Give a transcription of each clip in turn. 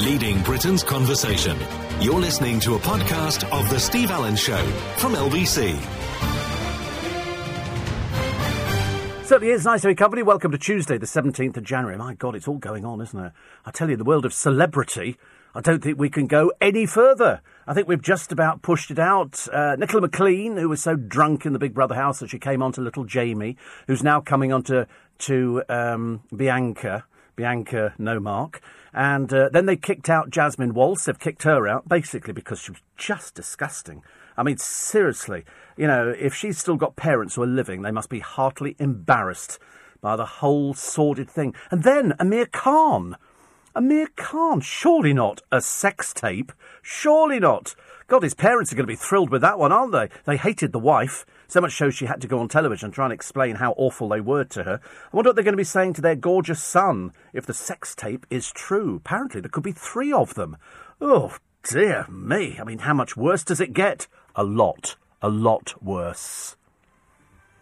leading Britain's conversation. You're listening to a podcast of The Steve Allen Show from LBC. Certainly is nice to be company. Welcome to Tuesday, the 17th of January. My God, it's all going on, isn't it? I tell you, the world of celebrity, I don't think we can go any further. I think we've just about pushed it out. Uh, Nicola McLean, who was so drunk in the Big Brother house that she came on to little Jamie, who's now coming on to, to um, Bianca, Bianca Nomark. And uh, then they kicked out Jasmine Waltz. They've kicked her out, basically because she was just disgusting. I mean, seriously, you know, if she's still got parents who are living, they must be heartily embarrassed by the whole sordid thing. And then Amir Khan. Amir Khan, surely not a sex tape. Surely not. God, his parents are going to be thrilled with that one, aren't they? They hated the wife. So much so she had to go on television and try and explain how awful they were to her. I wonder what they're going to be saying to their gorgeous son if the sex tape is true. Apparently, there could be three of them. Oh, dear me. I mean, how much worse does it get? A lot. A lot worse.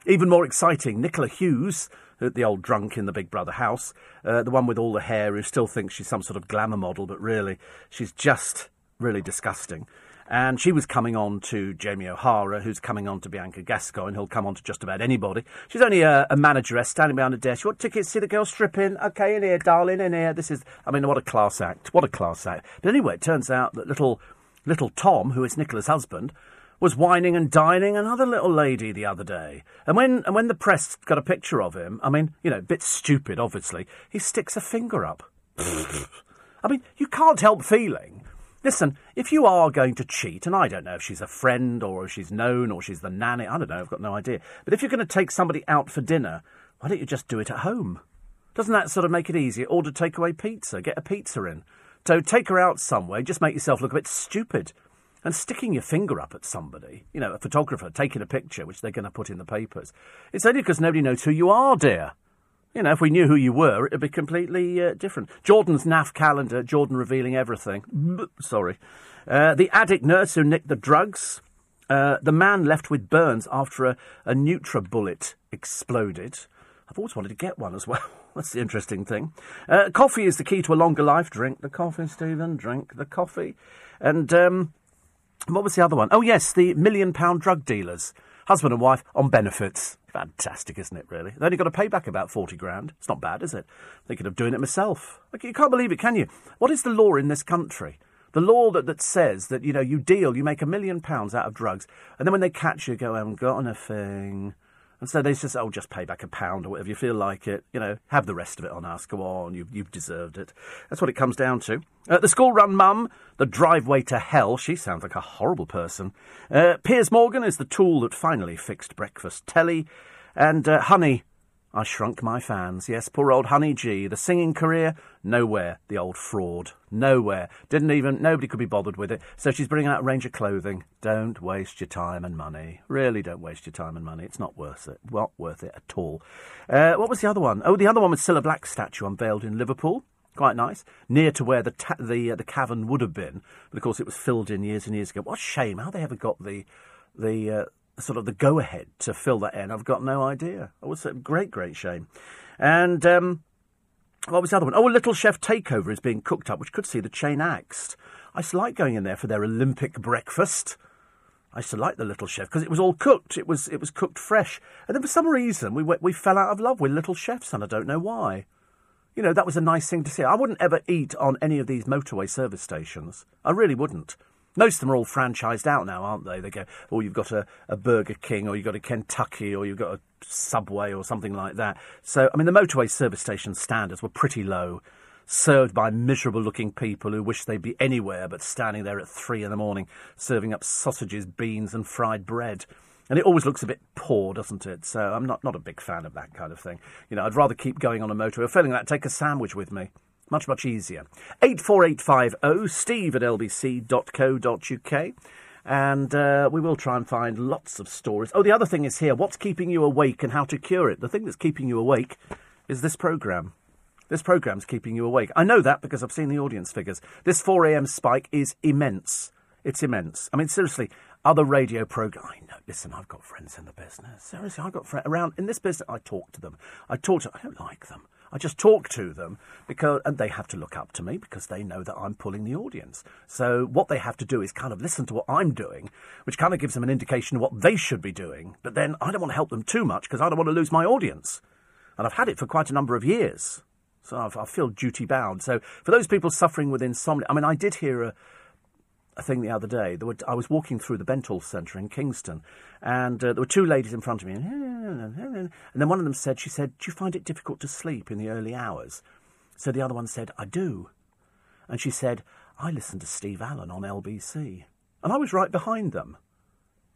Even more exciting, Nicola Hughes, the old drunk in the Big Brother house, uh, the one with all the hair who still thinks she's some sort of glamour model, but really, she's just really disgusting. And she was coming on to Jamie O'Hara, who's coming on to Bianca Gascoigne. He'll come on to just about anybody. She's only a, a manageress standing behind a desk. You want tickets see the girl stripping? Okay, in here, darling, in here. This is, I mean, what a class act. What a class act. But anyway, it turns out that little, little Tom, who is Nicola's husband, was whining and dining another little lady the other day. And when and when the press got a picture of him, I mean, you know, a bit stupid, obviously, he sticks a finger up. I mean, you can't help feeling. Listen, if you are going to cheat, and I don't know if she's a friend or if she's known or she's the nanny, I don't know, I've got no idea. But if you're going to take somebody out for dinner, why don't you just do it at home? Doesn't that sort of make it easier? Order takeaway pizza, get a pizza in. So take her out somewhere, just make yourself look a bit stupid. And sticking your finger up at somebody, you know, a photographer taking a picture, which they're going to put in the papers, it's only because nobody knows who you are, dear. You know, if we knew who you were, it'd be completely uh, different. Jordan's NAF calendar, Jordan revealing everything. Sorry. Uh, the addict nurse who nicked the drugs. Uh, the man left with burns after a, a NutriBullet exploded. I've always wanted to get one as well. That's the interesting thing. Uh, coffee is the key to a longer life. Drink the coffee, Stephen. Drink the coffee. And um, what was the other one? Oh, yes, the million pound drug dealers. Husband and wife on benefits. Fantastic, isn't it, really? They've only got to pay back about 40 grand. It's not bad, is it? Thinking of doing it myself. Like, you can't believe it, can you? What is the law in this country? The law that, that says that, you know, you deal, you make a million pounds out of drugs, and then when they catch you, you go, I haven't got anything. And so they just, oh, just pay back a pound or whatever you feel like it. You know, have the rest of it on us. Go on, you've, you've deserved it. That's what it comes down to. Uh, the school run mum, the driveway to hell. She sounds like a horrible person. Uh, Piers Morgan is the tool that finally fixed breakfast telly. And uh, Honey, I shrunk my fans. Yes, poor old Honey G. The singing career, nowhere. The old fraud, nowhere. Didn't even, nobody could be bothered with it. So she's bringing out a range of clothing. Don't waste your time and money. Really don't waste your time and money. It's not worth it. Not worth it at all. Uh, what was the other one? Oh, the other one was Cilla Black statue unveiled in Liverpool. Quite nice, near to where the ta- the uh, the cavern would have been, but of course it was filled in years and years ago. What a shame! How they ever got the the uh, sort of the go ahead to fill that in, I've got no idea. It was a great, great shame. And um, what was the other one? Oh, a Little Chef Takeover is being cooked up, which could see the chain axed. I used to like going in there for their Olympic breakfast. I used to like the Little Chef because it was all cooked. It was it was cooked fresh. And then for some reason we we fell out of love with Little Chefs, and I don't know why. You know, that was a nice thing to see. I wouldn't ever eat on any of these motorway service stations. I really wouldn't. Most of them are all franchised out now, aren't they? They go, oh, you've got a, a Burger King, or you've got a Kentucky, or you've got a Subway, or something like that. So, I mean, the motorway service station standards were pretty low, served by miserable looking people who wish they'd be anywhere but standing there at three in the morning, serving up sausages, beans, and fried bread. And it always looks a bit poor, doesn't it? So I'm not, not a big fan of that kind of thing. You know, I'd rather keep going on a motorway. Or failing that, take a sandwich with me. Much, much easier. 84850 steve at lbc.co.uk. And uh, we will try and find lots of stories. Oh, the other thing is here what's keeping you awake and how to cure it? The thing that's keeping you awake is this programme. This programme's keeping you awake. I know that because I've seen the audience figures. This 4am spike is immense. It's immense. I mean, seriously, other radio program. I know. Listen, I've got friends in the business. Seriously, I've got friends around in this business. I talk to them. I talk to. I don't like them. I just talk to them because, and they have to look up to me because they know that I'm pulling the audience. So what they have to do is kind of listen to what I'm doing, which kind of gives them an indication of what they should be doing. But then I don't want to help them too much because I don't want to lose my audience. And I've had it for quite a number of years. So I've, I feel duty bound. So for those people suffering with insomnia, I mean, I did hear a, a thing the other day. Were, I was walking through the Bentall Centre in Kingston, and uh, there were two ladies in front of me. And then one of them said, She said, Do you find it difficult to sleep in the early hours? So the other one said, I do. And she said, I listen to Steve Allen on LBC. And I was right behind them.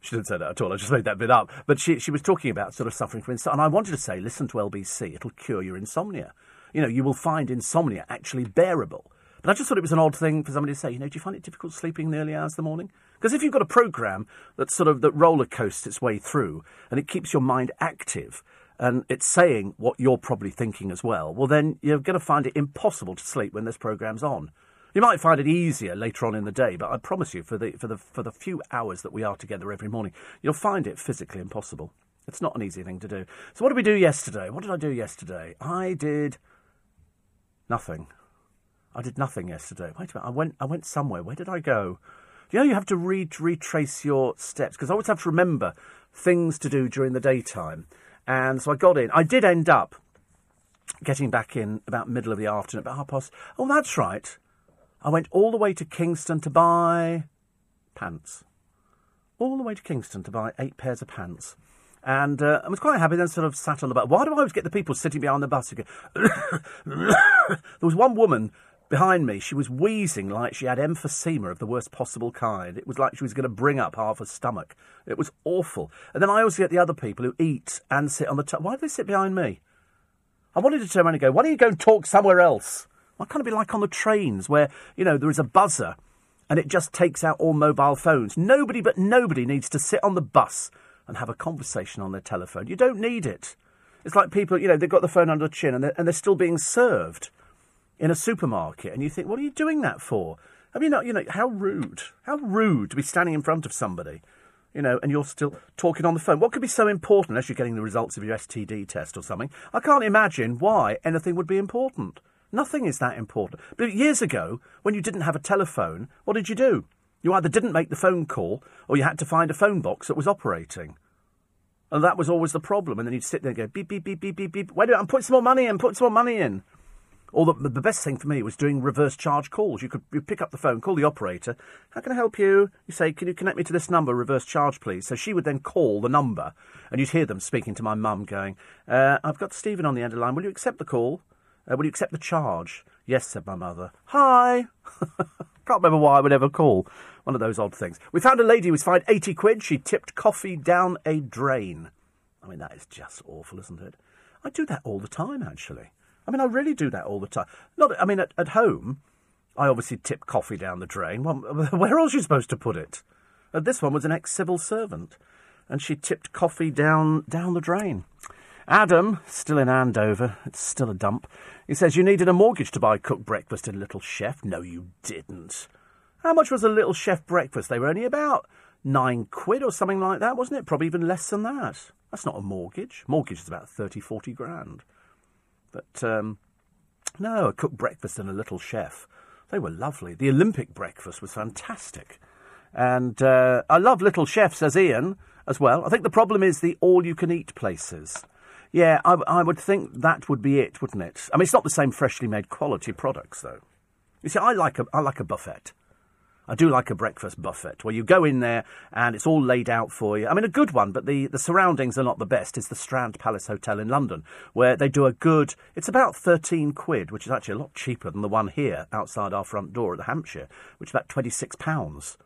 She didn't say that at all. I just made that bit up. But she, she was talking about sort of suffering from insomnia. And I wanted to say, listen to LBC. It'll cure your insomnia. You know, you will find insomnia actually bearable. But I just thought it was an odd thing for somebody to say, you know, do you find it difficult sleeping in the early hours of the morning? Because if you've got a program that sort of that roller coasts its way through and it keeps your mind active and it's saying what you're probably thinking as well, well then you're going to find it impossible to sleep when this program's on. You might find it easier later on in the day, but I promise you, for the for the for the few hours that we are together every morning, you'll find it physically impossible. It's not an easy thing to do. So what did we do yesterday? What did I do yesterday? I did nothing. I did nothing yesterday. Wait a minute. I went. I went somewhere. Where did I go? You know, you have to re- retrace your steps because I always have to remember things to do during the daytime. And so I got in. I did end up getting back in about middle of the afternoon, about half past. Oh, that's right. I went all the way to Kingston to buy pants. All the way to Kingston to buy eight pairs of pants. And uh, I was quite happy, then sort of sat on the bus. Why do I always get the people sitting behind the bus there was one woman behind me, she was wheezing like she had emphysema of the worst possible kind. It was like she was going to bring up half her stomach. It was awful. And then I always get the other people who eat and sit on the top. Why do they sit behind me? I wanted to turn around and go, why don't you go and talk somewhere else? Why can't it be like on the trains where, you know, there is a buzzer and it just takes out all mobile phones. Nobody but nobody needs to sit on the bus and have a conversation on their telephone. You don't need it. It's like people, you know, they've got the phone under the chin and they're, and they're still being served in a supermarket, and you think, what are you doing that for? I mean, you know, how rude. How rude to be standing in front of somebody, you know, and you're still talking on the phone. What could be so important unless you're getting the results of your STD test or something? I can't imagine why anything would be important. Nothing is that important. But years ago, when you didn't have a telephone, what did you do? You either didn't make the phone call or you had to find a phone box that was operating. And that was always the problem. And then you'd sit there and go, beep, beep, beep, beep, beep, beep. Wait a minute, I'm putting some more money in, put some more money in. Or the, the best thing for me was doing reverse charge calls. You could you pick up the phone, call the operator. How can I help you? You say, can you connect me to this number, reverse charge, please? So she would then call the number, and you'd hear them speaking to my mum, going, uh, "I've got Stephen on the end of the line. Will you accept the call? Uh, will you accept the charge?" Yes, said my mother. Hi. Can't remember why I would ever call. One of those odd things. We found a lady who was fined 80 quid. She tipped coffee down a drain. I mean, that is just awful, isn't it? I do that all the time, actually. I mean, I really do that all the time. Not, I mean, at, at home, I obviously tip coffee down the drain. Well, where else are you supposed to put it? Uh, this one was an ex-civil servant, and she tipped coffee down down the drain. Adam, still in Andover, it's still a dump. He says you needed a mortgage to buy cooked breakfast in Little Chef. No, you didn't. How much was a Little Chef breakfast? They were only about nine quid or something like that, wasn't it? Probably even less than that. That's not a mortgage. Mortgage is about thirty, forty grand. But um, no, a cooked breakfast and a little chef. They were lovely. The Olympic breakfast was fantastic. And uh, I love Little Chef, says Ian, as well. I think the problem is the all you can eat places. Yeah, I, I would think that would be it, wouldn't it? I mean, it's not the same freshly made quality products, though. You see, I like a, I like a buffet. I do like a breakfast buffet where you go in there and it's all laid out for you. I mean, a good one, but the, the surroundings are not the best. It's the Strand Palace Hotel in London where they do a good, it's about 13 quid, which is actually a lot cheaper than the one here outside our front door at the Hampshire, which is about 26 pounds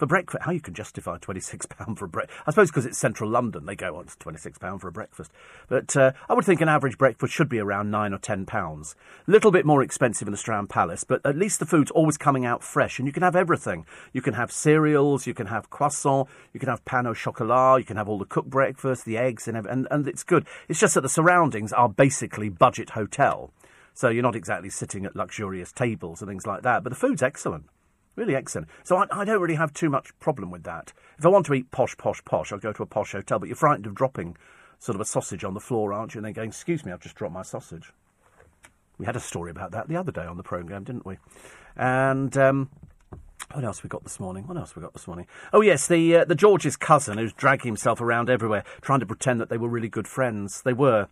for breakfast. How you can justify £26 for a breakfast? I suppose because it's central London, they go, on it's £26 for a breakfast. But uh, I would think an average breakfast should be around 9 or £10. A little bit more expensive in the Strand Palace, but at least the food's always coming out fresh, and you can have everything. You can have cereals, you can have croissant, you can have pain au chocolat, you can have all the cooked breakfast, the eggs, and, and, and it's good. It's just that the surroundings are basically budget hotel. So you're not exactly sitting at luxurious tables and things like that, but the food's excellent. Really excellent. So I, I, don't really have too much problem with that. If I want to eat posh, posh, posh, I'll go to a posh hotel. But you're frightened of dropping sort of a sausage on the floor, aren't you? And then going, excuse me, I've just dropped my sausage. We had a story about that the other day on the programme, didn't we? And um, what else we got this morning? What else we got this morning? Oh yes, the uh, the George's cousin who's dragging himself around everywhere, trying to pretend that they were really good friends. They were,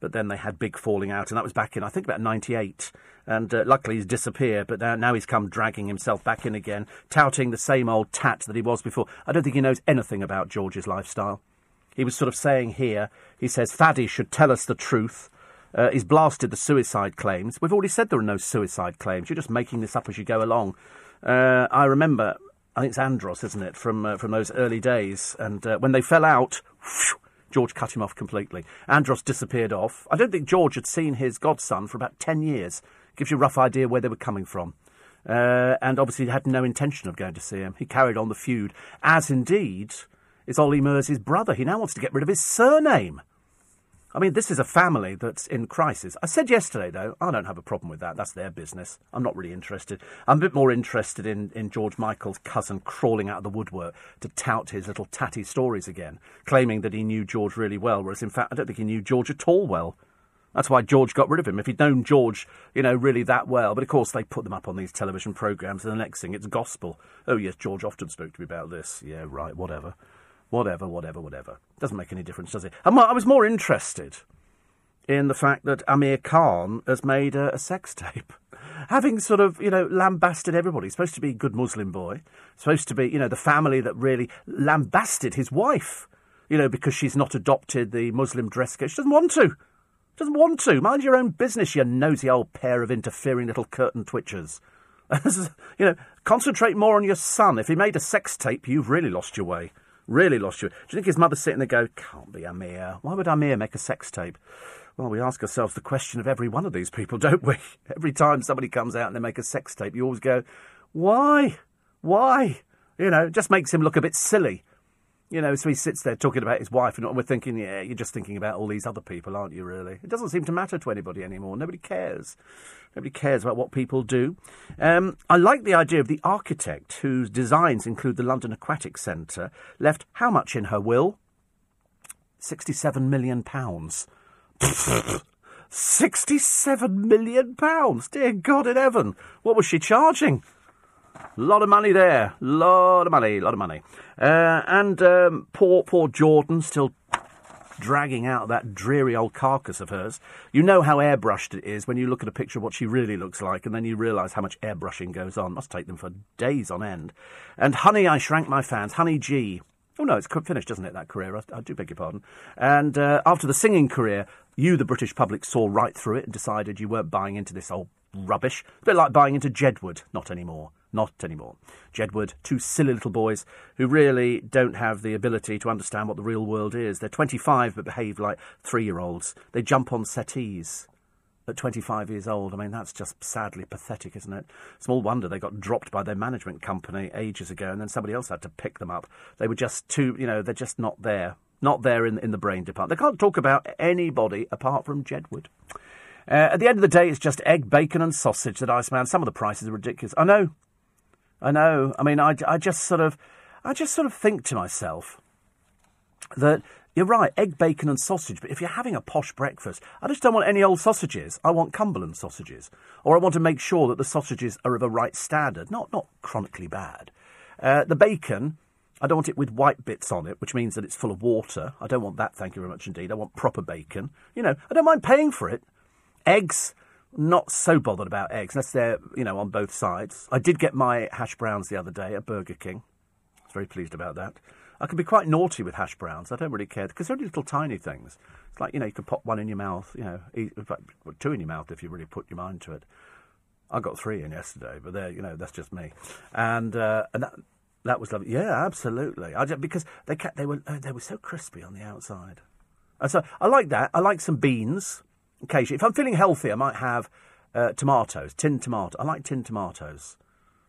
but then they had big falling out, and that was back in I think about '98. And uh, luckily he's disappeared, but now, now he's come dragging himself back in again, touting the same old tat that he was before. I don't think he knows anything about George's lifestyle. He was sort of saying here, he says Fadi should tell us the truth. Uh, he's blasted the suicide claims. We've already said there are no suicide claims. You're just making this up as you go along. Uh, I remember, I think it's Andros, isn't it, from uh, from those early days, and uh, when they fell out, whew, George cut him off completely. Andros disappeared off. I don't think George had seen his godson for about ten years. Gives you a rough idea where they were coming from. Uh, and obviously had no intention of going to see him. He carried on the feud, as indeed is Ollie Murs' brother. He now wants to get rid of his surname. I mean, this is a family that's in crisis. I said yesterday, though, I don't have a problem with that. That's their business. I'm not really interested. I'm a bit more interested in, in George Michael's cousin crawling out of the woodwork to tout his little tatty stories again, claiming that he knew George really well, whereas in fact, I don't think he knew George at all well. That's why George got rid of him. If he'd known George, you know, really that well. But of course, they put them up on these television programmes, and the next thing, it's gospel. Oh, yes, George often spoke to me about this. Yeah, right, whatever. Whatever, whatever, whatever. Doesn't make any difference, does it? I was more interested in the fact that Amir Khan has made a, a, sex tape. Having sort of, you know, lambasted everybody. Supposed to be a good Muslim boy. Supposed to be, you know, the family that really lambasted his wife. You know, because she's not adopted the Muslim dress code. She doesn't want to. Doesn't want to. Mind your own business, you nosy old pair of interfering little curtain twitchers. you know, concentrate more on your son. If he made a sex tape, you've really lost your way. Really lost your way. Do you think his mother's sitting there go, can't be Amir. Why would Amir make a sex tape? Well, we ask ourselves the question of every one of these people, don't we? Every time somebody comes out and they make a sex tape, you always go, why? Why? You know, it just makes him look a bit silly. You know, so he sits there talking about his wife, and we're thinking, yeah, you're just thinking about all these other people, aren't you, really? It doesn't seem to matter to anybody anymore. Nobody cares. Nobody cares about what people do. Um, I like the idea of the architect whose designs include the London Aquatic Centre left how much in her will? £67 million. £67 million? Dear God in heaven. What was she charging? Lot of money there. lot of money, lot of money. Uh, and um, poor, poor Jordan still dragging out that dreary old carcass of hers. You know how airbrushed it is when you look at a picture of what she really looks like, and then you realise how much airbrushing goes on. Must take them for days on end. And Honey, I Shrank My Fans, Honey G. Oh no, it's finished, doesn't it? That career. I, I do beg your pardon. And uh, after the singing career, you, the British public, saw right through it and decided you weren't buying into this old rubbish. a bit like buying into Jedward. Not anymore. Not anymore. Jedward, two silly little boys who really don't have the ability to understand what the real world is. They're 25 but behave like three year olds. They jump on settees at 25 years old. I mean, that's just sadly pathetic, isn't it? Small wonder they got dropped by their management company ages ago and then somebody else had to pick them up. They were just too, you know, they're just not there. Not there in, in the brain department. They can't talk about anybody apart from Jedward. Uh, at the end of the day, it's just egg, bacon, and sausage that Iceman. Some of the prices are ridiculous. I know. I know. I mean, I, I just sort of, I just sort of think to myself that you're right, egg, bacon, and sausage. But if you're having a posh breakfast, I just don't want any old sausages. I want Cumberland sausages, or I want to make sure that the sausages are of a right standard, not not chronically bad. Uh, the bacon, I don't want it with white bits on it, which means that it's full of water. I don't want that, thank you very much indeed. I want proper bacon. You know, I don't mind paying for it. Eggs, not so bothered about eggs, unless they're, you know, on both sides. I did get my hash browns the other day at Burger King. I was very pleased about that. I can be quite naughty with hash browns. I don't really care because they're only little tiny things. It's like, you know, you can pop one in your mouth, you know, eat, two in your mouth if you really put your mind to it. I got three in yesterday, but there, you know, that's just me. And uh, and that that was lovely. Yeah, absolutely. I just, because they kept, they were they were so crispy on the outside. And so I like that. I like some beans occasionally. If I'm feeling healthy, I might have uh, tomatoes, tinned tomato. I like tinned tomatoes,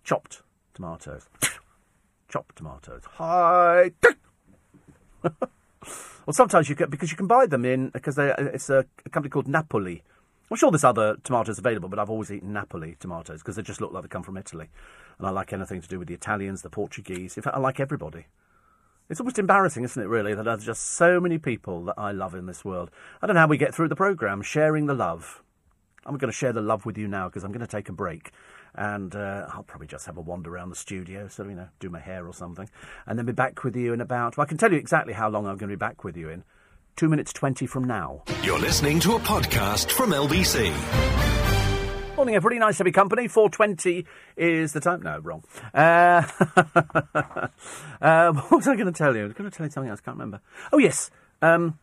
chopped tomatoes, chopped tomatoes. Hi. well, sometimes you can because you can buy them in because it's a, a, company called Napoli. I'm sure there's other tomatoes available, but I've always eaten Napoli tomatoes because they just look like they come from Italy. And I like anything to do with the Italians, the Portuguese. In fact, I like everybody. It's almost embarrassing, isn't it, really, that there's just so many people that I love in this world. I don't know how we get through the programme, sharing the love. I'm going to share the love with you now because I'm going to take a break. And uh, I'll probably just have a wander around the studio, of, you know, do my hair or something. And then be back with you in about, well, I can tell you exactly how long I'm going to be back with you in. Two minutes 20 from now. You're listening to a podcast from LBC. Morning, everybody. Nice to be company. 4.20 is the time. No, wrong. Uh, uh, what was I going to tell you? I was going to tell you something else. I can't remember. Oh, yes. Um,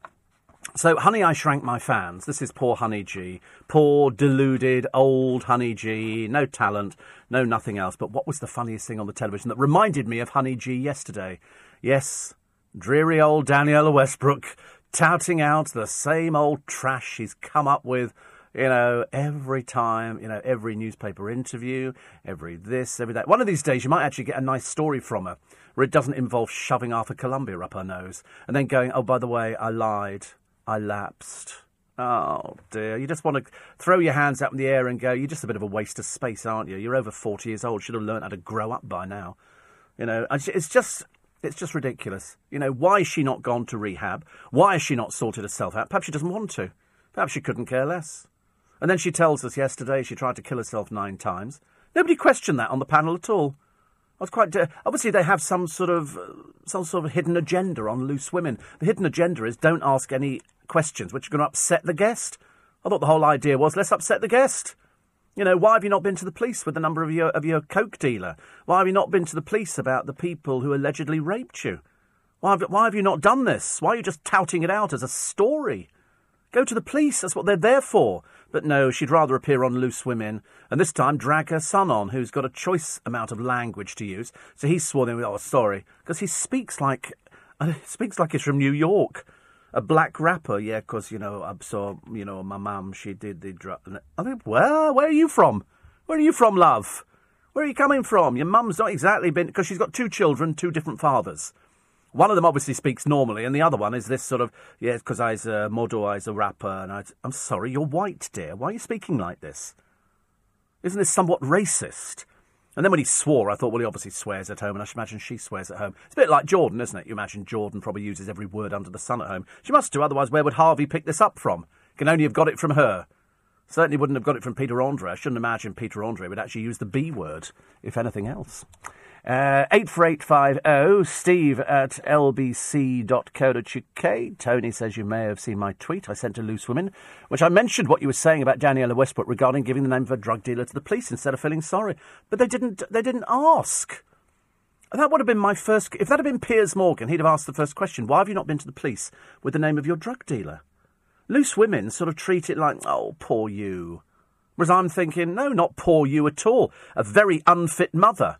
so, Honey, I Shrank My Fans. This is poor Honey G. Poor, deluded, old Honey G. No talent, no nothing else. But what was the funniest thing on the television that reminded me of Honey G yesterday? Yes, dreary old Danniella Westbrook touting out the same old trash she's come up with you know, every time, you know, every newspaper interview, every this, every that. One of these days, you might actually get a nice story from her where it doesn't involve shoving half of Colombia up her nose and then going, oh, by the way, I lied. I lapsed. Oh dear. You just want to throw your hands up in the air and go, you're just a bit of a waste of space, aren't you? You're over 40 years old. Should have learned how to grow up by now. You know, it's just. It's just ridiculous. You know, why is she not gone to rehab? Why has she not sorted herself out? Perhaps she doesn't want to. Perhaps she couldn't care less. And then she tells us yesterday she tried to kill herself nine times. Nobody questioned that on the panel at all. I was quite. Uh, obviously, they have some sort of uh, some sort of hidden agenda on loose women. The hidden agenda is don't ask any questions which are going to upset the guest. I thought the whole idea was let's upset the guest. You know, why have you not been to the police with the number of your of your coke dealer? Why have you not been to the police about the people who allegedly raped you? Why have, why have you not done this? Why are you just touting it out as a story? Go to the police. That's what they're there for. But no, she'd rather appear on Loose Women, and this time drag her son on, who's got a choice amount of language to use. So he's sworn in with, oh, sorry, because he speaks like, uh, speaks like he's from New York. A black rapper, yeah, because, you know, I saw, you know, my mum, she did the drug. I think, well, where are you from? Where are you from, love? Where are you coming from? Your mum's not exactly been, because she's got two children, two different fathers. One of them obviously speaks normally, and the other one is this sort of, yeah, because I's a model, I's a rapper, and I, I'm sorry, you're white, dear. Why are you speaking like this? Isn't this somewhat racist? And then when he swore, I thought, well, he obviously swears at home, and I should imagine she swears at home. It's a bit like Jordan, isn't it? You imagine Jordan probably uses every word under the sun at home. She must do, otherwise, where would Harvey pick this up from? Can only have got it from her. Certainly wouldn't have got it from Peter Andre. I shouldn't imagine Peter Andre would actually use the B word, if anything else. Uh, 84850 steve at lbc.co.uk. Tony says you may have seen my tweet I sent to Loose Women, which I mentioned what you were saying about Danniella Westbrook regarding giving the name of a drug dealer to the police instead of feeling sorry. But they didn't, they didn't ask. That would have been my first. If that had been Piers Morgan, he'd have asked the first question Why have you not been to the police with the name of your drug dealer? Loose women sort of treat it like, oh, poor you. Whereas I'm thinking, no, not poor you at all. A very unfit mother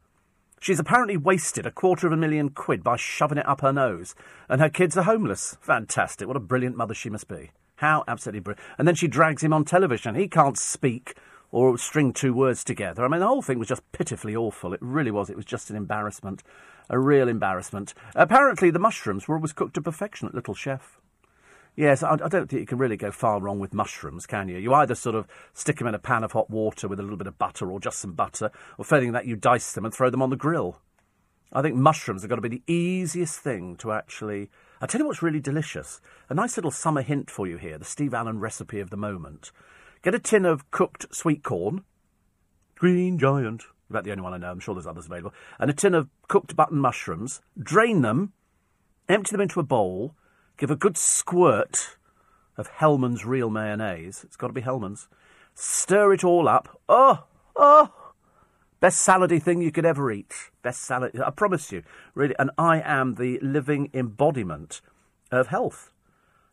She's apparently wasted a quarter of a million quid by shoving it up her nose, and her kids are homeless. Fantastic. What a brilliant mother she must be. How absolutely brilliant. And then she drags him on television. He can't speak or string two words together. I mean, the whole thing was just pitifully awful. It really was. It was just an embarrassment. A real embarrassment. Apparently, the mushrooms were always cooked to perfection at Little Chef. Yes, I, I, don't think you can really go far wrong with mushrooms, can you? You either sort of stick them in a pan of hot water with a little bit of butter or just some butter, or failing that, you dice them and throw them on the grill. I think mushrooms have got to be the easiest thing to actually. I tell you what's really delicious. A nice little summer hint for you here the Steve Allen recipe of the moment. Get a tin of cooked sweet corn, Green Giant, about the only one I know, I'm sure there's others available, and a tin of cooked button mushrooms. Drain them, empty them into a bowl Give a good squirt of Hellmann's real mayonnaise. It's got to be Hellmann's. Stir it all up. Oh, oh, best salady thing you could ever eat. Best salad. I promise you, really. And I am the living embodiment of health.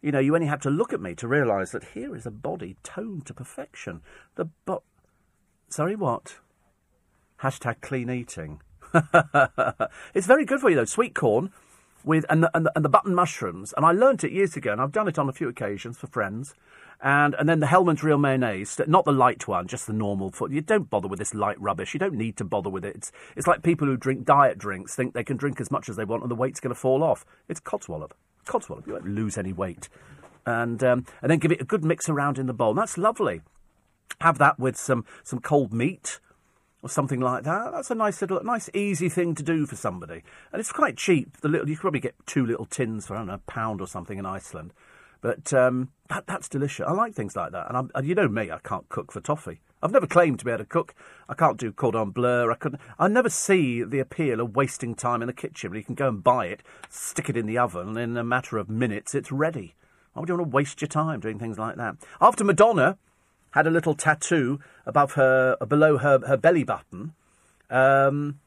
You know, you only have to look at me to realise that here is a body toned to perfection. The but, sorry, what? Hashtag clean eating. it's very good for you though. Sweet corn with and the, and the, and the button mushrooms, and I learnt it years ago, and I've done it on a few occasions for friends. And and then the Hellmann's real mayonnaise, not the light one, just the normal. You don't bother with this light rubbish. You don't need to bother with it. It's it's like people who drink diet drinks think they can drink as much as they want and the weight's going to fall off. It's codswallop. Codswallop. You won't lose any weight. And um, and then give it a good mix around in the bowl. And that's lovely. Have that with some some cold meat or something like that. That's a nice little, nice easy thing to do for somebody, and it's quite cheap. The little you could probably get two little tins for I don't know a pound or something in Iceland. But um, that, that's delicious. I like things like that. And, I'm, and you know me, I can't cook for toffee. I've never claimed to be able to cook. I can't do cordon bleu. I couldn't. I never see the appeal of wasting time in the kitchen. Where you can go and buy it, stick it in the oven, and in a matter of minutes, it's ready. Why would you want to waste your time doing things like that? After Madonna had a little tattoo above her, below her, her belly button, um,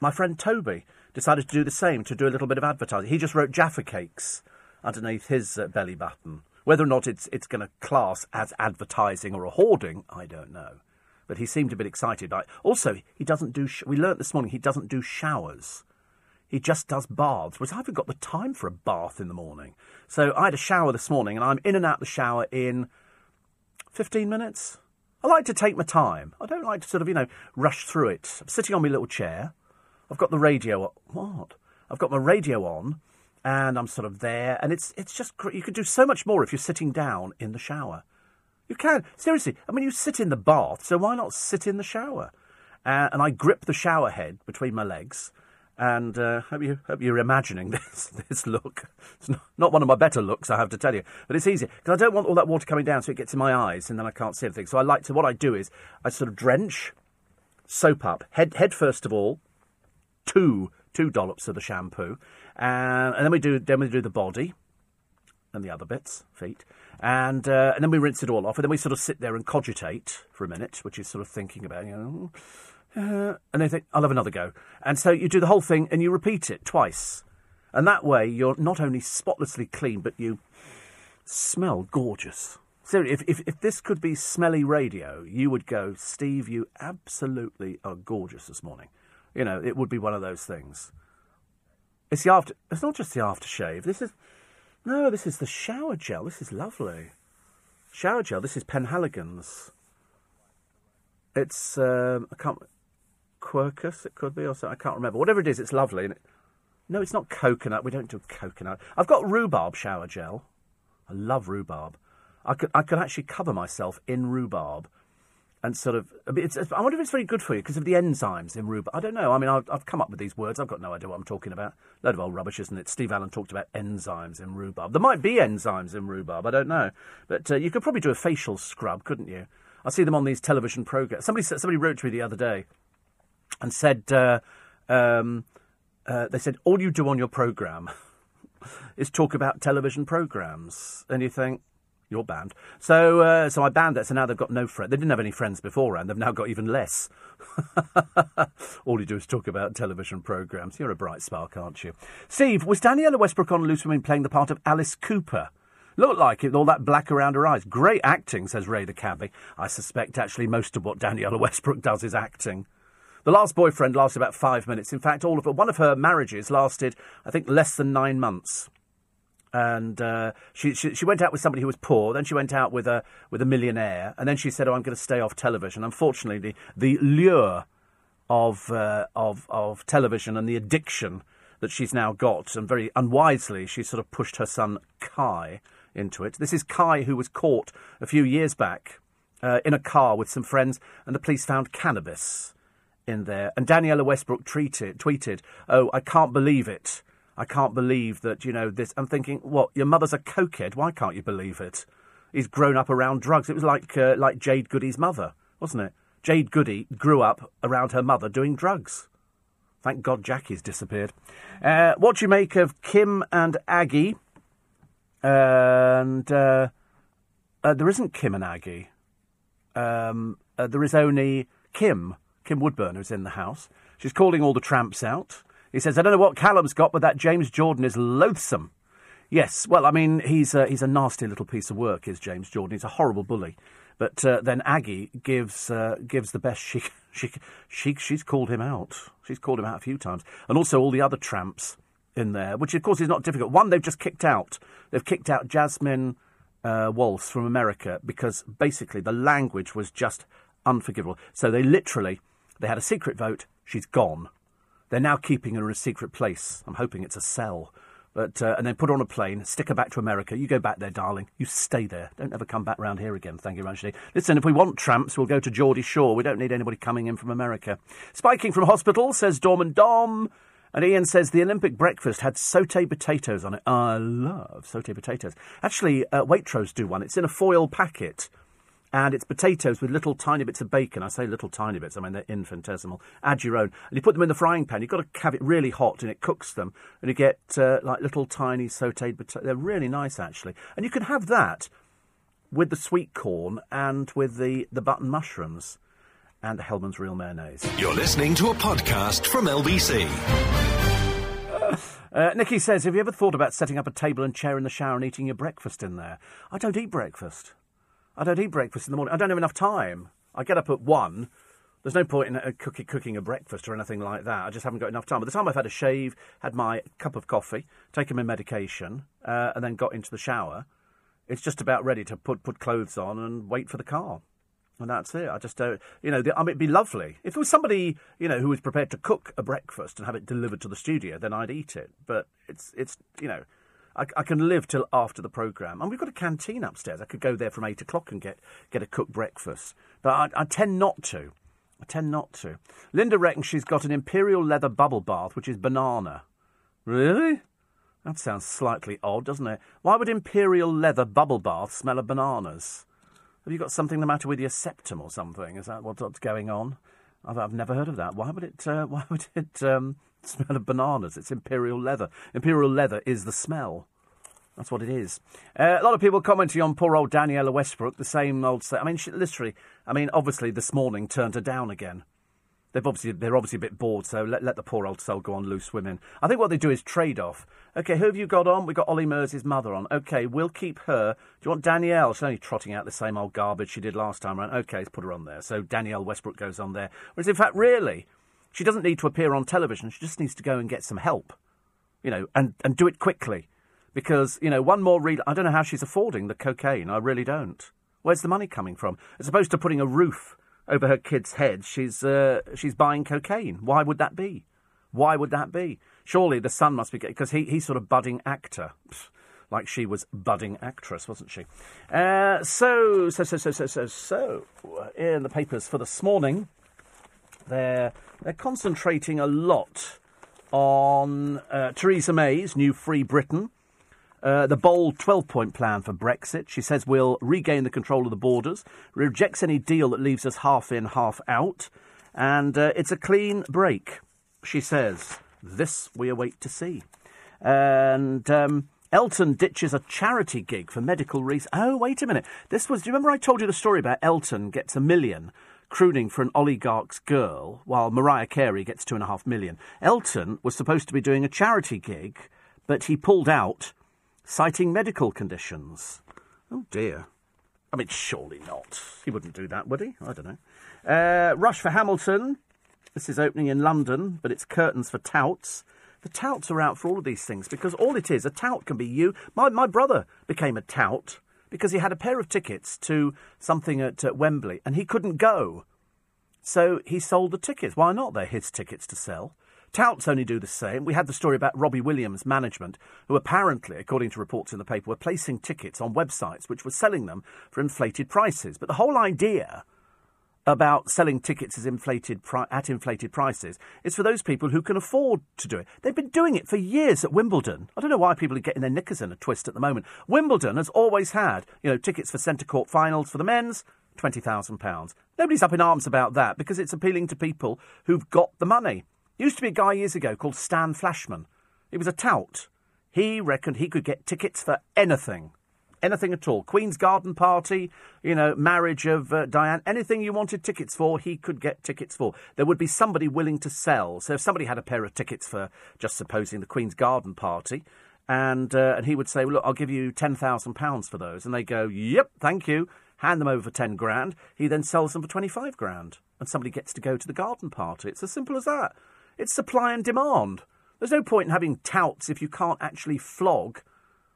my friend Toby decided to do the same, to do a little bit of advertising. He just wrote Jaffa Cakes underneath his uh, belly button. Whether or not it's, it's going to class as advertising or a hoarding, I don't know. But he seemed a bit excited it. Also, he doesn't do, sh- we learnt this morning, he doesn't do showers. He just does baths, whereas I haven't got the time for a bath in the morning. So I had a shower this morning, and I'm in and out the shower in 15 minutes. I like to take my time. I don't like to sort of, you know, rush through it. I'm sitting on my little chair. I've got the radio. What? I've got my radio on, and I'm sort of there, and it's it's just you can do so much more if you're sitting down in the shower. You can seriously. I mean, you sit in the bath, so why not sit in the shower? Uh, and I grip the shower head between my legs, and uh, hope you hope you're imagining this this look. It's not, not, one of my better looks, I have to tell you, but it's easy because I don't want all that water coming down, so it gets in my eyes, and then I can't see anything. So I like to. What I do is I sort of drench, soap up head head first of all, two two dollops of the shampoo, and, and then we do then we do the body, and the other bits, feet, and uh, and then we rinse it all off, and then we sort of sit there and cogitate for a minute, which is sort of thinking about you know uh, and they think, I'll have another go. And so you do the whole thing and you repeat it twice. And that way you're not only spotlessly clean, but you smell gorgeous. So if, if, if this could be smelly radio, you would go, Steve, you absolutely are gorgeous this morning. You know, it would be one of those things. It's the after. It's not just the aftershave. This is no. This is the shower gel. This is lovely. Shower gel. This is Penhaligon's. It's um, I can't. Quercus, it could be, or something. I can't remember. Whatever it is, it's lovely. It, no, it's not coconut. We don't do coconut. I've got rhubarb shower gel. I love rhubarb. I could, I could actually cover myself in rhubarb and sort of. It's, I wonder if it's very good for you because of the enzymes in rhubarb. I don't know. I mean, I've, I've, come up with these words. I've got no idea what I'm talking about. Load of old rubbish, isn't it? Steve Allen talked about enzymes in rhubarb. There might be enzymes in rhubarb. I don't know, but uh, you could probably do a facial scrub, couldn't you? I see them on these television programs. Somebody somebody wrote to me the other day and said, uh, um, uh, they said, all you do on your programme is talk about television programmes. And you think, you're banned. So, uh, so I banned that. So now they've got no friends. They didn't have any friends beforehand. They've now got even less. All you do is talk about television programmes. You're a bright spark, aren't you? Steve, was Danniella Westbrook on Loose Women playing the part of Alice Cooper? Looked like it, all that black around her eyes. Great acting, says Ray the cabbie. I suspect actually most of what Danniella Westbrook does is acting. The last boyfriend lasted about five minutes. In fact, all of her, one of her marriages lasted, I think, less than nine months. And uh, she, she, she went out with somebody who was poor. Then she went out with a with a millionaire. And then she said, "Oh, I'm going to stay off television." Unfortunately, the, the lure of uh, of of television and the addiction that she's now got, and very unwisely, she sort of pushed her son Kai into it. This is Kai who was caught a few years back uh, in a car with some friends, and the police found cannabis in there. And Danniella Westbrook tweeted, tweeted, "Oh, I can't believe it. I can't believe that you know this." I'm thinking, what? Your mother's a cokehead. Why can't you believe it? He's grown up around drugs. It was like uh, like Jade Goody's mother, wasn't it? Jade Goody grew up around her mother doing drugs. Thank God Jackie's disappeared. Uh, what do you make of Kim and Aggie? And uh, uh there isn't Kim and Aggie. Um, uh, there is only Kim Kim Woodburn, who's in the house. She's calling all the tramps out. He says, I don't know what Calum's got, but that James Jordan is loathsome. Yes, well, I mean, he's a, he's a nasty little piece of work, is James Jordan. He's a horrible bully. But uh, then Aggie gives uh, gives the best she, she she she's called him out. She's called him out a few times, and also all the other tramps in there, which of course is not difficult. One, they've just kicked out. They've kicked out Jasmine uh, Waltz from America because basically the language was just unforgivable. So they literally they had a secret vote. She's gone. They're now keeping her in a secret place. I'm hoping it's a cell. But, uh, and then put her on a plane, stick her back to America. You go back there, darling. You stay there. Don't ever come back round here again. Thank you much. Listen, if we want tramps, we'll go to Geordie Shore. We don't need anybody coming in from America. Spiking from hospital, says Dorman Dom. And Ian says the Olympic breakfast had sauté potatoes on it. I love sauté potatoes. Actually, uh, Waitrose do one. It's in a foil packet and it's potatoes with little tiny bits of bacon. I say little tiny bits, I mean they're infinitesimal. Add your own. And you put them in the frying pan. You've got to have it really hot and it cooks them. And you get uh, like little tiny sauteed potatoes. They're really nice, actually. And you can have that with the sweet corn and with the, the button mushrooms and the Hellmann's Real Mayonnaise. You're listening to a podcast from LBC. Uh, Nikki says, Have you ever thought about setting up a table and chair in the shower and eating your breakfast in there? I don't eat breakfast. I don't eat breakfast in the morning. I don't have enough time. I get up at one. There's no point in uh, cooking, cooking a breakfast or anything like that. I just haven't got enough time. By the time I've had a shave, had my cup of coffee, taken my medication, uh, and then got into the shower, it's just about ready to put, put clothes on and wait for the car. And that's it. I just don't, you know, the, I mean, it'd be lovely. If there was somebody, you know, who was prepared to cook a breakfast and have it delivered to the studio, then I'd eat it. But it's, it's you know, I, I, can live till after the programme. And we've got a canteen upstairs. I could go there from eight o'clock and get, get a cooked breakfast. But I, I tend not to. I tend not to. Linda reckons she's got an imperial leather bubble bath, which is banana. Really? That sounds slightly odd, doesn't it? Why would imperial leather bubble bath smell of bananas? Have you got something the matter with your septum or something? Is that what's going on? I've, I've never heard of that. Why would it? Uh, why would it um, smell of bananas. It's imperial leather. Imperial leather is the smell. That's what it is. Uh, a lot of people commenting on poor old Danniella Westbrook, the same old. I mean, she, literally. I mean, obviously, this morning turned her down again. They've obviously they're obviously a bit bored, so let, let the poor old soul go on loose women. I think what they do is trade off. Okay, who have you got on? We've got Ollie Murs' mother on. Okay, we'll keep her. Do you want Danielle? She's only trotting out the same old garbage she did last time around. Okay, let's put her on there. So Danielle Westbrook goes on there. Whereas in fact, really, she doesn't need to appear on television. She just needs to go and get some help, you know, and, and do it quickly. Because, you know, one more read. I don't know how she's affording the cocaine. I really don't. Where's the money coming from? As opposed to putting a roof over her kids' heads, she's, uh, she's buying cocaine. Why would that be? Why would that be? Surely the son must be because he, he's sort of budding actor. like she was budding actress, wasn't she? Uh, so, so, so, so, so, so, so, in the papers for this morning, they're, they're concentrating a lot on uh, Theresa May's new Free Britain. Uh, the bold 12 point plan for Brexit. She says we'll regain the control of the borders, rejects any deal that leaves us half in, half out, and uh, it's a clean break. She says, This we await to see. And um, Elton ditches a charity gig for medical reasons. Oh, wait a minute. This was, do you remember I told you the story about Elton gets a million crooning for an oligarch's girl, while Mariah Carey gets two and a half million. Elton was supposed to be doing a charity gig, but he pulled out, citing medical conditions. Oh dear. I mean, surely not. He wouldn't do that, would he? I don't know. Uh, Rush for Hamilton. This is opening in London, but it's curtains for touts. The touts are out for all of these things because all it is, a tout can be you. My, my brother became a tout because he had a pair of tickets to something at Wembley and he couldn't go. So he sold the tickets. Why not? They're his tickets to sell. Touts only do the same. We had the story about Robbie Williams' management, who apparently, according to reports in the paper, were placing tickets on websites which were selling them for inflated prices. But the whole idea about selling tickets inflated pri- at inflated prices It's for those people who can afford to do it. They've been doing it for years at Wimbledon. I don't know why people are getting their knickers in a twist at the moment. Wimbledon has always had, you know, tickets for centre court finals for the men's, twenty thousand pounds. Nobody's up in arms about that because it's appealing to people who've got the money. Used to be a guy years ago called Stan Flashman. He was a tout. He reckoned he could get tickets for anything anything at all. Queen's Garden Party, you know, marriage of uh, Diane, anything you wanted tickets for, he could get tickets for. There would be somebody willing to sell. So if somebody had a pair of tickets for, just supposing, the Queen's Garden Party, and uh, and he would say, well, look, I'll give you ten thousand pounds for those, and they go, yep, thank you. Hand them over for ten grand. He then sells them for twenty five grand, and somebody gets to go to the garden party. It's as simple as that. It's supply and demand. There's no point in having touts if you can't actually flog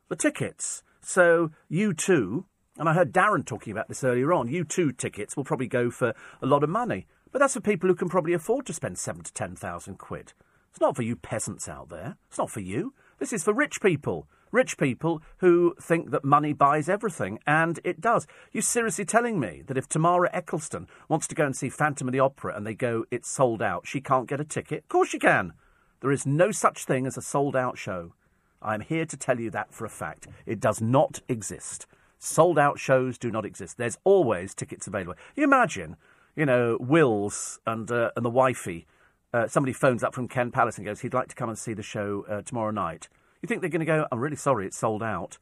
the tickets. So U2, and I heard Darren talking about this earlier on, U2 tickets will probably go for a lot of money. But that's for people who can probably afford to spend seven to ten thousand quid. It's not for you peasants out there. It's not for you. This is for rich people. Rich people who think that money buys everything, and it does. You seriously telling me that if Tamara Ecclestone wants to go and see Phantom of the Opera and they go, it's sold out, she can't get a ticket? Of course she can. There is no such thing as a sold out show. I am here to tell you that for a fact. It does not exist. Sold out shows do not exist. There's always tickets available. You imagine, you know, Wills and, uh, and the wifey. Uh, somebody phones up from Ken Palace and goes, he'd like to come and see the show uh, tomorrow night. You think they're going to go, I'm really sorry, it's sold out.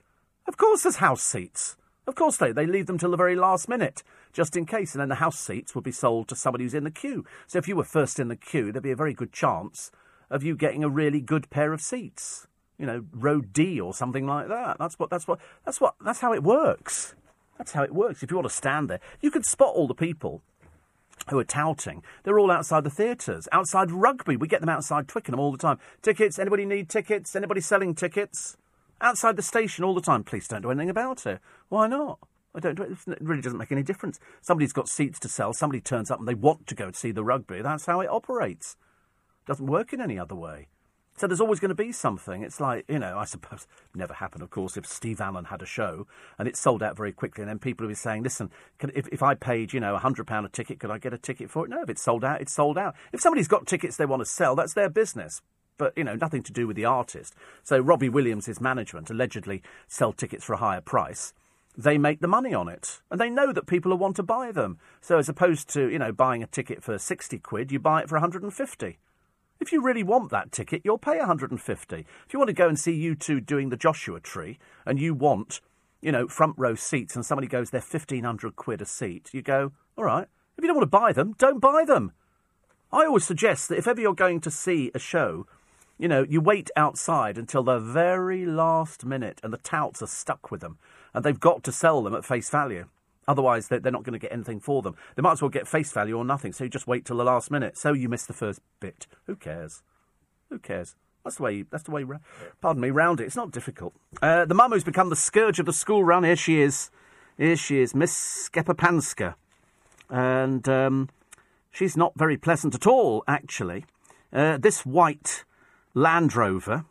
Of course there's house seats. Of course they. They leave them till the very last minute, just in case. And then the house seats would be sold to somebody who's in the queue. So if you were first in the queue, there'd be a very good chance of you getting a really good pair of seats you know, row D or something like that. That's what, that's what, that's what, that's how it works. That's how it works. If you want to stand there, you can spot all the people who are touting. They're all outside the theatres, outside rugby. We get them outside Twickenham all the time. Tickets? Anybody need tickets? Anybody selling tickets? Outside the station all the time. Please don't do anything about it. Why not? I don't do it. It really doesn't make any difference. Somebody's got seats to sell. Somebody turns up and they want to go and see the rugby. That's how it operates. Doesn't work in any other way. So there's always going to be something. It's like, you know, I suppose never happened, of course, if Steve Allen had a show and it sold out very quickly, and then people would be saying, listen, can, if, if I paid, you know, a £100 a ticket, could I get a ticket for it? No, if it's sold out, it's sold out. If somebody's got tickets they want to sell, that's their business. But, you know, nothing to do with the artist. So Robbie Williams' management allegedly sell tickets for a higher price they make the money on it. And they know that people will want to buy them. So as opposed to, you know, buying a ticket for 60 quid, you buy it for 150. If you really want that ticket, you'll pay 150. If you want to go and see U2 doing the Joshua Tree and you want, you know, front row seats and somebody goes, they're 1500 quid a seat, you go, all right. If you don't want to buy them, don't buy them. I always suggest that if ever you're going to see a show, you know, you wait outside until the very last minute and the touts are stuck with them and they've got to sell them at face value. Otherwise, they're, not going to get anything for them. They might as well get face value or nothing. So you just wait till the last minute. So you miss the first bit. Who cares? Who cares? That's the way. That's the way. Pardon me. Round it. It's not difficult. Uh, the mum who's become the scourge of the school run. Here she is. Here she is, Miss Skepapanska, and um, she's not very pleasant at all. Actually, uh, this white Land Rover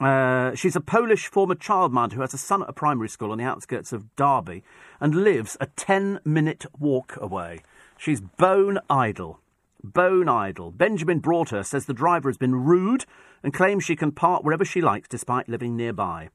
uh, she's a Polish former childminder who has a son at a primary school on the outskirts of Derby and lives a 10 minute walk away. She's bone idle. Bone idle. Benjamin brought her, says the driver has been rude and claims she can park wherever she likes despite living nearby.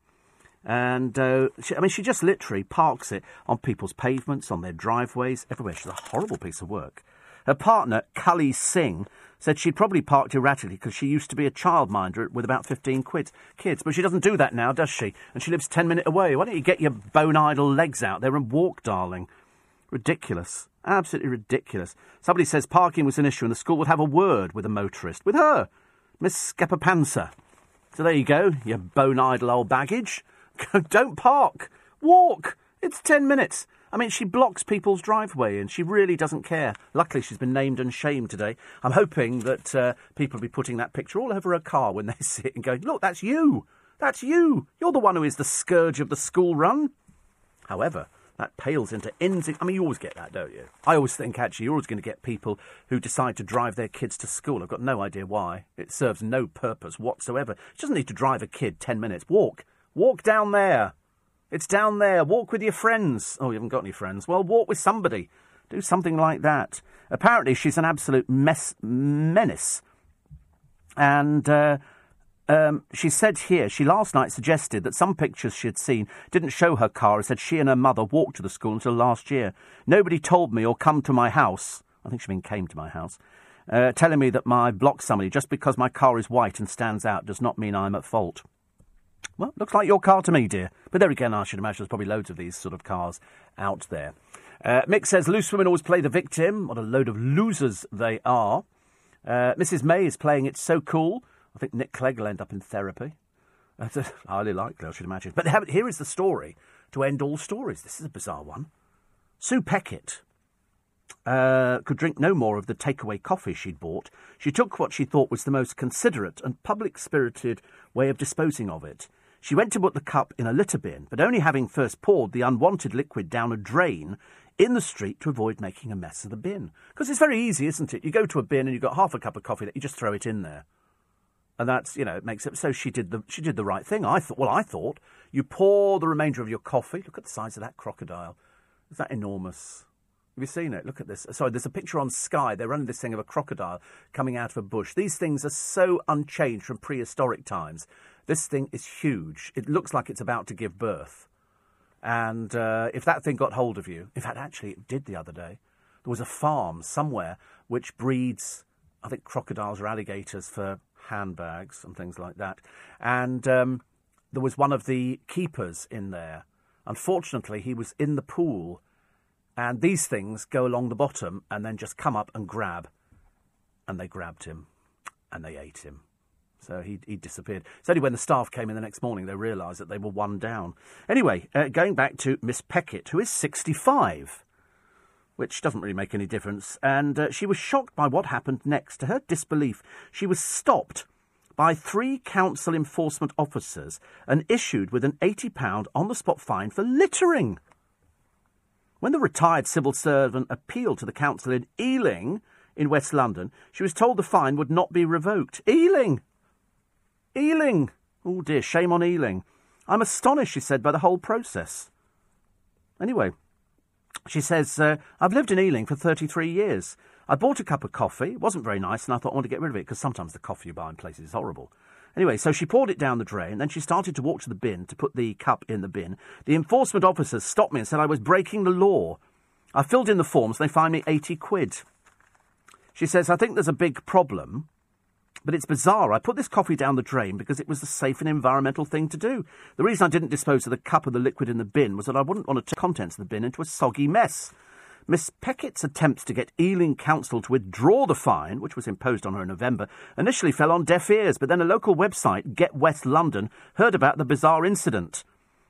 And uh, she, I mean, she just literally parks it on people's pavements, on their driveways, everywhere. She's a horrible piece of work. Her partner, Kali Singh, said she'd probably parked erratically because she used to be a childminder with about 15 quid, kids. But she doesn't do that now, does she? And she lives 10 minutes away. Why don't you get your bone idle legs out there and walk, darling? Ridiculous. Absolutely ridiculous. Somebody says parking was an issue and the school would have a word with a motorist. With her, Miss Skepapansa. So there you go, you bone idle old baggage. Don't park. Walk. It's 10 minutes. I mean, she blocks people's driveway and she really doesn't care. Luckily, she's been named and shamed today. I'm hoping that uh, people will be putting that picture all over her car when they see it and going, look, that's you. That's you. You're the one who is the scourge of the school run. However, that pales into ends. I mean, you always get that, don't you? I always think, actually, you're always going to get people who decide to drive their kids to school. I've got no idea why. It serves no purpose whatsoever. She doesn't need to drive a kid 10 minutes. Walk. Walk down there. It's down there. Walk with your friends. Oh, you haven't got any friends. Well, walk with somebody. Do something like that. Apparently, she's an absolute mess, menace. And uh, um, she said here, she last night suggested that some pictures she had seen didn't show her car and said she and her mother walked to the school until last year. Nobody told me or come to my house. I think she mean came to my house. Uh, telling me that my blocked somebody just because my car is white and stands out does not mean I'm at fault. Well, looks like your car to me, dear. But there again, I should imagine there's probably loads of these sort of cars out there. Uh, Mick says loose women always play the victim. What a load of losers they are. Uh, Mrs. May is playing it so cool. I think Nick Clegg will end up in therapy. That's highly likely, I should imagine. But here is the story to end all stories. This is a bizarre one. Sue Peckett uh, could drink no more of the takeaway coffee she'd bought. She took what she thought was the most considerate and public spirited way of disposing of it. She went to put the cup in a litter bin, but only having first poured the unwanted liquid down a drain in the street to avoid making a mess of the bin. Because it's very easy, isn't it? You go to a bin and you've got half a cup of coffee, that you just throw it in there. And that's, you know, it makes it. So she did the she did the right thing. I thought. Well, I thought you pour the remainder of your coffee. Look at the size of that crocodile. Is that enormous? Have you seen it? Look at this. Sorry, there's a picture on Sky. They're running this thing of a crocodile coming out of a bush. These things are so unchanged from prehistoric times. This thing is huge. It looks like it's about to give birth. And uh, if that thing got hold of you, in fact, actually, it did the other day. There was a farm somewhere which breeds, I think, crocodiles or alligators for handbags and things like that. And um, there was one of the keepers in there. Unfortunately, he was in the pool, and these things go along the bottom and then just come up and grab. And they grabbed him, and they ate him. So he, he disappeared. It's only when the staff came in the next morning they realised that they were one down. Anyway, uh, going back to Miss Peckett, who is 65, which doesn't really make any difference, and uh, she was shocked by what happened next. To her disbelief, she was stopped by three council enforcement officers and issued with an £80 on the spot fine for littering. When the retired civil servant appealed to the council in Ealing, in West London, she was told the fine would not be revoked. Ealing! Ealing! Oh dear, shame on Ealing. I'm astonished, she said, by the whole process. Anyway, she says, uh, I've lived in Ealing for 33 years. I bought a cup of coffee. It wasn't very nice, and I thought I want to get rid of it because sometimes the coffee you buy in places is horrible. Anyway, so she poured it down the drain, then she started to walk to the bin to put the cup in the bin. The enforcement officers stopped me and said I was breaking the law. I filled in the forms, and they fined me 80 quid. She says, I think there's a big problem but it's bizarre. I put this coffee down the drain because it was the safe and environmental thing to do. The reason I didn't dispose of the cup of the liquid in the bin was that I wouldn't want to turn the contents of the bin into a soggy mess. Miss Peckett's attempts to get Ealing Council to withdraw the fine, which was imposed on her in November, initially fell on deaf ears, but then a local website, Get West London, heard about the bizarre incident.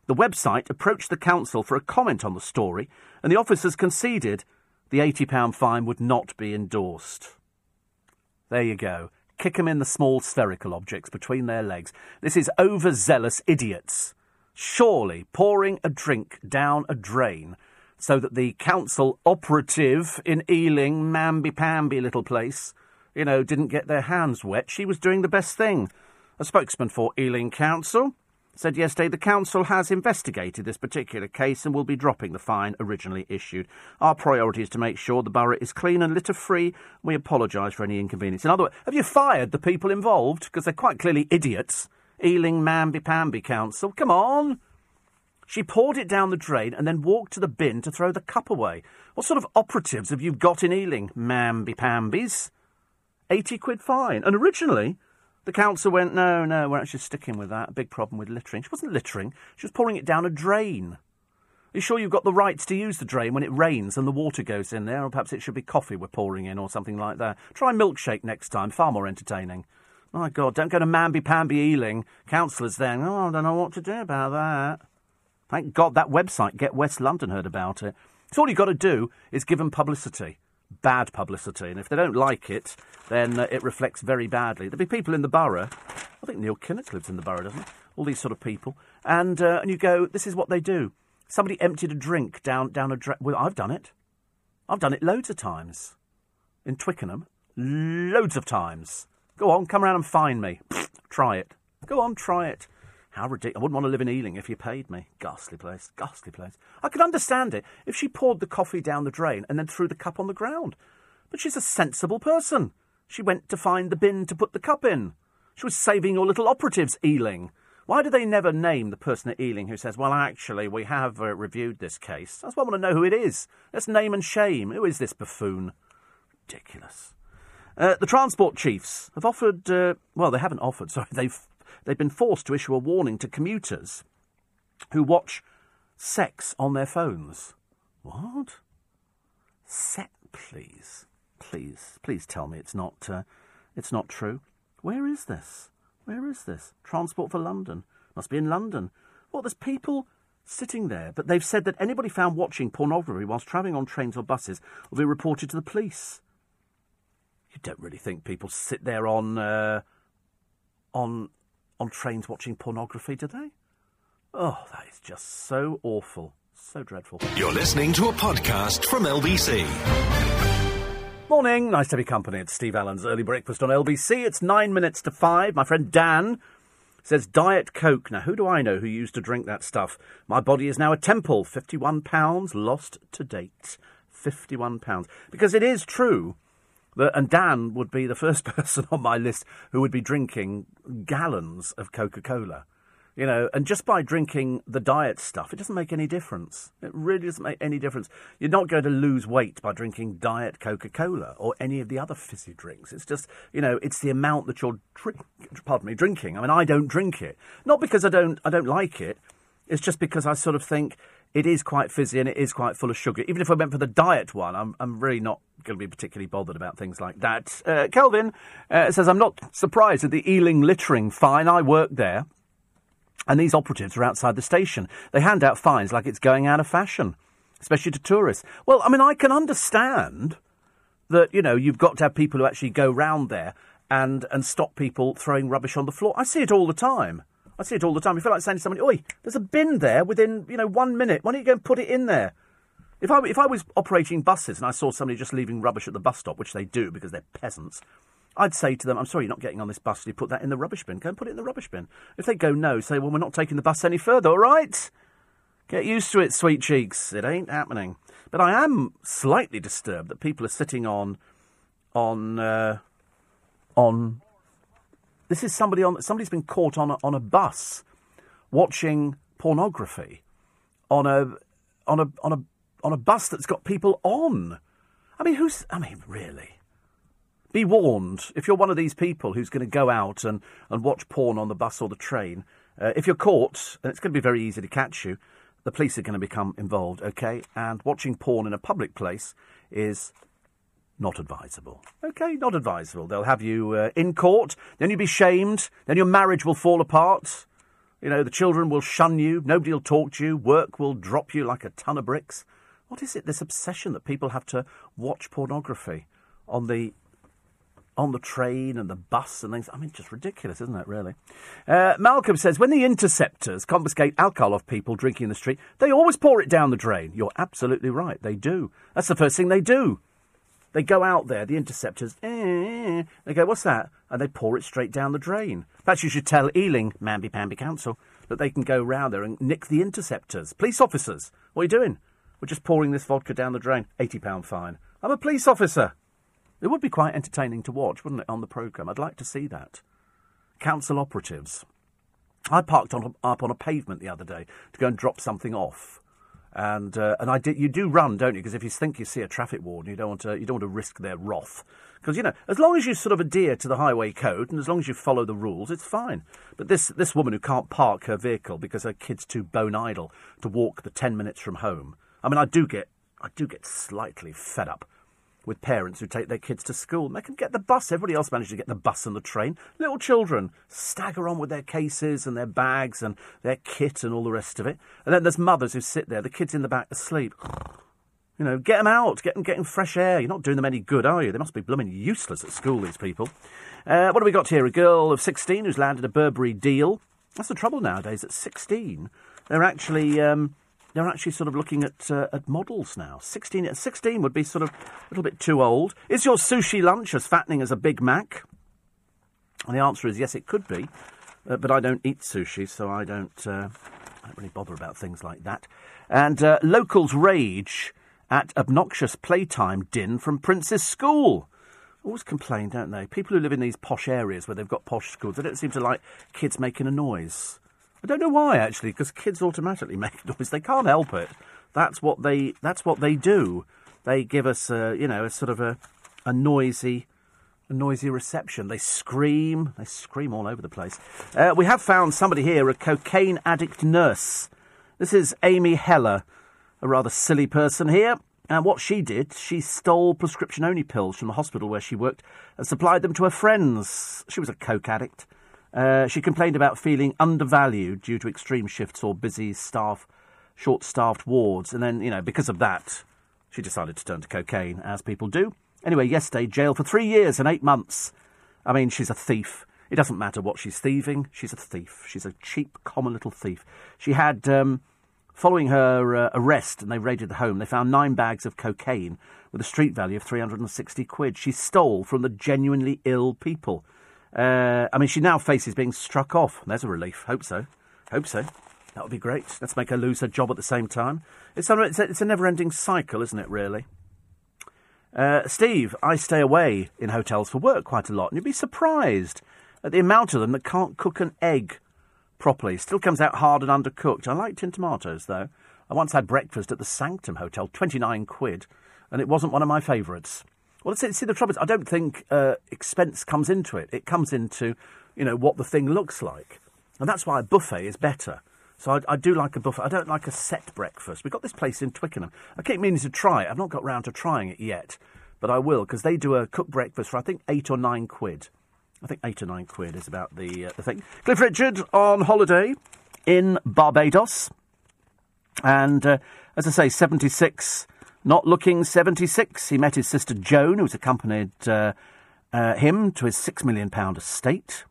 The website approached the council for a comment on the story, and the officers conceded the £80 fine would not be endorsed. There you go kick them in the small spherical objects between their legs. This is overzealous idiots. Surely pouring a drink down a drain so that the council operative in Ealing, mamby-pamby little place, you know, didn't get their hands wet. She was doing the best thing. A spokesman for Ealing Council said yesterday the council has investigated this particular case and will be dropping the fine originally issued. Our priority is to make sure the borough is clean and litter free. We apologise for any inconvenience. In other words, have you fired the people involved? Because they're quite clearly idiots. Ealing Mamby Pamby Council. Come on. She poured it down the drain and then walked to the bin to throw the cup away. What sort of operatives have you got in Ealing, Mamby Pambies? 80 quid fine. And originally, the council went, no, no, we're actually sticking with that. Big problem with littering. She wasn't littering, she was pouring it down a drain. Are you sure you've got the rights to use the drain when it rains and the water goes in there? Or perhaps it should be coffee we're pouring in or something like that. Try milkshake next time, far more entertaining. My God, don't go to Mamby Pamby Ealing. Councillors then, oh, I don't know what to do about that. Thank God that website, Get West London, heard about it. So all you've got to do is give them publicity bad publicity, and if they don't like it, then uh, it reflects very badly. There'll be people in the borough. I think Neil Kinnock lives in the borough, doesn't he? All these sort of people, and uh, and you go, this is what they do. Somebody emptied a drink down down a drain. Well, I've done it. I've done it loads of times in Twickenham, loads of times. Go on, come around and find me. try it. Go on, try it. How ridiculous. I wouldn't want to live in Ealing if you paid me. Ghastly place. Ghastly place. I could understand it if she poured the coffee down the drain and then threw the cup on the ground. But she's a sensible person. She went to find the bin to put the cup in. She was saving your little operatives, Ealing. Why do they never name the person at Ealing who says, well, actually, we have uh, reviewed this case? That's why I want to know who it is. Let's name and shame. Who is this buffoon? Ridiculous. Uh, the transport chiefs have offered, uh, well, they haven't offered, sorry, they've they've been forced to issue a warning to commuters who watch sex on their phones. What? Sex, please, please, please tell me it's not, uh, it's not true. Where is this? Where is this? Transport for London. Must be in London. What, there's people sitting there, but they've said that anybody found watching pornography whilst travelling on trains or buses will be reported to the police. You don't really think people sit there on uh, on on trains watching pornography, do they? Oh, that is just so awful. So dreadful. You're listening to a podcast from LBC. Morning, nice to be company. It's Steve Allen's early breakfast on LBC. It's nine minutes to five. My friend Dan says Diet Coke. Now, who do I know who used to drink that stuff? My body is now a temple. £51 lost to date. £51. Because it is true and Dan would be the first person on my list who would be drinking gallons of Coca Cola. You know, and just by drinking the diet stuff, it doesn't make any difference. It really doesn't make any difference. You're not going to lose weight by drinking diet Coca Cola or any of the other fizzy drinks. It's just, you know, it's the amount that you're, drink, pardon me, drinking. I mean, I don't drink it. Not because I don't, I don't like it. It's just because I sort of think it is quite fizzy and it is quite full of sugar. Even if I went for the diet one, I'm, I'm really not going to be particularly bothered about things like that. Uh, Kelvin uh, says, I'm not surprised at the Ealing littering fine. I work there. And these operatives are outside the station. They hand out fines like it's going out of fashion, especially to tourists. Well, I mean, I can understand that, you know, you've got to have people who actually go round there and, and stop people throwing rubbish on the floor. I see it all the time. I see it all the time. You feel like saying to somebody, Oi, there's a bin there within, you know, one minute. Why don't you go and put it in there? If I, if I was operating buses and I saw somebody just leaving rubbish at the bus stop, which they do because they're peasants, I'd say to them, I'm sorry you're not getting on this bus. You put that in the rubbish bin. Go and put it in the rubbish bin. If they go no, say, well, we're not taking the bus any further, all right? Get used to it, sweet cheeks. It ain't happening. But I am slightly disturbed that people are sitting on, on, uh, on. This is somebody on. Somebody's been caught on a, on a bus, watching pornography, on a, on a, on a, on a bus that's got people on. I mean, who's? I mean, really? Be warned if you're one of these people who's going to go out and, and watch porn on the bus or the train. Uh, if you're caught, and it's going to be very easy to catch you, the police are going to become involved, okay? And watching porn in a public place is not advisable. Okay, not advisable. They'll have you uh, in court, then you'll be shamed, then your marriage will fall apart. You know, the children will shun you, nobody will talk to you, work will drop you like a ton of bricks. What is it, this obsession that people have to watch pornography on the on the train and the bus and things. I mean, just ridiculous, isn't it, really? Uh, Malcolm says when the interceptors confiscate alcohol off people drinking in the street, they always pour it down the drain. You're absolutely right. They do. That's the first thing they do. They go out there, the interceptors, eh, they go, what's that? And they pour it straight down the drain. Perhaps you should tell Ealing, Manby Pamby Council, that they can go round there and nick the interceptors. Police officers, what are you doing? We're just pouring this vodka down the drain. £80 fine. I'm a police officer. It would be quite entertaining to watch, wouldn't it, on the programme? I'd like to see that. Council operatives. I parked on, up on a pavement the other day to go and drop something off. And uh, and I did. You do run, don't you? Because if you think you see a traffic warden, you don't want to. You don't want to risk their wrath. Because you know, as long as you sort of adhere to the highway code and as long as you follow the rules, it's fine. But this this woman who can't park her vehicle because her kid's too bone idle to walk the ten minutes from home. I mean, I do get I do get slightly fed up with parents who take their kids to school. They can get the bus. Everybody else manages to get the bus and the train. Little children stagger on with their cases and their bags and their kit and all the rest of it. And then there's mothers who sit there, the kids in the back asleep. You know, get them out, get them getting fresh air. You're not doing them any good, are you? They must be blooming useless at school, these people. Uh, what have we got here? A girl of 16 who's landed a Burberry deal. That's the trouble nowadays. At 16, they're actually um, they're actually sort of looking at uh, at models now. 16, 16 would be sort of a little bit too old. Is your sushi lunch as fattening as a Big Mac? And the answer is yes, it could be. Uh, but I don't eat sushi, so I don't, uh, I don't really bother about things like that. And uh, locals rage at obnoxious playtime din from Prince's school. Always complain, don't they? People who live in these posh areas where they've got posh schools, they don't seem to like kids making a noise. I don't know why actually, because kids automatically make noise. They can't help it. That's what they. That's what they do. They give us, a, you know, a sort of a, a noisy, a noisy reception. They scream. They scream all over the place. Uh, we have found somebody here, a cocaine addict nurse. This is Amy Heller, a rather silly person here. And what she did, she stole prescription only pills from the hospital where she worked and supplied them to her friends. She was a coke addict. Uh, she complained about feeling undervalued due to extreme shifts or busy staff, short staffed wards. And then, you know, because of that, she decided to turn to cocaine, as people do. Anyway, yesterday, jail for three years and eight months. I mean, she's a thief. It doesn't matter what she's thieving, she's a thief. She's a cheap, common little thief. She had, um, following her uh, arrest, and they raided the home, they found nine bags of cocaine with a street value of 360 quid. She stole from the genuinely ill people. Uh, I mean, she now faces being struck off. There's a relief. Hope so. Hope so. That would be great. Let's make her lose her job at the same time. It's a, it's a, it's a never ending cycle, isn't it, really? Uh, Steve, I stay away in hotels for work quite a lot, and you'd be surprised at the amount of them that can't cook an egg properly. Still comes out hard and undercooked. I like tin tomatoes, though. I once had breakfast at the Sanctum Hotel, 29 quid, and it wasn't one of my favourites. Well, see, see, the trouble is, I don't think uh, expense comes into it. It comes into, you know, what the thing looks like. And that's why a buffet is better. So I, I, do like a buffet. I don't like a set breakfast. We've got this place in Twickenham. I keep meaning to try it. I've not got round to trying it yet, but I will because they do a cooked breakfast for I think eight or nine quid. I think eight or nine quid is about the uh, the thing. Cliff Richard on holiday in Barbados, and uh, as I say, seventy six. Not looking 76, he met his sister Joan, who's accompanied uh, uh, him to his £6 million estate.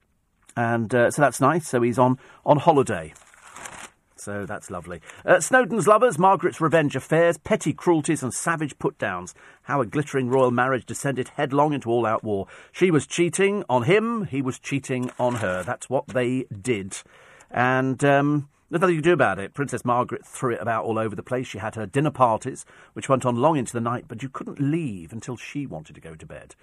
And uh, so that's nice. So he's on, on holiday. So that's lovely. Uh, Snowdon's lovers, Margaret's revenge affairs, petty cruelties, and savage put downs. How a glittering royal marriage descended headlong into all out war. She was cheating on him, he was cheating on her. That's what they did. And. Um, there's nothing you can do about it. Princess Margaret threw it about all over the place. She had her dinner parties, which went on long into the night, but you couldn't leave until she wanted to go to bed.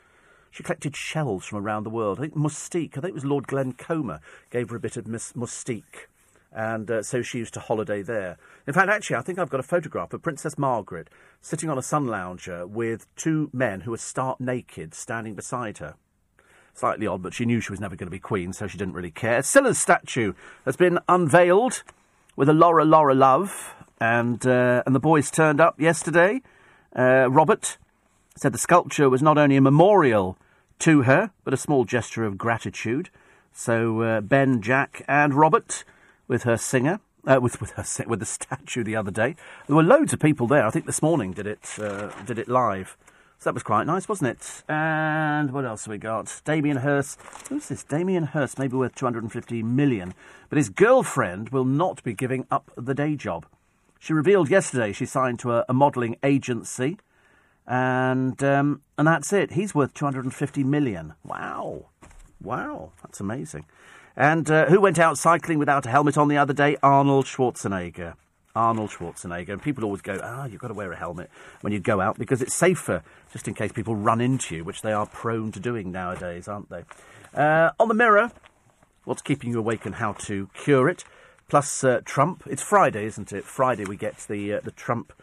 She collected shells from around the world. I think Mustique, I think it was Lord Glenconner, gave her a bit of Mustique and uh, so she used to holiday there. In fact, actually, I think I've got a photograph of Princess Margaret sitting on a sun lounger with two men who were stark naked standing beside her. Slightly odd, but she knew she was never going to be queen, so she didn't really care. Cilla's statue has been unveiled with a Laura Laura love, and uh, and the boys turned up yesterday. Uh, Robert said the sculpture was not only a memorial to her, but a small gesture of gratitude. So uh, Ben, Jack, and Robert with her singer, uh, with with her with the statue the other day. There were loads of people there. I think this morning did it uh, did it live. So that was quite nice, wasn't it? And what else have we got? Damien Hirst. Who's this? Damien Hirst, maybe worth 250 million. But his girlfriend will not be giving up the day job. She revealed yesterday she signed to a, a modelling agency. And um, and that's it. He's worth 250 million. Wow. Wow. That's amazing. And uh, who went out cycling without a helmet on the other day? Arnold Schwarzenegger. Arnold Schwarzenegger. And people always go, ah, you've got to wear a helmet when you go out because it's safer, just in case people run into you, which they are prone to doing nowadays, aren't they? Uh, on the mirror, what's keeping you awake and how to cure it. Plus uh, Trump. It's Friday, isn't it? Friday we get the uh, the Trump,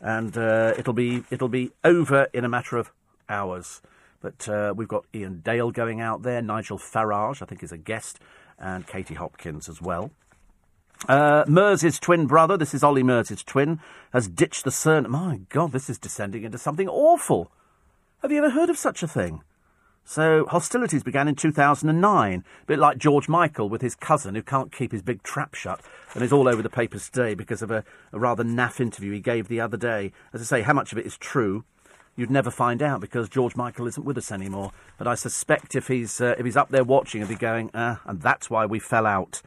and uh, it'll be it'll be over in a matter of hours. But uh, we've got Iain Dale going out there, Nigel Farage, I think, is a guest, and Katie Hopkins as well. Uh, twin brother, this is Olly Murs's twin, has ditched the CERN. My God, this is descending into something awful. Have you ever heard of such a thing? So, hostilities began in 2009, a bit like George Michael with his cousin who can't keep his big trap shut and is all over the papers today because of a, a rather naff interview he gave the other day. As I say, how much of it is true? you'd never find out because George Michael isn't with us anymore. But I suspect if he's uh, if he's up there watching, he'll be going, uh, and that's why we fell out.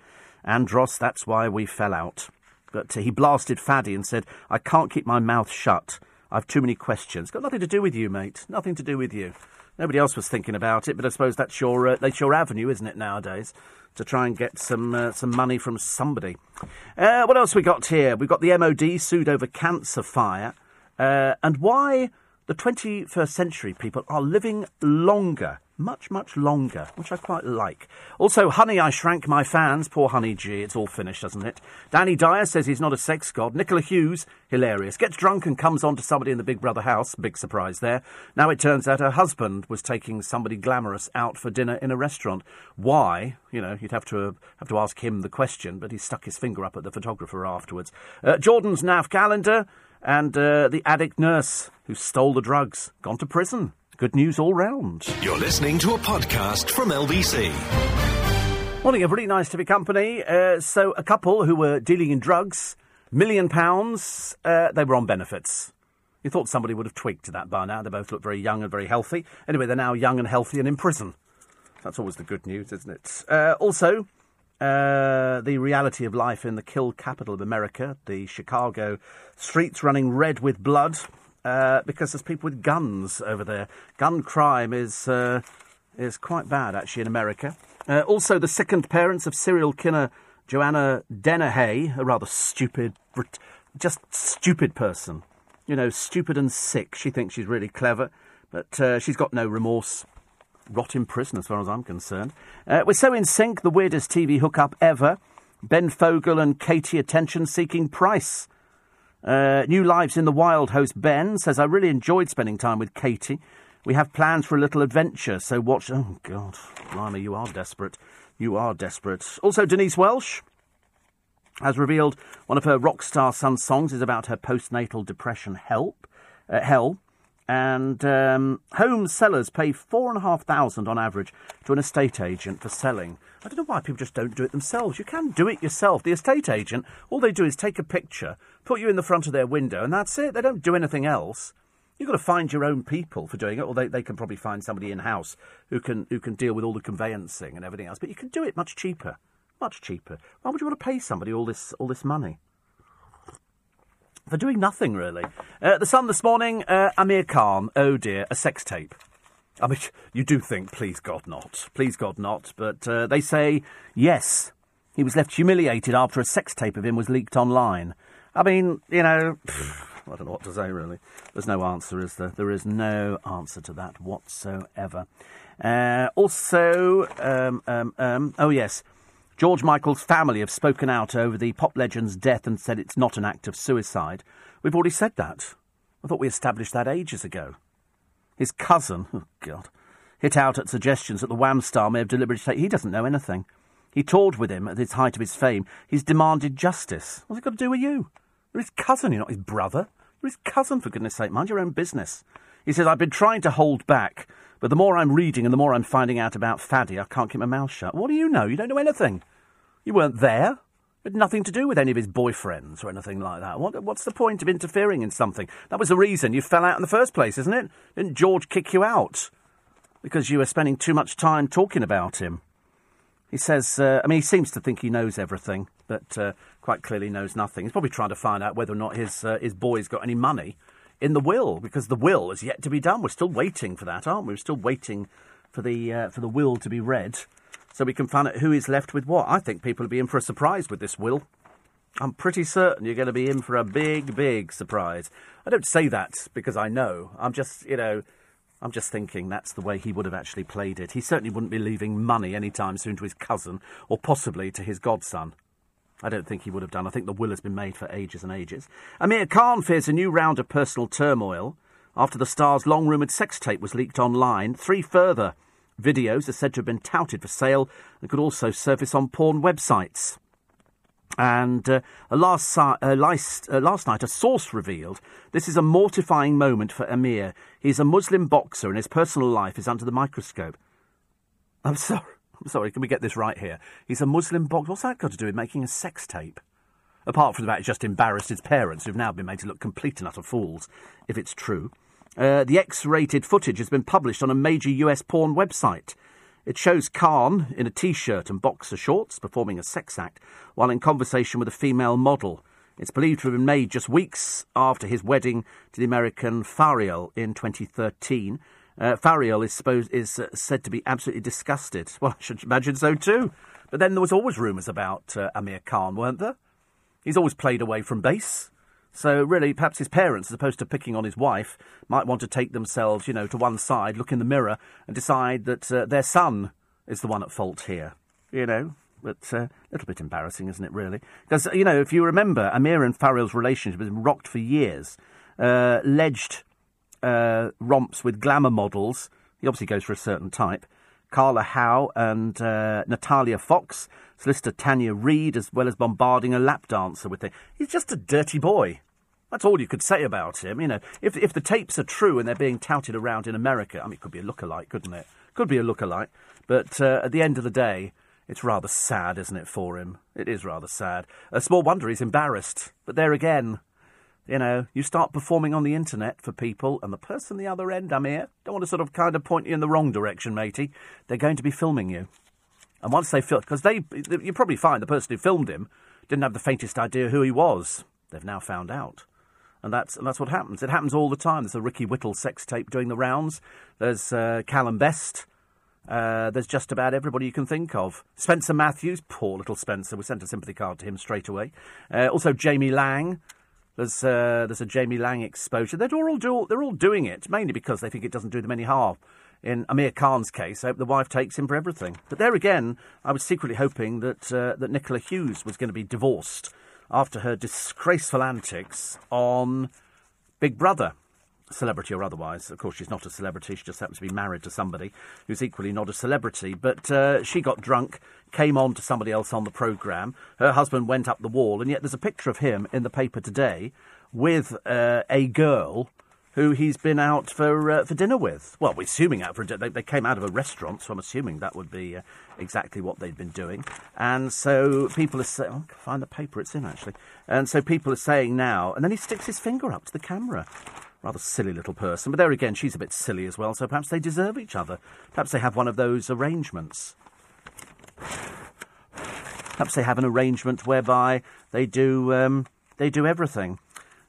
Andros, that's why we fell out. But uh, he blasted Fadi and said, I can't keep my mouth shut. I've too many questions. Got nothing to do with you, mate. Nothing to do with you. Nobody else was thinking about it, but I suppose that's your uh, that's your avenue, isn't it nowadays? To try and get some uh, some money from somebody. Uh, what else we got here? We've got the MOD sued over cancer fire, uh, and why the 21st century people are living longer, much, much longer, which I quite like. Also, Honey, I Shrank My Fans. Poor Honey G, it's all finished, doesn't it? Danny Dyer says he's not a sex god. Nicola Hughes, hilarious. Gets drunk and comes on to somebody in the Big Brother house. Big surprise there. Now it turns out her husband was taking somebody glamorous out for dinner in a restaurant. Why? You know, you'd have to uh, have to ask him the question, but he stuck his finger up at the photographer afterwards. Uh, Jordan's Nav calendar and uh, the addict nurse who stole the drugs, gone to prison. Good news all round. You're listening to a podcast from LBC. Morning, everybody. Nice to be company. Uh, so, a couple who were dealing in drugs, million pounds, uh, they were on benefits. You thought somebody would have tweaked to that by now. They both look very young and very healthy. Anyway, they're now young and healthy and in prison. That's always the good news, isn't it? Uh, also, uh, the reality of life in the kill capital of America, the Chicago streets running red with blood uh, because there's people with guns over there. Gun crime is uh, is quite bad actually in America. Uh, also, the second parents of serial killer Joanna Dennehy, a rather stupid, just stupid person. You know, stupid and sick. She thinks she's really clever. But uh, she's got no remorse. Rot in prison, as far as I'm concerned. Uh, we're so in sync, the weirdest TV hookup ever. Ben Fogle and Katie attention seeking Price. Uh, New Lives in the Wild host Ben says, I really enjoyed spending time with Katie. We have plans for a little adventure, so watch. Oh, God. Blimey, you are desperate. You are desperate. Also, Denise Welch has revealed one of her rock star son songs is about her postnatal depression help, uh, hell. And um, home sellers pay four and a half thousand on average to an estate agent for selling. I don't know why people just don't do it themselves. You can do it yourself. The estate agent, all they do is take a picture, put you in the front of their window, and that's it. They don't do anything else. You've got to find your own people for doing it, or they, they can probably find somebody in house who can who can deal with all the conveyancing and everything else. But you can do it much cheaper, much cheaper. Why would you want to pay somebody all this all this money? For doing nothing, really. Uh, the Sun this morning, uh, Amir Khan, oh dear, a sex tape. I mean, you do think, please God not, please God not, but uh, they say, yes, he was left humiliated after a sex tape of him was leaked online. I mean, you know, I don't know what to say really. There's no answer, is there? There is no answer to that whatsoever. Uh, also, um, um, um, oh yes, George Michael's family have spoken out over the pop legend's death and said it's not an act of suicide. We've already said that. I thought we established that ages ago. His cousin, oh God, hit out at suggestions that the Wham star may have deliberately taken. He doesn't know anything. He toured with him at the height of his fame. He's demanded justice. What's it got to do with you? You're his cousin, you're not his brother. You're his cousin, for goodness sake. Mind your own business. He says, I've been trying to hold back, but the more I'm reading and the more I'm finding out about Fadi, I can't keep my mouth shut. What do you know? You don't know anything. You weren't there. Had nothing to do with any of his boyfriends or anything like that. What, what's the point of interfering in something? That was the reason you fell out in the first place, isn't it? Didn't George kick you out? Because you were spending too much time talking about him. He says, uh, I mean, he seems to think he knows everything, but uh, quite clearly knows nothing. He's probably trying to find out whether or not his, uh, his boy's got any money in the will, because the will is yet to be done. We're still waiting for that, aren't we? We're still waiting for the, uh, for the will to be read so we can find out who is left with what. I think people will be in for a surprise with this will. I'm pretty certain you're going to be in for a big, big surprise. I don't say that because I know. I'm just, you know, I'm just thinking that's the way he would have actually played it. He certainly wouldn't be leaving money any time soon to his cousin or possibly to his godson. I don't think he would have done. I think the will has been made for ages and ages. Amir Khan fears a new round of personal turmoil after the star's long rumoured sex tape was leaked online. Three further videos are said to have been touted for sale and could also surface on porn websites. And uh, last, uh, last, uh, last night, a source revealed this is a mortifying moment for Amir. He's a Muslim boxer, and his personal life is under the microscope. I'm sorry. I'm sorry. Can we get this right here? He's a Muslim boxer. What's that got to do with making a sex tape? Apart from the fact it just embarrassed his parents, who've now been made to look complete and utter fools, if it's true. Uh, the X rated footage has been published on a major US porn website. It shows Khan in a t shirt and boxer shorts performing a sex act while in conversation with a female model. It's believed to have been made just weeks after his wedding to the American Faryal in 2013. Uh, Faryal is, supposed, is uh, said to be absolutely disgusted. Well, I should imagine so too. But then there was always rumours about uh, Amir Khan, weren't there? He's always played away from base. So really, perhaps his parents, as opposed to picking on his wife, might want to take themselves, you know, to one side, look in the mirror, and decide that uh, their son is the one at fault here. You know, but uh, a little bit embarrassing, isn't it? Really, because you know, if you remember, Amir and Faryal's relationship has been rocked for years. Uh, alleged uh, romps with glamour models. He obviously goes for a certain type. Carla Howe and uh, Natalia Fox, solicitor Tanya Reid, as well as bombarding a lap dancer with it. He's just a dirty boy. That's all you could say about him. You know, if if the tapes are true and they're being touted around in America, I mean, it could be a lookalike, couldn't it? Could be a lookalike. But uh, at the end of the day, it's rather sad, isn't it, for him? It is rather sad. A small wonder he's embarrassed. But there again, you know, you start performing on the internet for people, and the person the other end, I'm here, don't want to sort of kind of point you in the wrong direction, matey. They're going to be filming you. And once they film, because they, you probably find the person who filmed him didn't have the faintest idea who he was. They've now found out. And that's, and that's what happens. It happens all the time. There's a Ricky Whittle sex tape doing the rounds. There's uh, Calum Best. Uh, there's just about everybody you can think of. Spencer Matthews, poor little Spencer. We sent a sympathy card to him straight away. Uh, also, Jamie Laing. There's uh, there's a Jamie Laing exposure. They're all do, they're all doing it mainly because they think it doesn't do them any harm. In Amir Khan's case, I hope the wife takes him for everything. But there again, I was secretly hoping that uh, that Nicola Hughes was going to be divorced after her disgraceful antics on Big Brother celebrity or otherwise. Of course, she's not a celebrity. She just happens to be married to somebody who's equally not a celebrity. But uh, she got drunk, came on to somebody else on the programme. Her husband went up the wall, and yet there's a picture of him in the paper today with uh, a girl who he's been out for uh, for dinner with. Well, we're assuming out for. They, they, came out of a restaurant, so I'm assuming that would be uh, exactly what they'd been doing. And so people are saying, oh, find the paper it's in actually. And so people are saying now, and then he sticks his finger up to the camera. Rather silly little person. But there again, she's a bit silly as well, so perhaps they deserve each other. Perhaps they have one of those arrangements. Perhaps they have an arrangement whereby they do, um, they do everything.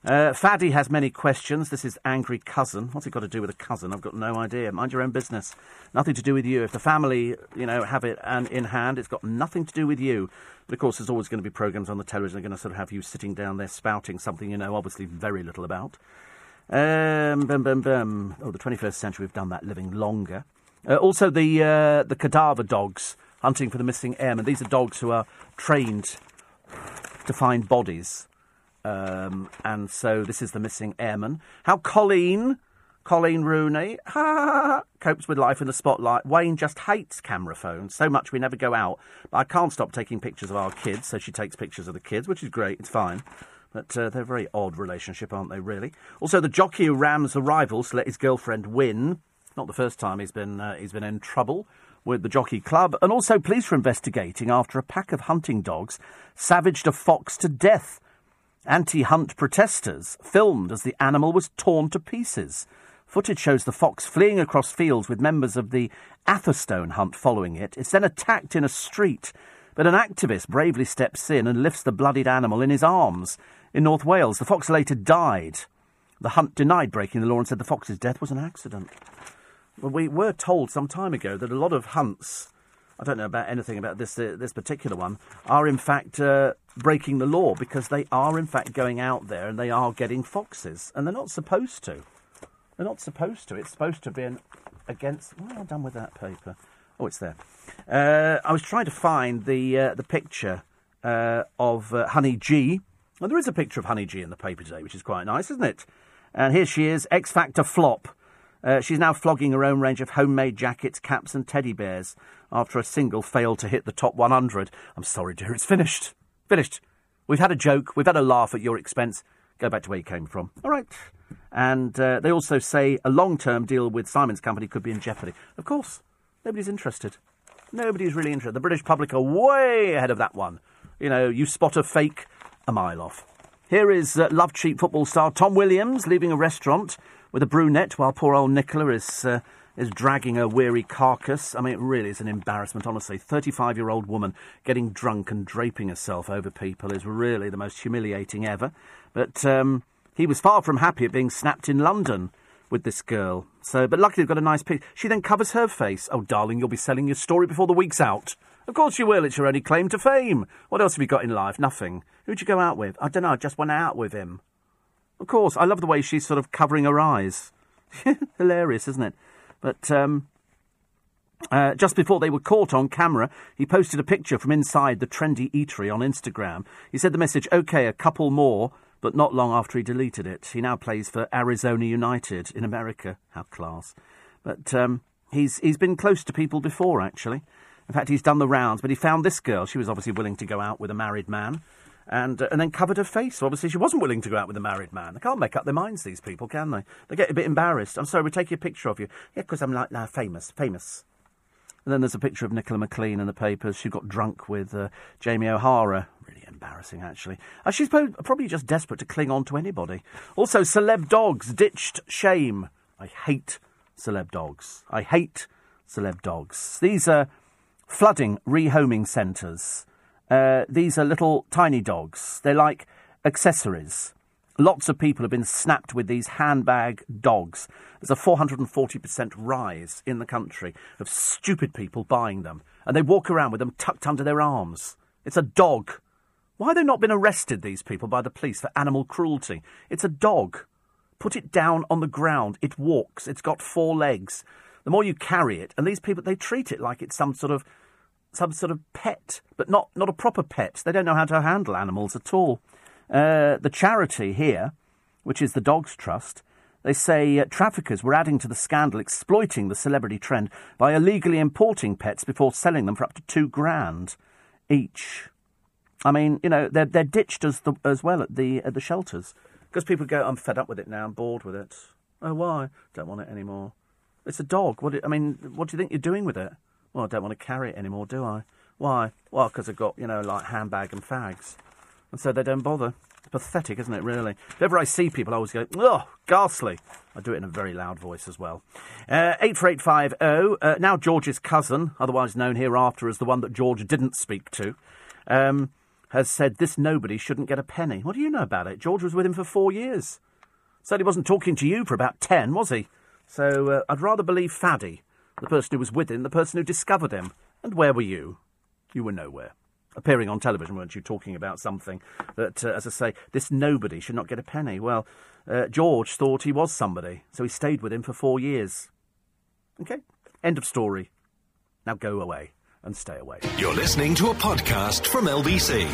Uh, Fadi has many questions. This is angry cousin. What's it got to do with a cousin? I've got no idea. Mind your own business. Nothing to do with you. If the family, you know, have it and in hand, it's got nothing to do with you. But of course, there's always going to be programs on the television that are going to sort of have you sitting down there spouting something you know obviously very little about. Um. Oh, the 21st century, we've done that living longer. Uh, also, the uh, the cadaver dogs hunting for the missing airmen. These are dogs who are trained to find bodies. Um, and so this is the missing airman. How Coleen, Coleen Rooney, copes with life in the spotlight. Wayne just hates camera phones so much we never go out. But I can't stop taking pictures of our kids, so she takes pictures of the kids, which is great. It's fine. But uh, they're a very odd relationship, aren't they, really? Also, the jockey who rams the rivals to let his girlfriend win. Not the first time he's been, uh, he's been in trouble with the Jockey Club. And also, police are investigating after a pack of hunting dogs savaged a fox to death. Anti hunt protesters filmed as the animal was torn to pieces. Footage shows the fox fleeing across fields with members of the Atherstone hunt following it. It's then attacked in a street, but an activist bravely steps in and lifts the bloodied animal in his arms in North Wales. The fox later died. The hunt denied breaking the law and said the fox's death was an accident. Well, we were told some time ago that a lot of hunts, I don't know about anything about this uh, this particular one, are in fact uh, breaking the law because they are in fact going out there and they are getting foxes, and they're not supposed to. They're not supposed to. It's supposed to be an against. What have I done with that paper? Oh, it's there. Uh, I was trying to find the uh, the picture uh, of uh, Honey G well, there is a picture of Honey G in the paper today, which is quite nice, isn't it? And here she is, X Factor flop. Uh, she's now flogging her own range of homemade jackets, caps, and teddy bears after a single failed to hit the top 100. I'm sorry, dear, it's finished. Finished. We've had a joke, we've had a laugh at your expense. Go back to where you came from. All right. And uh, they also say a long term deal with Simon's company could be in jeopardy. Of course, nobody's interested. Nobody's really interested. The British public are way ahead of that one. You know, you spot a fake, a mile off. Here is uh, Love Cheap football star Tom Williams leaving a restaurant with a brunette while poor old Nicola is, uh, is dragging a weary carcass. I mean, it really is an embarrassment, honestly. 35 year old woman getting drunk and draping herself over people is really the most humiliating ever. But um, he was far from happy at being snapped in London with this girl. So, but luckily, they've got a nice piece. She then covers her face. Oh, darling, you'll be selling your story before the week's out. Of course you will. It's your only claim to fame. What else have you got in life? Nothing. Who'd you go out with? I don't know. I just went out with him. Of course. I love the way she's sort of covering her eyes. Hilarious, isn't it? But um, uh, just before they were caught on camera, he posted a picture from inside the trendy eatery on Instagram. He said the message, OK, a couple more, but not long after he deleted it. He now plays for Arizona United in America. How class. But um, he's, he's been close to people before, actually. In fact, he's done the rounds, but he found this girl. She was obviously willing to go out with a married man. And, uh, and then covered her face. So obviously, she wasn't willing to go out with a married man. They can't make up their minds, these people, can they? They get a bit embarrassed. I'm sorry, we're taking a picture of you. Yeah, because I'm like now famous, famous. And then there's a picture of Nicola McLean in the papers. She got drunk with uh, Jamie O'Hara. Really embarrassing, actually. Uh, she's probably just desperate to cling on to anybody. Also, celeb dogs ditched shame. I hate celeb dogs. I hate celeb dogs. These are flooding rehoming centres. Uh, these are little tiny dogs. They're like accessories. Lots of people have been snapped with these handbag dogs. There's a 440% rise in the country of stupid people buying them. And they walk around with them tucked under their arms. It's a dog. Why have they not been arrested, these people, by the police for animal cruelty? It's a dog. Put it down on the ground. It walks. It's got four legs. The more you carry it, and these people, they treat it like it's some sort of some sort of pet, but not, not a proper pet. They don't know how to handle animals at all. Uh, the charity here, which is the Dogs Trust, they say uh, traffickers were adding to the scandal, exploiting the celebrity trend by illegally importing pets before selling them for up to two grand each. I mean, you know, they're, they're ditched as, the, as well at the, at the shelters because people go, I'm fed up with it now, I'm bored with it. Oh, why? Don't want it anymore. It's a dog. What? Do, I mean, what do you think you're doing with it? Well, I don't want to carry it anymore, do I? Why? Well, because I've got, you know, like handbag and fags. And so they don't bother. Pathetic, isn't it, really? If ever I see people, I always go, oh, ghastly. I do it in a very loud voice as well. Uh, 84850, uh, now George's cousin, otherwise known hereafter as the one that George didn't speak to, um, has said this nobody shouldn't get a penny. What do you know about it? George was with him for four years. Said he wasn't talking to you for about ten, was he? So uh, I'd rather believe Fadi the person who was with him, the person who discovered him. And where were you? You were nowhere. Appearing on television, weren't you, talking about something that, uh, as I say, this nobody should not get a penny? Well, uh, George thought he was somebody, so he stayed with him for four years. Okay, end of story. Now go away and stay away. You're listening to a podcast from LBC.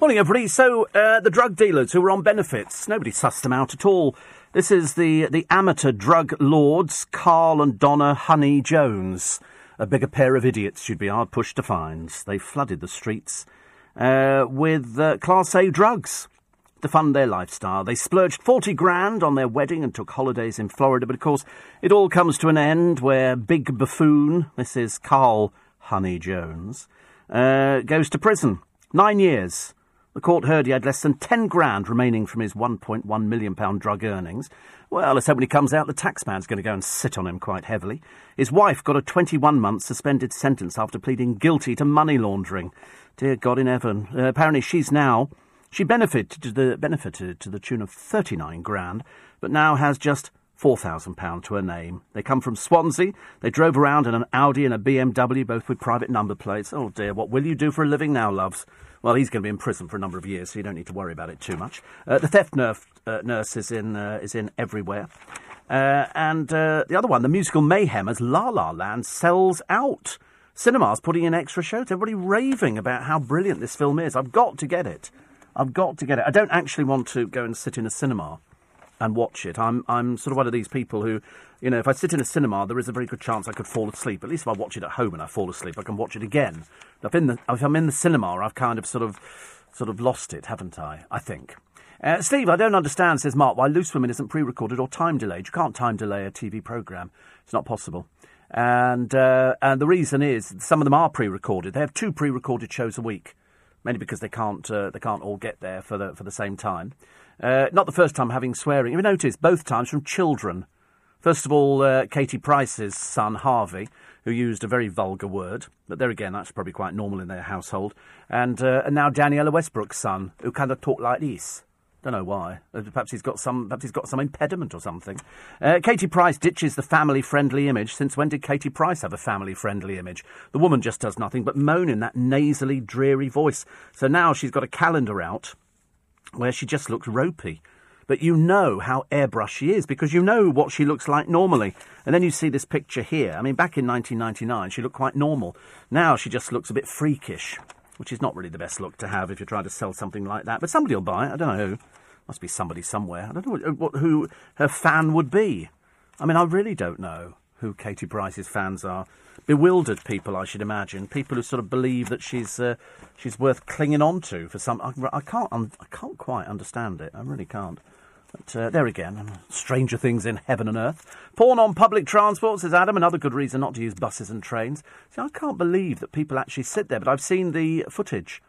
Morning, everybody. So, uh, the drug dealers who were on benefits, nobody sussed them out at all. This is the, the amateur drug lords, Carl and Donna Honey Jones. A bigger pair of idiots you'd be hard pushed to find. They flooded the streets uh, with uh, Class A drugs to fund their lifestyle. They splurged 40 grand on their wedding and took holidays in Florida, but of course, it all comes to an end where Big Buffoon, this is Carl Honey Jones, uh, goes to prison. Nine years the court heard he had less than 10 grand remaining from his £1.1 million drug earnings. Well, let's hope when he comes out, the taxman's going to go and sit on him quite heavily. His wife got a 21 month suspended sentence after pleading guilty to money laundering. Dear God in heaven. Uh, apparently, she's now. She benefited to, the, benefited to the tune of 39 grand, but now has just £4,000 to her name. They come from Swansea. They drove around in an Audi and a BMW, both with private number plates. Oh dear, what will you do for a living now, loves? Well, he's going to be in prison for a number of years, so you don't need to worry about it too much. Uh, the theft nerf, uh, nurse is in, uh, is in everywhere. Uh, and uh, the other one, the musical mayhem, as La La Land sells out. Cinemas putting in extra shows. Everybody raving about how brilliant this film is. I've got to get it. I've got to get it. I don't actually want to go and sit in a cinema and watch it. I'm I'm sort of one of these people who, you know, if I sit in a cinema, there is a very good chance I could fall asleep. At least if I watch it at home and I fall asleep, I can watch it again. If, in the, if I'm in the cinema, I've kind of sort of sort of lost it, haven't I? I think. Uh, Steve, I don't understand, says Mark, why Loose Women isn't pre recorded or time delayed. You can't time delay a TV programme. It's not possible. And, uh, and the reason is some of them are pre recorded. They have two pre recorded shows a week, mainly because they can't, uh, they can't all get there for the, for the same time. Uh, not the first time having swearing. You noticed? Both times from children. First of all, uh, Katie Price's son, Harvey, who used a very vulgar word, but there again, that's probably quite normal in their household. And, uh, and now Danniella Westbrook's son, who kind of talked like this. Don't know why. Uh, perhaps he's got some. Perhaps he's got some impediment or something. Uh, Katie Price ditches the family-friendly image. Since when did Katie Price have a family-friendly image? The woman just does nothing but moan in that nasally, dreary voice. So now she's got a calendar out where she just looks ropey. But you know how airbrushed she is because you know what she looks like normally. And then you see this picture here. I mean, back in 1999, she looked quite normal. Now she just looks a bit freakish, which is not really the best look to have if you're trying to sell something like that. But somebody will buy it. I don't know who. Must be somebody somewhere. I don't know what, uh, what, who her fan would be. I mean, I really don't know who Katie Price's fans are bewildered people, I should imagine. People who sort of believe that she's uh, she's worth clinging on to for some. I, I can't I can't quite understand it. I really can't. But uh, there again, stranger things in heaven and earth. Porn on public transport, says Adam. Another good reason not to use buses and trains. See, I can't believe that people actually sit there, but I've seen the footage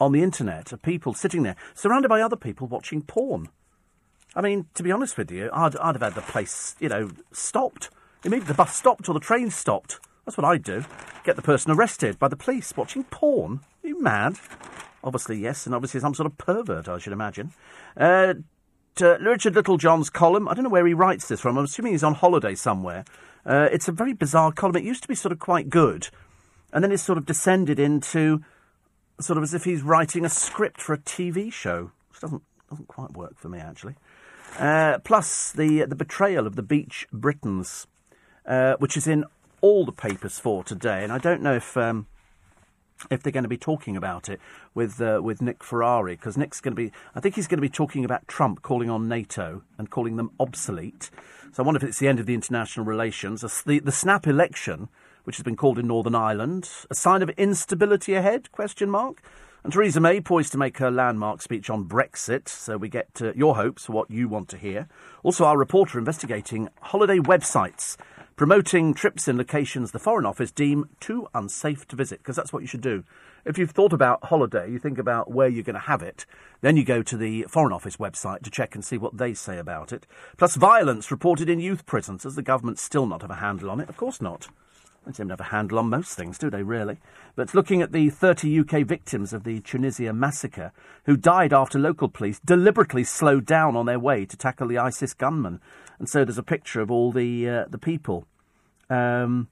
on the internet of people sitting there, surrounded by other people watching porn. I mean, to be honest with you, I'd, I'd have had the place, you know, stopped. Maybe the bus stopped or the train stopped. That's what I'd do. Get the person arrested by the police watching porn. Are you mad? Obviously, yes, and obviously some sort of pervert, I should imagine. Uh, to Richard Littlejohn's column, I don't know where he writes this from. I'm assuming he's on holiday somewhere. Uh, it's a very bizarre column. It used to be sort of quite good, and then it's sort of descended into sort of as if he's writing a script for a TV show, which doesn't doesn't quite work for me actually. Uh, plus the the betrayal of the Beach Britons, uh, which is in all the papers for today, and I don't know if. Um, if they're going to be talking about it with uh, with Nick Ferrari, because Nick's going to be, I think he's going to be talking about Trump calling on NATO and calling them obsolete. So I wonder if it's the end of the international relations. The, the snap election, which has been called in Northern Ireland, a sign of instability ahead? Question mark. And Theresa May poised to make her landmark speech on Brexit, so we get uh, your hopes for what you want to hear. Also, our reporter investigating holiday websites promoting trips in locations the Foreign Office deem too unsafe to visit, because that's what you should do. If you've thought about holiday, you think about where you're going to have it, then you go to the Foreign Office website to check and see what they say about it. Plus, violence reported in youth prisons. Does the government still not have a handle on it? Of course not. They seem to have a handle on most things, do they, really? But looking at the 30 UK victims of the Tunisia massacre, who died after local police deliberately slowed down on their way to tackle the ISIS gunmen. And so there's a picture of all the, uh, the people. Um,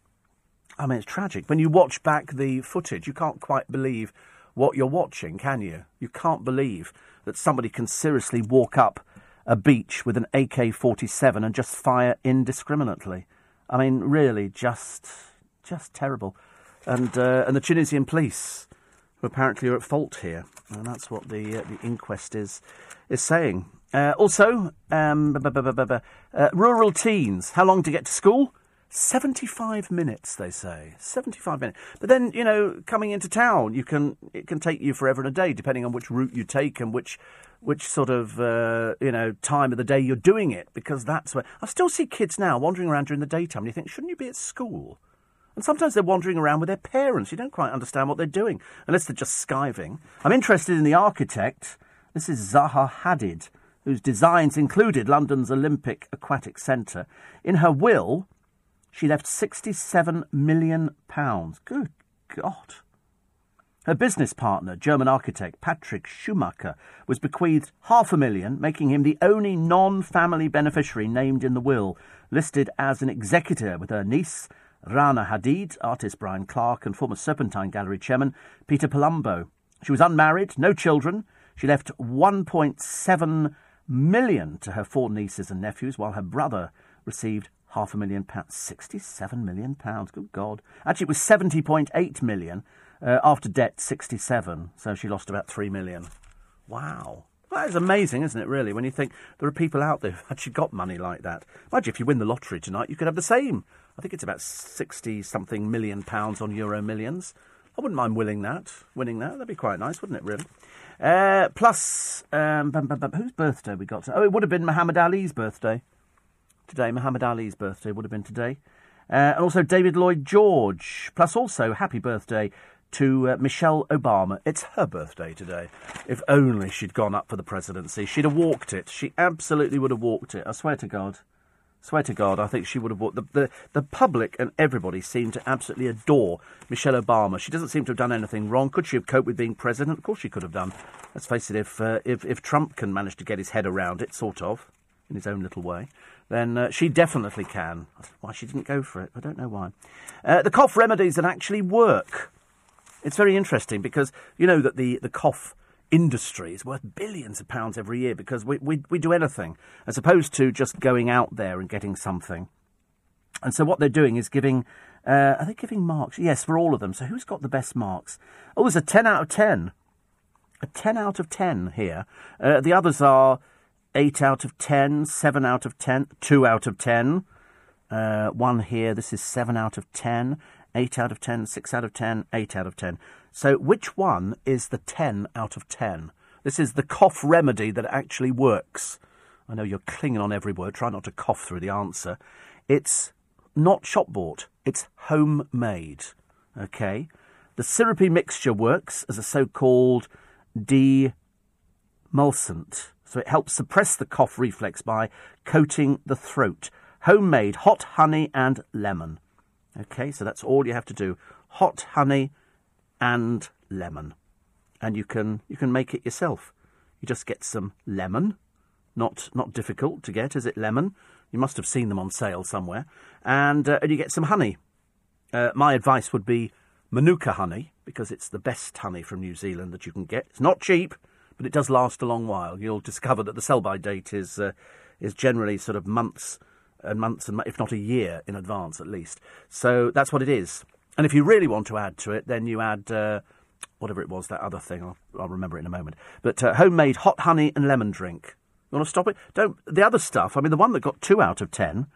I mean, it's tragic. When you watch back the footage, you can't quite believe what you're watching, can you? You can't believe that somebody can seriously walk up a beach with an AK 47 and just fire indiscriminately. I mean, really, just just terrible. And uh, and the Tunisian police, who apparently are at fault here, and that's what the uh, the inquest is is saying. Uh, also, um, uh, rural teens, how long to get to school? 75 minutes, they say. 75 minutes. But then, you know, coming into town, you can it can take you forever and a day, depending on which route you take and which which sort of, uh, you know, time of the day you're doing it, because that's where... I still see kids now wandering around during the daytime, and you think, shouldn't you be at school? And sometimes they're wandering around with their parents. You don't quite understand what they're doing, unless they're just skiving. I'm interested in the architect. This is Zaha Hadid, whose designs included London's Olympic Aquatic Centre. In her will, she left £67 million. Good God. Her business partner, German architect Patrick Schumacher, was bequeathed half a million, making him the only non family beneficiary named in the will, listed as an executor with her niece, Rana Hadid, artist Brian Clarke, and former Serpentine Gallery chairman Peter Palumbo. She was unmarried, no children. She left 1.7 million to her four nieces and nephews, while her brother received half a million pounds. 67 million pounds, good God. Actually, it was 70.8 million. Uh, after debt, 67. So she lost about 3 million. Wow. That is amazing, isn't it, really, when you think there are people out there who've actually got money like that. Imagine if you win the lottery tonight, you could have the same. I think it's about 60 something million pounds on Euro Millions. I wouldn't mind winning that. Winning that, that'd be quite nice, wouldn't it? Really. Uh, plus, um, bum, bum, bum, whose birthday we got? To? Oh, it would have been Muhammad Ali's birthday today. Muhammad Ali's birthday would have been today, uh, and also David Lloyd George. Plus, also happy birthday to uh, Michelle Obama. It's her birthday today. If only she'd gone up for the presidency, she'd have walked it. She absolutely would have walked it. I swear to God. Swear to God, I think she would have bought the, the the public and everybody seemed to absolutely adore Michelle Obama. She doesn't seem to have done anything wrong. Could she have coped with being president? Of course she could have done. Let's face it, if uh, if if Trump can manage to get his head around it, sort of, in his own little way, then uh, she definitely can. Why she didn't go for it, I don't know why. Uh, the cough remedies that actually work. It's very interesting because you know that the the cough industry is worth billions of pounds every year because we, we, we do anything as opposed to just going out there and getting something. And so what they're doing is giving, uh, are they giving marks? Yes, for all of them. So who's got the best marks? Oh, there's a 10 out of 10. A 10 out of 10 here. Uh, the others are 8 out of 10, 7 out of 10, 2 out of 10. Uh, one here, this is 7 out of 10, 8 out of 10, 6 out of 10, 8 out of 10. So, which one is the 10 out of 10? This is the cough remedy that actually works. I know you're clinging on every word. Try not to cough through the answer. It's not shop bought, it's homemade. Okay? The syrupy mixture works as a so called demulcent. So it helps suppress the cough reflex by coating the throat. Homemade hot honey and lemon. Okay, so that's all you have to do. Hot honey and lemon. And you can you can make it yourself. You just get some lemon, not not difficult to get, is it? Lemon. You must have seen them on sale somewhere, and uh, and you get some honey. Uh, my advice would be Manuka honey because it's the best honey from New Zealand that you can get. It's not cheap, but it does last a long while. You'll discover that the sell by date is uh, is generally sort of months and months and if not a year in advance at least. So that's what it is. And if you really want to add to it, then you add uh, whatever it was that other thing. I'll, I'll remember it in a moment. But uh, homemade hot honey and lemon drink. You want to stop it? Don't. The other stuff. I mean, the one that got two out of ten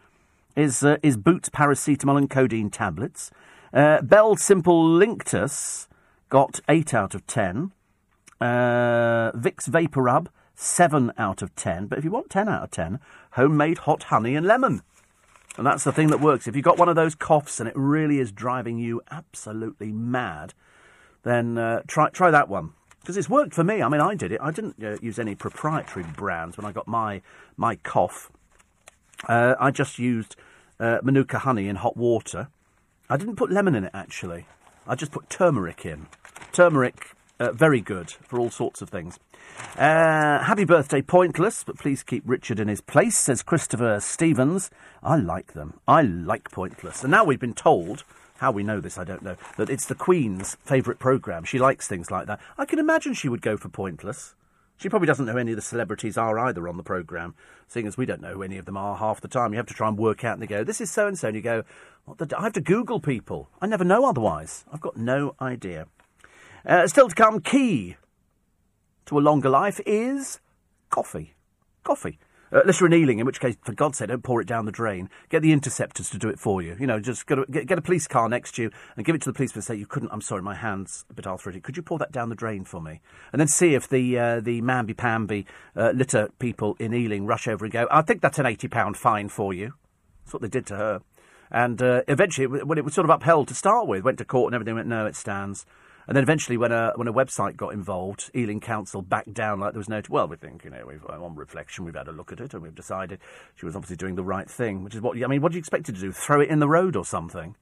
is uh, is Boots paracetamol and codeine tablets. Uh, Bell Simple Linctus got eight out of ten. Uh, Vicks Vapor Rub seven out of ten. But if you want ten out of ten, homemade hot honey and lemon. And that's the thing that works. If you've got one of those coughs and it really is driving you absolutely mad, then uh, try try that one because it's worked for me. I mean, I did it. I didn't uh, use any proprietary brands when I got my my cough. Uh, I just used uh, Manuka honey in hot water. I didn't put lemon in it actually. I just put turmeric in. Turmeric, uh, very good for all sorts of things. Uh, happy birthday, Pointless, but please keep Richard in his place, says Christopher Stevens. I like them. I like Pointless. And now we've been told how we know this, I don't know. That it's the Queen's favourite programme. She likes things like that. I can imagine she would go for Pointless. She probably doesn't know who any of the celebrities are either on the programme, seeing as we don't know who any of them are half the time. You have to try and work out and they go, this is so and so, and you go, I have to Google people. I never know otherwise. I've got no idea. Uh, still to come, key to a longer life is coffee. Coffee. Uh, unless you're in Ealing, in which case, for God's sake, don't pour it down the drain. Get the interceptors to do it for you. You know, just get a, get, get a police car next to you and give it to the policeman and say, you couldn't, I'm sorry, my hand's a bit arthritic. Could you pour that down the drain for me? And then see if the uh, the mamby-pamby uh, litter people in Ealing rush over and go, I think that's an £80 fine for you. That's what they did to her. And uh, eventually, when it was sort of upheld to start with, went to court and everything went, no, it stands. And then eventually, when a when a website got involved, Ealing Council backed down like there was no. Well, we think you know, we've uh, on reflection, we've had a look at it, and we've decided she was obviously doing the right thing. Which is what I mean. What do you expect her to do? Throw it in the road or something?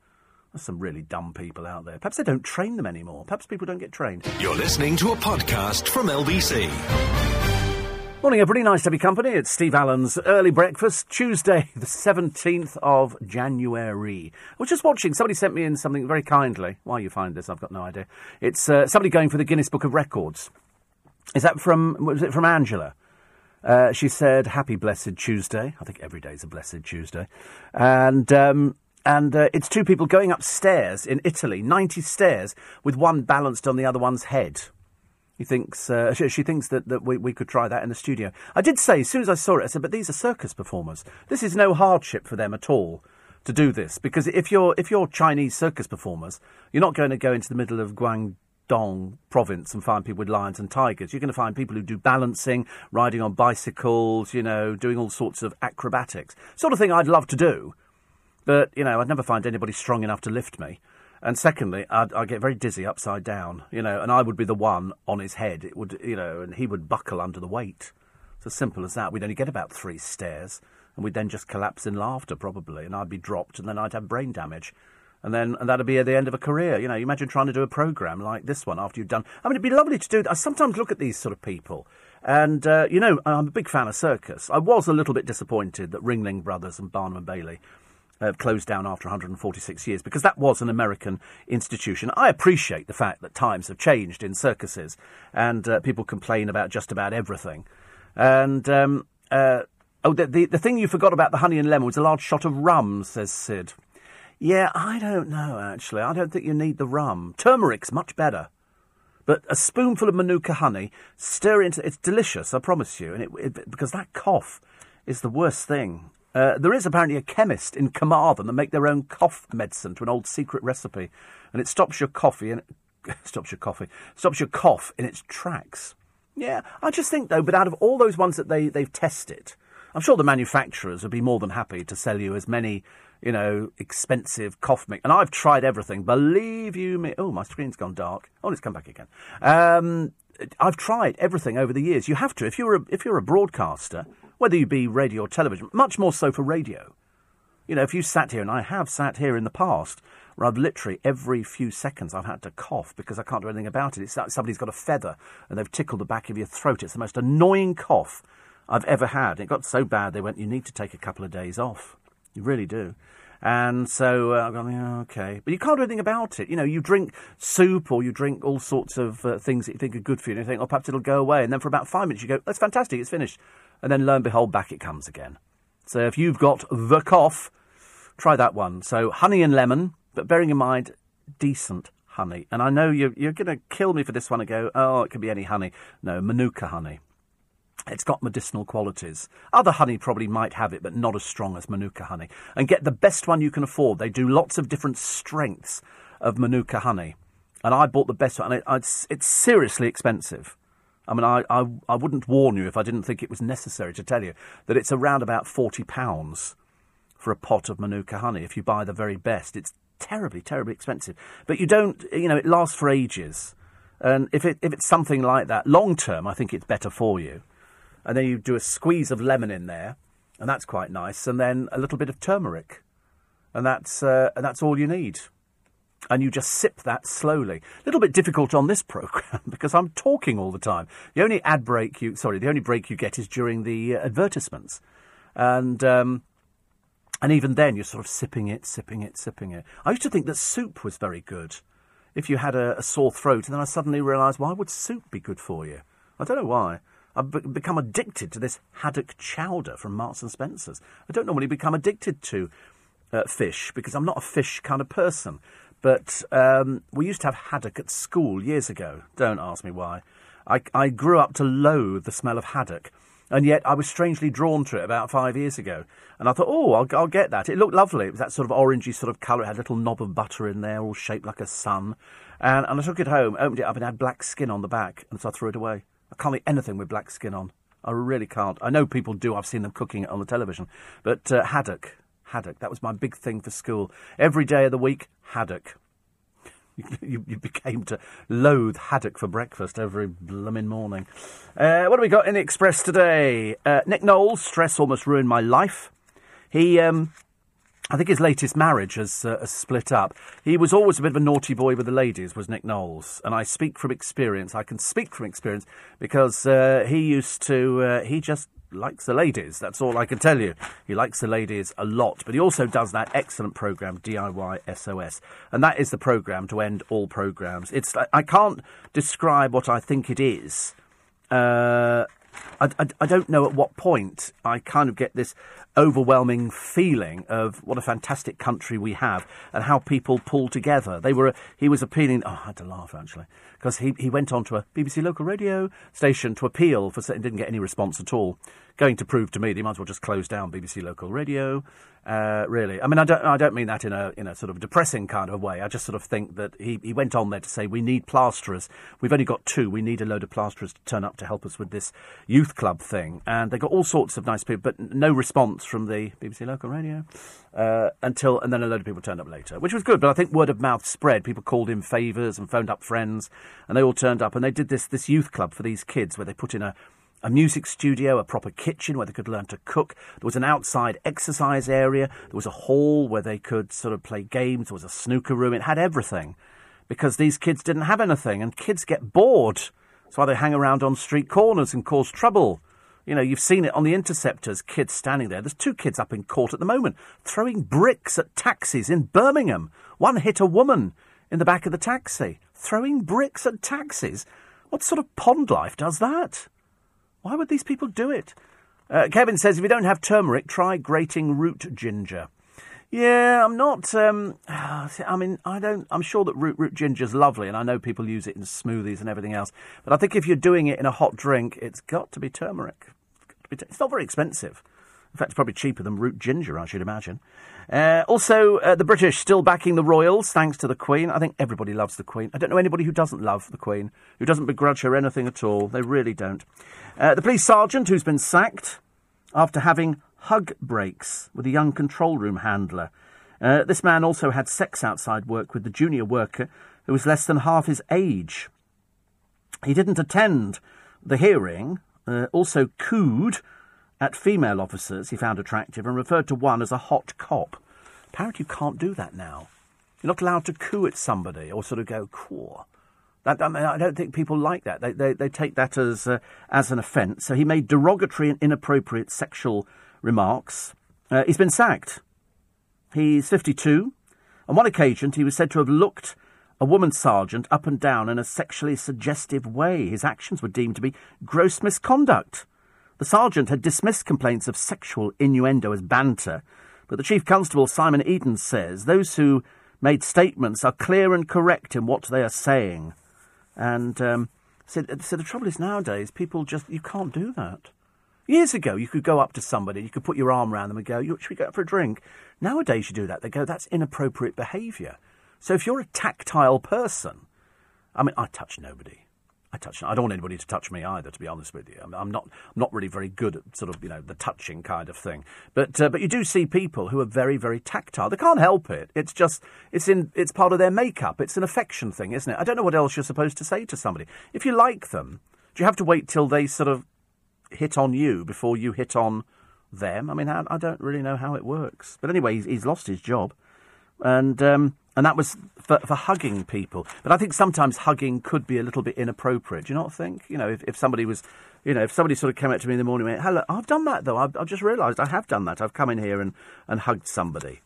There's some really dumb people out there. Perhaps they don't train them anymore. Perhaps people don't get trained. You're listening to a podcast from LBC. Morning, everybody. Nice to your company. It's Steve Allen's Early Breakfast, Tuesday, the 17th of January. I was just watching, somebody sent me in something very kindly. Why you find this, I've got no idea. It's uh, somebody going for the Guinness Book of Records. Is that from, was it from Angela? Uh, she said, Happy Blessed Tuesday. I think every day's a Blessed Tuesday. And, um, and uh, it's two people going upstairs in Italy, 90 stairs, with one balanced on the other one's head. He thinks uh, she, she, thinks that, that we, we could try that in the studio. I did say as soon as I saw it, I said, but these are circus performers. This is no hardship for them at all to do this because if you're if you're Chinese circus performers, you're not going to go into the middle of Guangdong province and find people with lions and tigers. You're going to find people who do balancing, riding on bicycles, you know, doing all sorts of acrobatics. Sort of thing I'd love to do, but you know, I'd never find anybody strong enough to lift me. And secondly, I'd, I'd, get very dizzy upside down, you know, and I would be the one on his head. It would, you know, and he would buckle under the weight. It's as simple as that. We'd only get about three stairs, and we'd then just collapse in laughter, probably, and I'd be dropped, and then I'd have brain damage. And then, and that'd be at the end of a career. You know, you imagine trying to do a program like this one after you've done. I mean, it'd be lovely to do. I sometimes look at these sort of people, and uh, you know, I'm a big fan of circus. I was a little bit disappointed that Ringling Brothers and Barnum and Bailey uh, closed down after 146 years because that was an American institution. I appreciate the fact that times have changed in circuses and uh, people complain about just about everything. And um, uh, oh, the, the, the thing you forgot about the honey and lemon was a large shot of rum, says Sid. Yeah, I don't know actually. I don't think you need the rum. Turmeric's much better. But a spoonful of Manuka honey, stir it into it's delicious, I promise you. And it, it, because that cough is the worst thing. Uh, there is apparently a chemist in Carmarthen that make their own cough medicine to an old secret recipe, and it stops your coffee and stops your coffee stops your cough in its tracks. Yeah, I just think though, but out of all those ones that they they've tested, I'm sure the manufacturers would be more than happy to sell you as many, you know, expensive cough mix. And I've tried everything. Believe you me. Oh, my screen's gone dark. Oh, it's come back again. Um, I've tried everything over the years. You have to if you're a, if you're a broadcaster whether you be radio or television, much more so for radio. You know, if you sat here, and I have sat here in the past, where I've literally every few seconds I've had to cough because I can't do anything about it. It's like somebody's got a feather and they've tickled the back of your throat. It's the most annoying cough I've ever had. It got so bad they went, you need to take a couple of days off. You really do. And so uh, I'm going, yeah, okay. But you can't do anything about it. You know, you drink soup or you drink all sorts of uh, things that you think are good for you, and you think, oh, perhaps it'll go away. And then for about five minutes, you go, that's fantastic, it's finished. And then lo and behold, back it comes again. So if you've got the cough, try that one. So honey and lemon, but bearing in mind, decent honey. And I know you're, you're going to kill me for this one and go, oh, it could be any honey. No, Manuka honey. It's got medicinal qualities. Other honey probably might have it, but not as strong as Manuka honey. And get the best one you can afford. They do lots of different strengths of Manuka honey. And I bought the best one. And it, it's, it's seriously expensive. I mean, I, I, I wouldn't warn you if I didn't think it was necessary to tell you that it's around about £40 for a pot of Manuka honey if you buy the very best. It's terribly, terribly expensive. But you don't, you know, it lasts for ages. And if, it, if it's something like that, long term, I think it's better for you and then you do a squeeze of lemon in there, and that's quite nice, and then a little bit of turmeric, and that's uh, and that's all you need. And you just sip that slowly. A little bit difficult on this program because I'm talking all the time. The only ad break you, sorry, the only break you get is during the uh, advertisements, and um, and even then you're sort of sipping it, sipping it, sipping it. I used to think that soup was very good if you had a, a sore throat, and then I suddenly realised why would soup be good for you? I don't know why. I've be- become addicted to this haddock chowder from Marks and Spencer's. I don't normally become addicted to uh, fish because I'm not a fish kind of person. But um, we used to have haddock at school years ago. Don't ask me why. I, I grew up to loathe the smell of haddock. And yet I was strangely drawn to it about five years ago. And I thought, oh, I'll, I'll get that. It looked lovely. It was that sort of orangey sort of colour. It had a little knob of butter in there, all shaped like a sun. And, and I took it home, opened it up, and it had black skin on the back. And so I threw it away. I can't eat anything with black skin on. I really can't. I know people do. I've seen them cooking it on the television. But uh, haddock, haddock, that was my big thing for school. Every day of the week, haddock. you, you, became to loathe haddock for breakfast every blooming morning. Uh, what have we got in the Express today? Uh, Nick Knowles, stress almost ruined my life. He um, I think his latest marriage has, uh, has, split up. He was always a bit of a naughty boy with the ladies, was Nick Knowles. And I speak from experience. I can speak from experience because uh, he used to, uh, he just likes the ladies. That's all I can tell you. He likes the ladies a lot. But he also does that excellent program, DIY SOS. And that is the program to end all programs. It's, I can't describe what I think it is. Uh, I, I, I, don't know at what point I kind of get this overwhelming feeling of what a fantastic country we have and how people pull together. They were he was appealing. Oh, I had to laugh actually because he, he went on to a BBC local radio station to appeal for certain didn't get any response at all. Going to prove to me they might as well just close down BBC local radio. Uh, really, I mean, I don't I don't mean that in a in a sort of depressing kind of way. I just sort of think that he, he went on there to say we need plasterers. We've only got two. We need a load of plasterers to turn up to help us with this youth club thing. And they got all sorts of nice people, but no response from the BBC local radio uh, until and then a load of people turned up later, which was good. But I think word of mouth spread. People called in favours and phoned up friends, and they all turned up. And they did this this youth club for these kids where they put in a a music studio, a proper kitchen where they could learn to cook. There was an outside exercise area. There was a hall where they could sort of play games. There was a snooker room. It had everything because these kids didn't have anything, and kids get bored. That's why they hang around on street corners and cause trouble. You know, you've seen it on the interceptors, kids standing there. There's two kids up in court at the moment throwing bricks at taxis in Birmingham. One hit a woman in the back of the taxi. Throwing bricks at taxis? What sort of pond life does that? Why would these people do it? Uh, Kevin says if you don't have turmeric, try grating root ginger. Yeah, I'm not. Um, I mean, I don't. I'm sure that root root ginger is lovely, and I know people use it in smoothies and everything else. But I think if you're doing it in a hot drink, it's got to be turmeric. It's not very expensive. In fact, it's probably cheaper than root ginger, I should imagine. Uh, also, uh, the British still backing the royals, thanks to the Queen. I think everybody loves the Queen. I don't know anybody who doesn't love the Queen, who doesn't begrudge her anything at all. They really don't. Uh, the police sergeant who's been sacked after having hug breaks with a young control room handler. Uh, this man also had sex outside work with the junior worker who was less than half his age. He didn't attend the hearing, uh, also cooed at female officers he found attractive and referred to one as a hot cop. Apparently, you can't do that now. You're not allowed to coo at somebody or sort of go, caw. That, I, mean, I don't think people like that. They, they, they take that as, uh, as an offence. So he made derogatory and inappropriate sexual remarks. Uh, he's been sacked. He's 52. On one occasion, he was said to have looked a woman sergeant up and down in a sexually suggestive way. His actions were deemed to be gross misconduct. The sergeant had dismissed complaints of sexual innuendo as banter, but the Chief Constable, Simon Eden, says those who made statements are clear and correct in what they are saying. And um, so, so the trouble is nowadays, people just, you can't do that. Years ago, you could go up to somebody, you could put your arm around them and go, should we go out for a drink? Nowadays, you do that. They go, that's inappropriate behaviour. So if you're a tactile person, I mean, I touch nobody. I touch. I don't want anybody to touch me either. To be honest with you, I'm, I'm not. I'm not really very good at sort of you know the touching kind of thing. But uh, but you do see people who are very very tactile. They can't help it. It's just it's in it's part of their makeup. It's an affection thing, isn't it? I don't know what else you're supposed to say to somebody. If you like them, do you have to wait till they sort of hit on you before you hit on them? I mean, I, I don't really know how it works. But anyway, he's, he's lost his job, and. Um, and that was for, for hugging people. But I think sometimes hugging could be a little bit inappropriate. Do you not think? You know, if, if somebody was, you know, if somebody sort of came up to me in the morning and went, hello, I've done that though. I've, I've just realised I have done that. I've come in here and, and hugged somebody.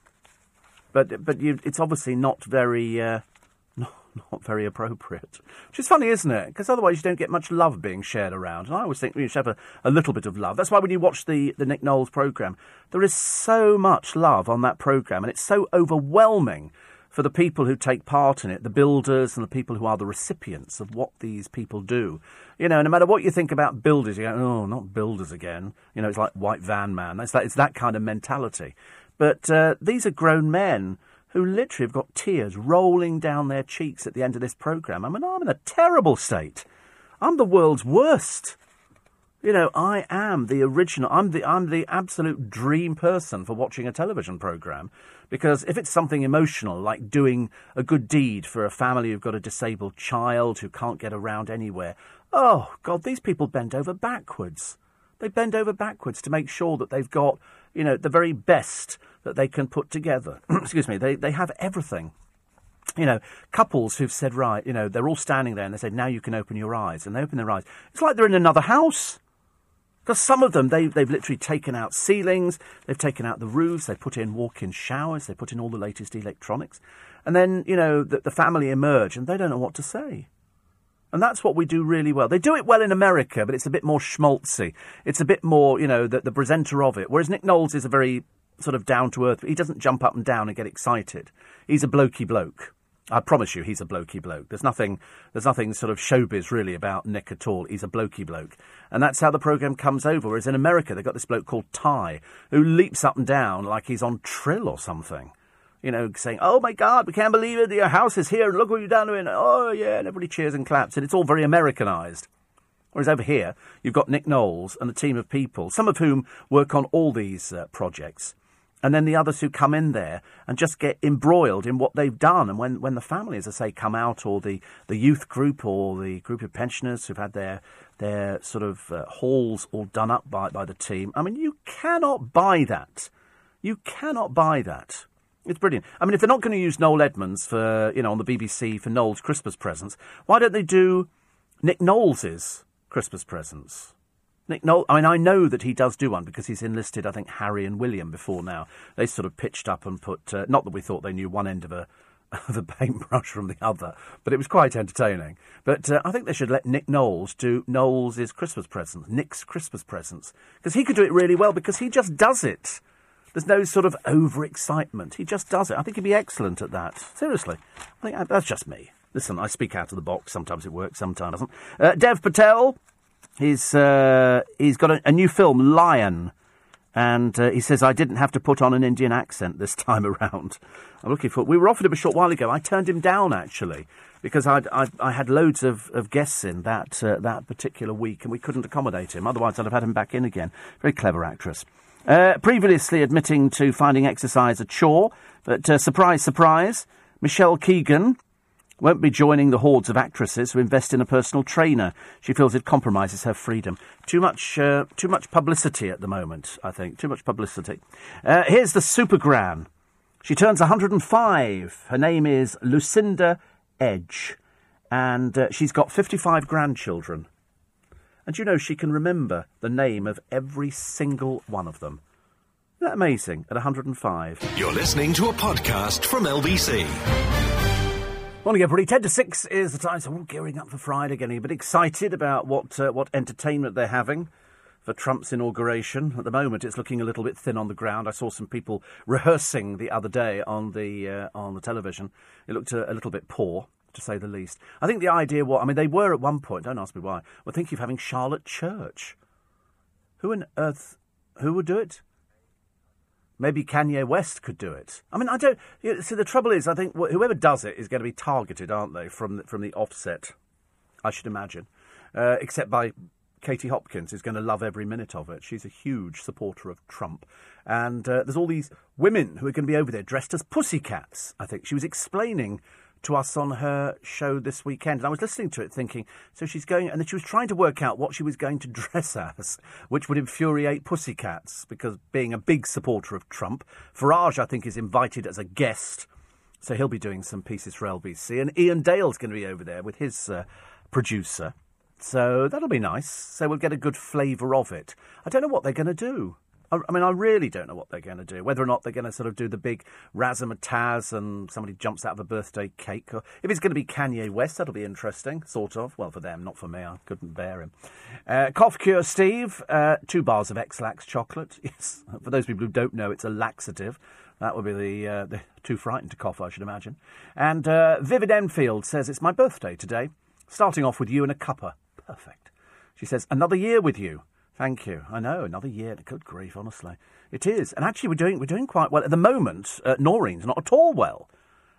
But, but you, it's obviously not very, uh, not, not very appropriate. Which is funny, isn't it? Because otherwise you don't get much love being shared around. And I always think you should have a, a little bit of love. That's why when you watch the, the Nick Knowles programme, there is so much love on that programme and it's so overwhelming for the people who take part in it, the builders and the people who are the recipients of what these people do. You know, no matter what you think about builders, you go, oh, not builders again. You know, it's like white van man. It's, like, it's that kind of mentality. But uh, these are grown men who literally have got tears rolling down their cheeks at the end of this programme. I mean, I'm in a terrible state. I'm the world's worst. You know, I am the original. I'm the I'm the absolute dream person for watching a television program because if it's something emotional, like doing a good deed for a family who've got a disabled child who can't get around anywhere, oh, God, these people bend over backwards. They bend over backwards to make sure that they've got, you know, the very best that they can put together. Excuse me, they, they have everything. You know, couples who've said, right, you know, they're all standing there and they say, now you can open your eyes. And they open their eyes. It's like they're in another house. Because some of them, they, they've literally taken out ceilings, they've taken out the roofs, they've put in walk in showers, they've put in all the latest electronics. And then, you know, the, the family emerge and they don't know what to say. And that's what we do really well. They do it well in America, but it's a bit more schmaltzy. It's a bit more, you know, the, the presenter of it. Whereas Nick Knowles is a very sort of down to earth. He doesn't jump up and down and get excited. He's a blokey bloke. I promise you, he's a blokey bloke. There's nothing, there's nothing sort of showbiz really about Nick at all. He's a blokey bloke, and that's how the program comes over. Whereas in America, they've got this bloke called Ty, who leaps up and down like he's on trill or something. You know, saying, "Oh my God, we can't believe it! Your house is here, and look what you've done!" And oh yeah, and everybody cheers and claps, and it's all very Americanized. Whereas over here, you've got Nick Knowles and a team of people, some of whom work on all these uh, projects and then the others who come in there and just get embroiled in what they've done. And when, when the families, as I say, come out, or the, the youth group, or the group of pensioners who've had their their sort of uh, halls all done up by, by the team, I mean, you cannot buy that. You cannot buy that. It's brilliant. I mean, if they're not going to use Noel Edmonds for, you know, on the BBC for Noel's Christmas presents, why don't they do Nick Knowles's Christmas presents? Nick Noel, I mean, I know that he does do one because he's enlisted, I think, Harry and William before now. They sort of pitched up and put, uh, not that we thought they knew one end of a, a paintbrush from the other, but it was quite entertaining. But uh, I think they should let Nick Knowles do Knowles' Christmas presents, Nick's Christmas presents, because he could do it really well because he just does it. There's no sort of overexcitement. He just does it. I think he'd be excellent at that. Seriously. I think uh, that's just me. Listen, I speak out of the box. Sometimes it works, sometimes it doesn't. Uh, Dev Patel, He's uh, he's got a, a, new film, Lion, and uh, he says I didn't have to put on an Indian accent this time around. I'm looking for. We were offered him a short while ago. I turned him down actually because I'd, I'd i had loads of, of guests in that uh, that particular week, and we couldn't accommodate him. Otherwise, I'd have had him back in again. Very clever actress. Uh, previously admitting to finding exercise a chore, but uh, surprise, surprise, Michelle Keegan won't be joining the hordes of actresses who invest in a personal trainer. She feels it compromises her freedom. Too much, uh, too much publicity at the moment. I think too much publicity. Uh, here's the super gran. She turns 105. Her name is Lucinda Edge, and uh, she's got 55 grandchildren. And you know she can remember the name of every single one of them. Isn't that amazing? At 105. You're listening to a podcast from LBC. Morning, everybody. 10 to 6 is the time, so we're all gearing up for Friday, getting a bit excited about what, uh, what entertainment they're having for Trump's inauguration. At the moment, it's looking a little bit thin on the ground. I saw some people rehearsing the other day on the, uh, on the television. It looked a, a little bit poor to say the least. I think the idea was, I mean, they were at one point, don't ask me why, were thinking of having Charlotte Church. Who on earth, who would do it? Maybe Kanye West could do it. I mean, I don't. You know, see, the trouble is, I think wh- whoever does it is going to be targeted, aren't they, from the, from the offset? I should imagine, uh, except by Katie Hopkins, who's going to love every minute of it. She's a huge supporter of Trump, and uh, there's all these women who are going to be over there dressed as pussycats. I think she was explaining to us on her show this weekend. And I was listening to it thinking, so she's going, and then she was trying to work out what she was going to dress as, which would infuriate pussycats, because being a big supporter of Trump, Farage, I think, is invited as a guest. So he'll be doing some pieces for LBC. And Iain Dale's going to be over there with his uh, producer. So that'll be nice. So we'll get a good flavour of it. I don't know what they're going to do. I, mean, I really don't know what they're going to do. Whether or not they're going to sort of do the big razzmatazz and somebody jumps out of a birthday cake. Or if it's going to be Kanye West, that'll be interesting, sort of. Well, for them, not for me. I couldn't bear him. Uh, cough cure, Steve. Uh, two bars of Ex-Lax chocolate. Yes. For those people who don't know, it's a laxative. That would be the, uh, the too frightened to cough, I should imagine. And uh, Vivid Enfield says it's my birthday today. Starting off with you and a cuppa. Perfect. She says another year with you. Thank you. I know another year. Good grief, honestly, it is. And actually, we're doing we're doing quite well at the moment. Uh, Noreen's not at all well.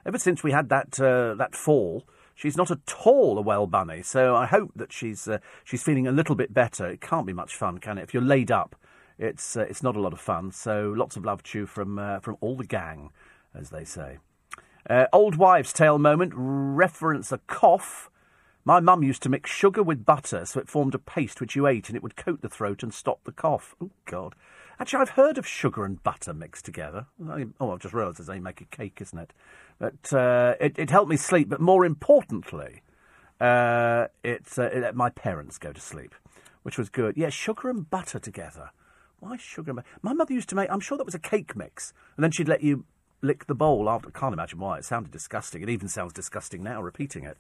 Ever since we had that uh, that fall, she's not at all a well bunny. So I hope that she's uh, she's feeling a little bit better. It can't be much fun, can it? If you're laid up, it's uh, it's not a lot of fun. So lots of love to you from uh, from all the gang, as they say. Uh, old wives' tale moment. Reference a cough. My mum used to mix sugar with butter so it formed a paste which you ate and it would coat the throat and stop the cough. Oh, God. Actually, I've heard of sugar and butter mixed together. Oh, I've just realised how make a cake, isn't it? But uh, it, it, helped me sleep. But more importantly, uh, it, uh, it let my parents go to sleep, which was good. Yeah, sugar and butter together. Why sugar and butter? My mother used to make, I'm sure that was a cake mix. And then she'd let you lick the bowl after. I can't imagine why. It sounded disgusting. It even sounds disgusting now, repeating it.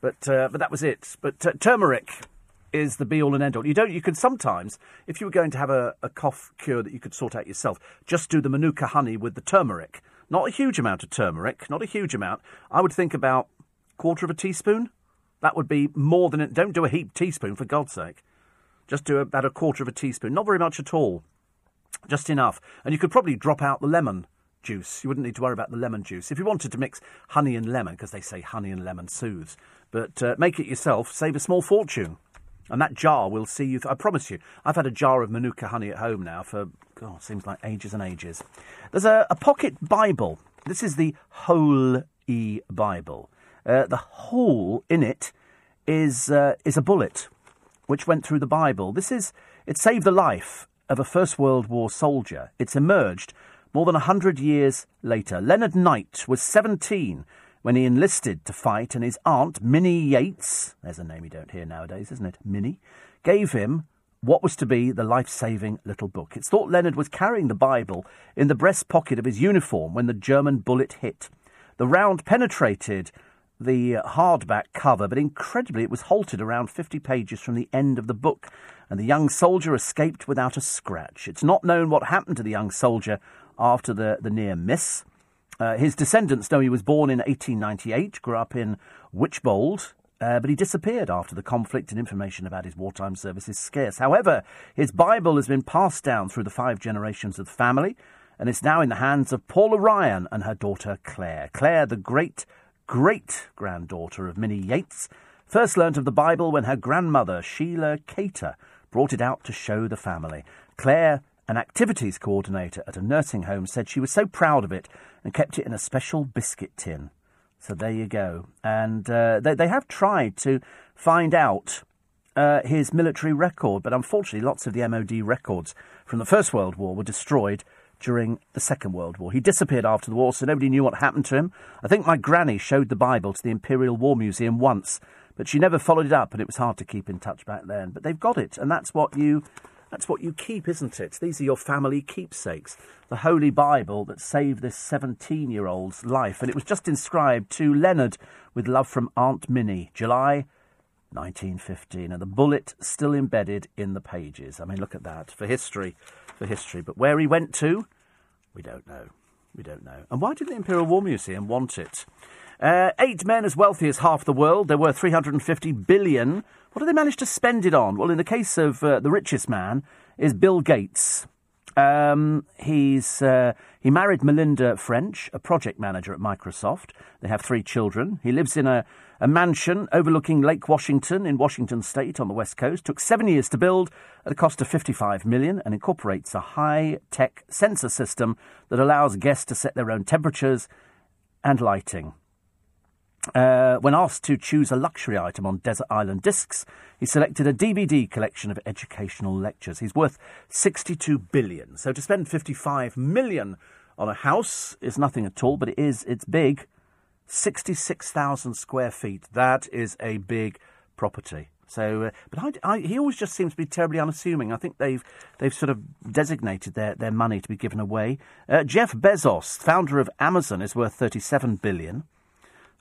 But uh, but that was it. But uh, turmeric is the be all and end all. You don't. You can sometimes, if you were going to have a, a cough cure that you could sort out yourself, just do the manuka honey with the turmeric. Not a huge amount of turmeric. Not a huge amount. I would think about quarter of a teaspoon. That would be more than it. Don't do a heap teaspoon for God's sake. Just do about a quarter of a teaspoon. Not very much at all. Just enough. And you could probably drop out the lemon juice. You wouldn't need to worry about the lemon juice. If you wanted to mix honey and lemon, because they say honey and lemon soothes, but uh, make it yourself, save a small fortune. And that jar will see you. Th- I promise you, I've had a jar of Manuka honey at home now for, God, seems like ages and ages. There's a, a pocket Bible. This is the Whole E Bible. Uh, the hole in it is, uh, is a bullet which went through the Bible. This is, it saved the life of a First World War soldier. It's emerged more than a hundred years later. Leonard Knight was 17 when he enlisted to fight, and his aunt, Minnie Yates, there's a name you don't hear nowadays, isn't it? Minnie, gave him what was to be the life saving little book. It's thought Leonard was carrying the Bible in the breast pocket of his uniform when the German bullet hit. The round penetrated the uh, hardback cover, but incredibly it was halted around 50 pages from the end of the book, and the young soldier escaped without a scratch. It's not known what happened to the young soldier after the, the near miss. Uh, his descendants know he was born in 1898, grew up in Wychbold, uh, but he disappeared after the conflict and information about his wartime service is scarce. However, his Bible has been passed down through the five generations of the family and is now in the hands of Paula Ryan and her daughter Claire. Claire, the great great granddaughter of Minnie Yates, first learnt of the Bible when her grandmother, Sheila Cater, brought it out to show the family. Claire an activities coordinator at a nursing home said she was so proud of it and kept it in a special biscuit tin. So there you go. And uh, they, they have tried to find out uh, his military record, but unfortunately, lots of the MOD records from the First World War were destroyed during the Second World War. He disappeared after the war, so nobody knew what happened to him. I think my granny showed the Bible to the Imperial War Museum once, but she never followed it up, and it was hard to keep in touch back then. But they've got it, and that's what you That's what you keep, isn't it? These are your family keepsakes. The Holy Bible that saved this 17 year old's life. And it was just inscribed to Leonard with love from Aunt Minnie, July 1915. And the bullet still embedded in the pages. I mean, look at that. For history, for history. But where he went to, we don't know. We don't know. And why did the Imperial War Museum want it? Uh, eight men as wealthy as half the world. They're worth 350 billion. What do they manage to spend it on? Well, in the case of uh, the richest man is Bill Gates. Um, he's uh, he married Melinda French, a project manager at Microsoft. They have three children. He lives in a, a mansion overlooking Lake Washington in Washington State on the west coast. Took seven years to build at a cost of 55 million and incorporates a high-tech sensor system that allows guests to set their own temperatures and lighting. Uh, when asked to choose a luxury item on Desert Island Discs, he selected a DVD collection of educational lectures. He's worth 62 billion. So to spend 55 million on a house is nothing at all, but it is it's big. 66,000 square feet. That is a big property. So, uh, but I, I, he always just seems to be terribly unassuming. I think they've they've sort of designated their, their money to be given away. Uh, Jeff Bezos, founder of Amazon, is worth 37 billion.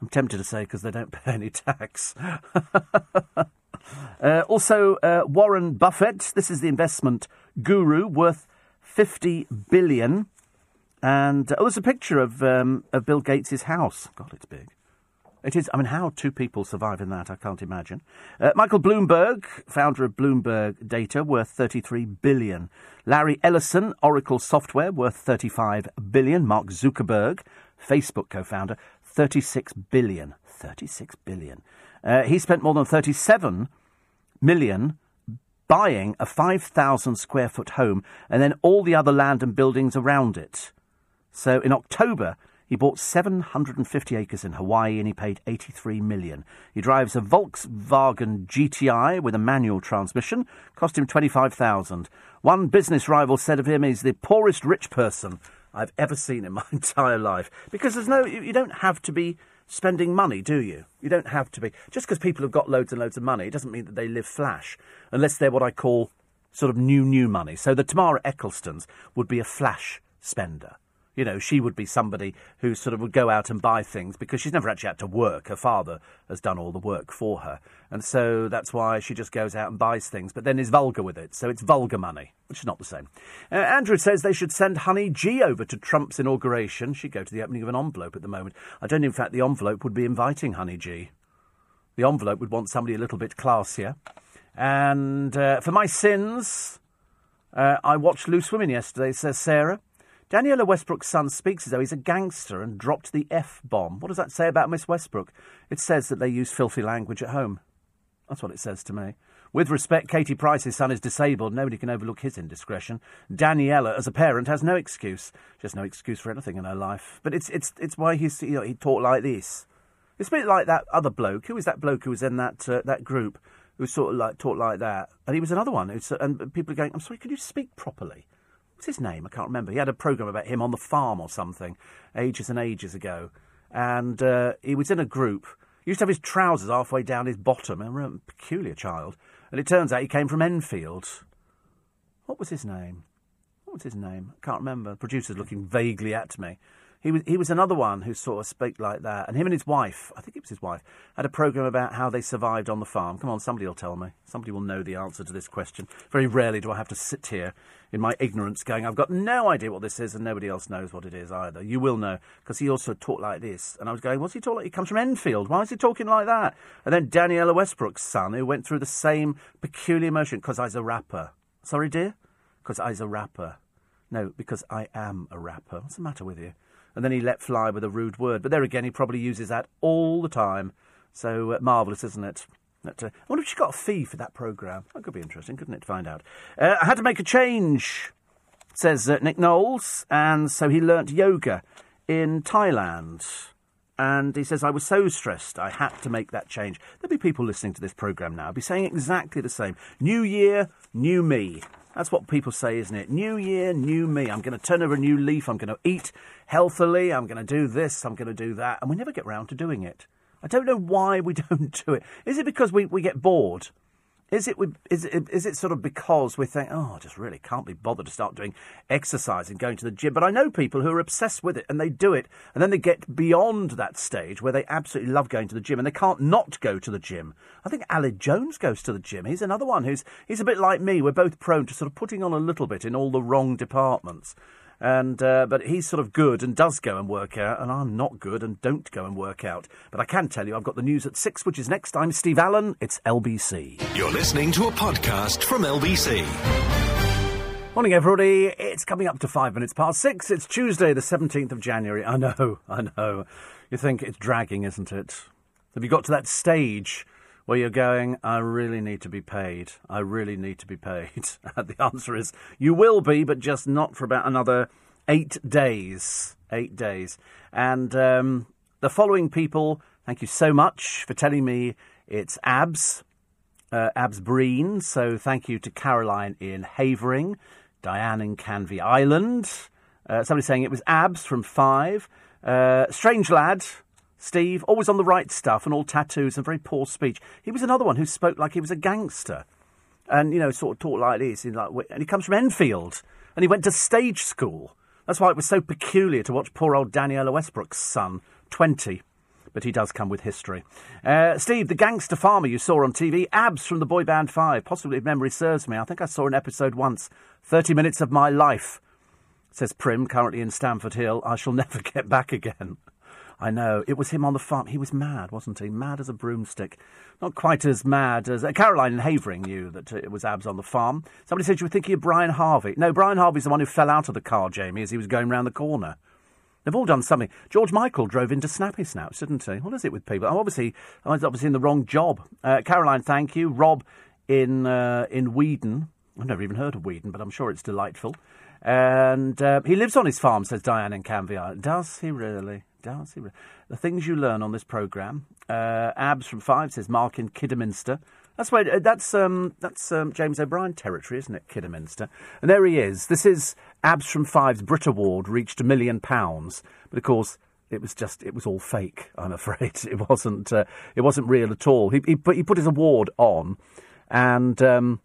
I'm tempted to say because they don't pay any tax. uh, also, uh, Warren Buffett. This is the investment guru, worth 50 billion. And oh, there's a picture of um, of Bill Gates' house. God, it's big. It is. I mean, how two people survive in that, I can't imagine. Uh, Michael Bloomberg, founder of Bloomberg Data, worth 33 billion. Larry Ellison, Oracle Software, worth 35 billion. Mark Zuckerberg, Facebook co-founder, 36 billion. 36 billion. Uh, he spent more than 37 million buying a 5,000 square foot home and then all the other land and buildings around it. So in October, he bought 750 acres in Hawaii and he paid 83 million. He drives a Volkswagen GTI with a manual transmission, cost him 25,000. One business rival said of him he's the poorest rich person I've ever seen in my entire life. Because there's no, you don't have to be spending money, do you? You don't have to be. Just because people have got loads and loads of money, it doesn't mean that they live flash, unless they're what I call sort of new, new money. So the Tamara Ecclestones would be a flash spender. You know, she would be somebody who sort of would go out and buy things because she's never actually had to work. Her father has done all the work for her. And so that's why she just goes out and buys things, but then is vulgar with it. So it's vulgar money, which is not the same. Uh, Andrew says they should send Honey G over to Trump's inauguration. She'd go to the opening of an envelope at the moment. I don't in fact, the envelope would be inviting Honey G. The envelope would want somebody a little bit classier. And uh, for my sins, uh, I watched Loose Women yesterday, says Sarah. Danniella Westbrook's son speaks as though he's a gangster and dropped the F bomb. What does that say about Miss Westbrook? It says that they use filthy language at home. That's what it says to me. With respect, Katie Price's son is disabled. Nobody can overlook his indiscretion. Daniela, as a parent, has no excuse. She has no excuse for anything in her life. But it's it's it's why he's you know, he talked like this. It's a bit like that other bloke. Who was that bloke who was in that uh, that group who sort of like talked like that? And he was another one. Who's, and people are going, "I'm sorry, could you speak properly?" What's his name? I can't remember. He had a program about him on the farm or something, ages and ages ago. And uh, he was in a group. He used to have his trousers halfway down his bottom. A peculiar child. And it turns out he came from Enfield. What was his name? What was his name? I can't remember. The producer's looking vaguely at me. He was he was another one who sort of spoke like that, and him and his wife, I think it was his wife, had a program about how they survived on the farm. Come on, somebody will tell me. Somebody will know the answer to this question. Very rarely do I have to sit here in my ignorance, going, I've got no idea what this is, and nobody else knows what it is either. You will know because he also talked like this, and I was going, what's he talking like? He comes from Enfield. Why is he talking like that? And then Danniella Westbrook's son, who went through the same peculiar emotion because I's a rapper. Sorry, dear, because I's a rapper. No, because I am a rapper. What's the matter with you? and then he let fly with a rude word. But there again, he probably uses that all the time. So uh, marvellous, isn't it? That, uh, I wonder if she got a fee for that programme. That could be interesting, couldn't it, to find out? Uh, I had to make a change, says uh, Nick Knowles, and so he learnt yoga in Thailand. And he says, I was so stressed, I had to make that change. There'll be people listening to this programme now, be saying exactly the same. New year, new me. That's what people say, isn't it? New year, new me. I'm going to turn over a new leaf. I'm going to eat healthily. I'm going to do this. I'm going to do that. And we never get round to doing it. I don't know why we don't do it. Is it because we, we get bored? Is it, is it is it sort of because we think, oh, I just really can't be bothered to start doing exercise and going to the gym? But I know people who are obsessed with it and they do it, and then they get beyond that stage where they absolutely love going to the gym and they can't not go to the gym. I think Aled Jones goes to the gym. He's another one who's he's a bit like me. We're both prone to sort of putting on a little bit in all the wrong departments. And uh, but he's sort of good and does go and work out, and I'm not good and don't go and work out. But I can tell you, I've got the news at six, which is next. I'm Steve Allen. It's LBC. You're listening to a podcast from LBC. Morning, everybody. It's coming up to five minutes past six. It's Tuesday, the 17th of January. I know, I know. You think it's dragging, isn't it? Have you got to that stage where you're going, I really need to be paid. I really need to be paid. the answer is, you will be, but just not for about another eight days. Eight days. And um, the following people, thank you so much for telling me it's ABS, uh, ABS Breen. So thank you to Caroline in Havering, Diane in Canvey Island. Uh, somebody saying it was ABS from Five. Uh, Strange Lad, Steve, always on the right stuff and all tattoos and very poor speech. He was another one who spoke like he was a gangster. And, you know, sort of talked like this. And he comes from Enfield. And he went to stage school. That's why it was so peculiar to watch poor old Danniella Westbrook's son, 20. But he does come with history. Uh, Steve, the gangster farmer you saw on TV, abs from the boy band 5. Possibly, if memory serves me. I think I saw an episode once. 30 minutes of my life, says Prim, currently in Stamford Hill. I shall never get back again. I know. It was him on the farm. He was mad, wasn't he? Mad as a broomstick. Not quite as mad as. Uh, Caroline in Havering knew that it was Abs on the farm. Somebody said you were thinking of Brian Harvey. No, Brian Harvey's the one who fell out of the car, Jamie, as he was going round the corner. They've all done something. George Michael drove into Snappy Snaps, didn't he? What is it with people? Oh, obviously, I was obviously in the wrong job. Uh, Caroline, thank you. Rob in uh, in Weedon. I've never even heard of Weedon, but I'm sure it's delightful. And uh, he lives on his farm, says Diane in Canvey. Does he really? Does he really? The things you learn on this programme. Uh, Abs from Five says Mark in Kidderminster. That's where uh, that's um, that's um, James O'Brien territory, isn't it? Kidderminster. And there he is. This is Abs from Five's Brit Award reached a million pounds, but of course it was just it was all fake. I'm afraid it wasn't uh, it wasn't real at all. He he put, he put his award on, and. Um,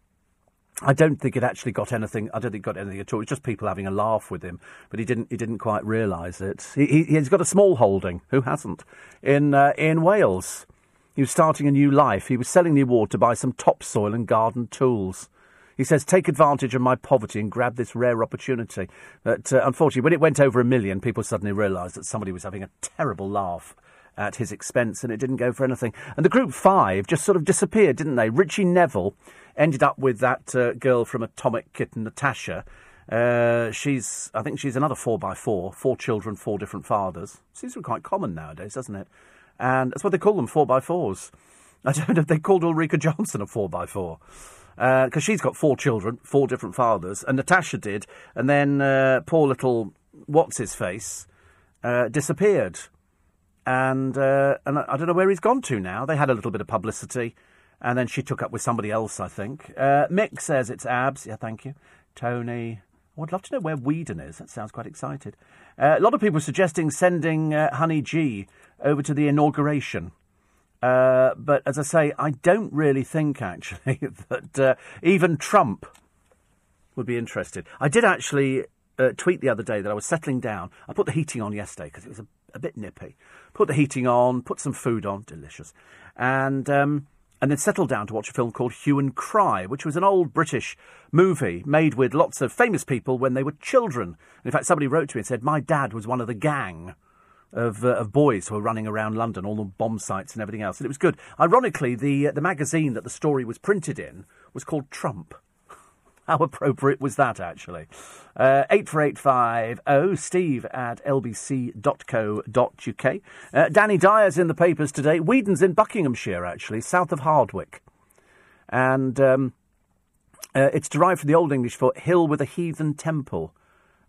I don't think it actually got anything. I don't think it got anything at all. It's just people having a laugh with him, but he didn't. He didn't quite realise it. He, he, has got a small holding. Who hasn't? In uh, in Wales, he was starting a new life. He was selling the award to buy some topsoil and garden tools. He says, "Take advantage of my poverty and grab this rare opportunity." But uh, unfortunately, when it went over a million, people suddenly realised that somebody was having a terrible laugh at his expense, and it didn't go for anything. And the group five just sort of disappeared, didn't they? Ritchie Neville ended up with that uh, girl from Atomic Kitten, Natasha. Uh, she's, I think she's another four by four, four children, four different fathers. Seems to be quite common nowadays, doesn't it? And that's what they call them, four by fours. I don't know if they called Ulrika Jonsson a four by four because uh, she's got four children, four different fathers, and Natasha did, and then uh, poor little what's his face uh, disappeared, and uh, and I don't know where he's gone to now. They had a little bit of publicity and then she took up with somebody else, I think. Uh, Mick says it's abs. Yeah, thank you. Tony. I would love to know where Weedon is. That sounds quite excited. Uh, a lot of people suggesting sending uh, Honey G over to the inauguration. Uh, but as I say, I don't really think actually that uh, even Trump would be interested. I did actually tweet the other day that I was settling down. I put the heating on yesterday because it was a, a, bit nippy. Put the heating on, put some food on, delicious. And um, and then settled down to watch a film called Hue and Cry, which was an old British movie made with lots of famous people when they were children. And in fact, somebody wrote to me and said, My dad was one of the gang of, uh, of boys who were running around London, all the bomb sites and everything else. And it was good. Ironically, the, uh, the magazine that the story was printed in was called Trump. How appropriate was that, actually? Uh, 84850 steve at lbc.co.uk. Uh, Danny Dyer's in the papers today. Weedon's in Buckinghamshire, actually, south of Hardwick. And um, uh, it's derived from the Old English for hill with a heathen temple.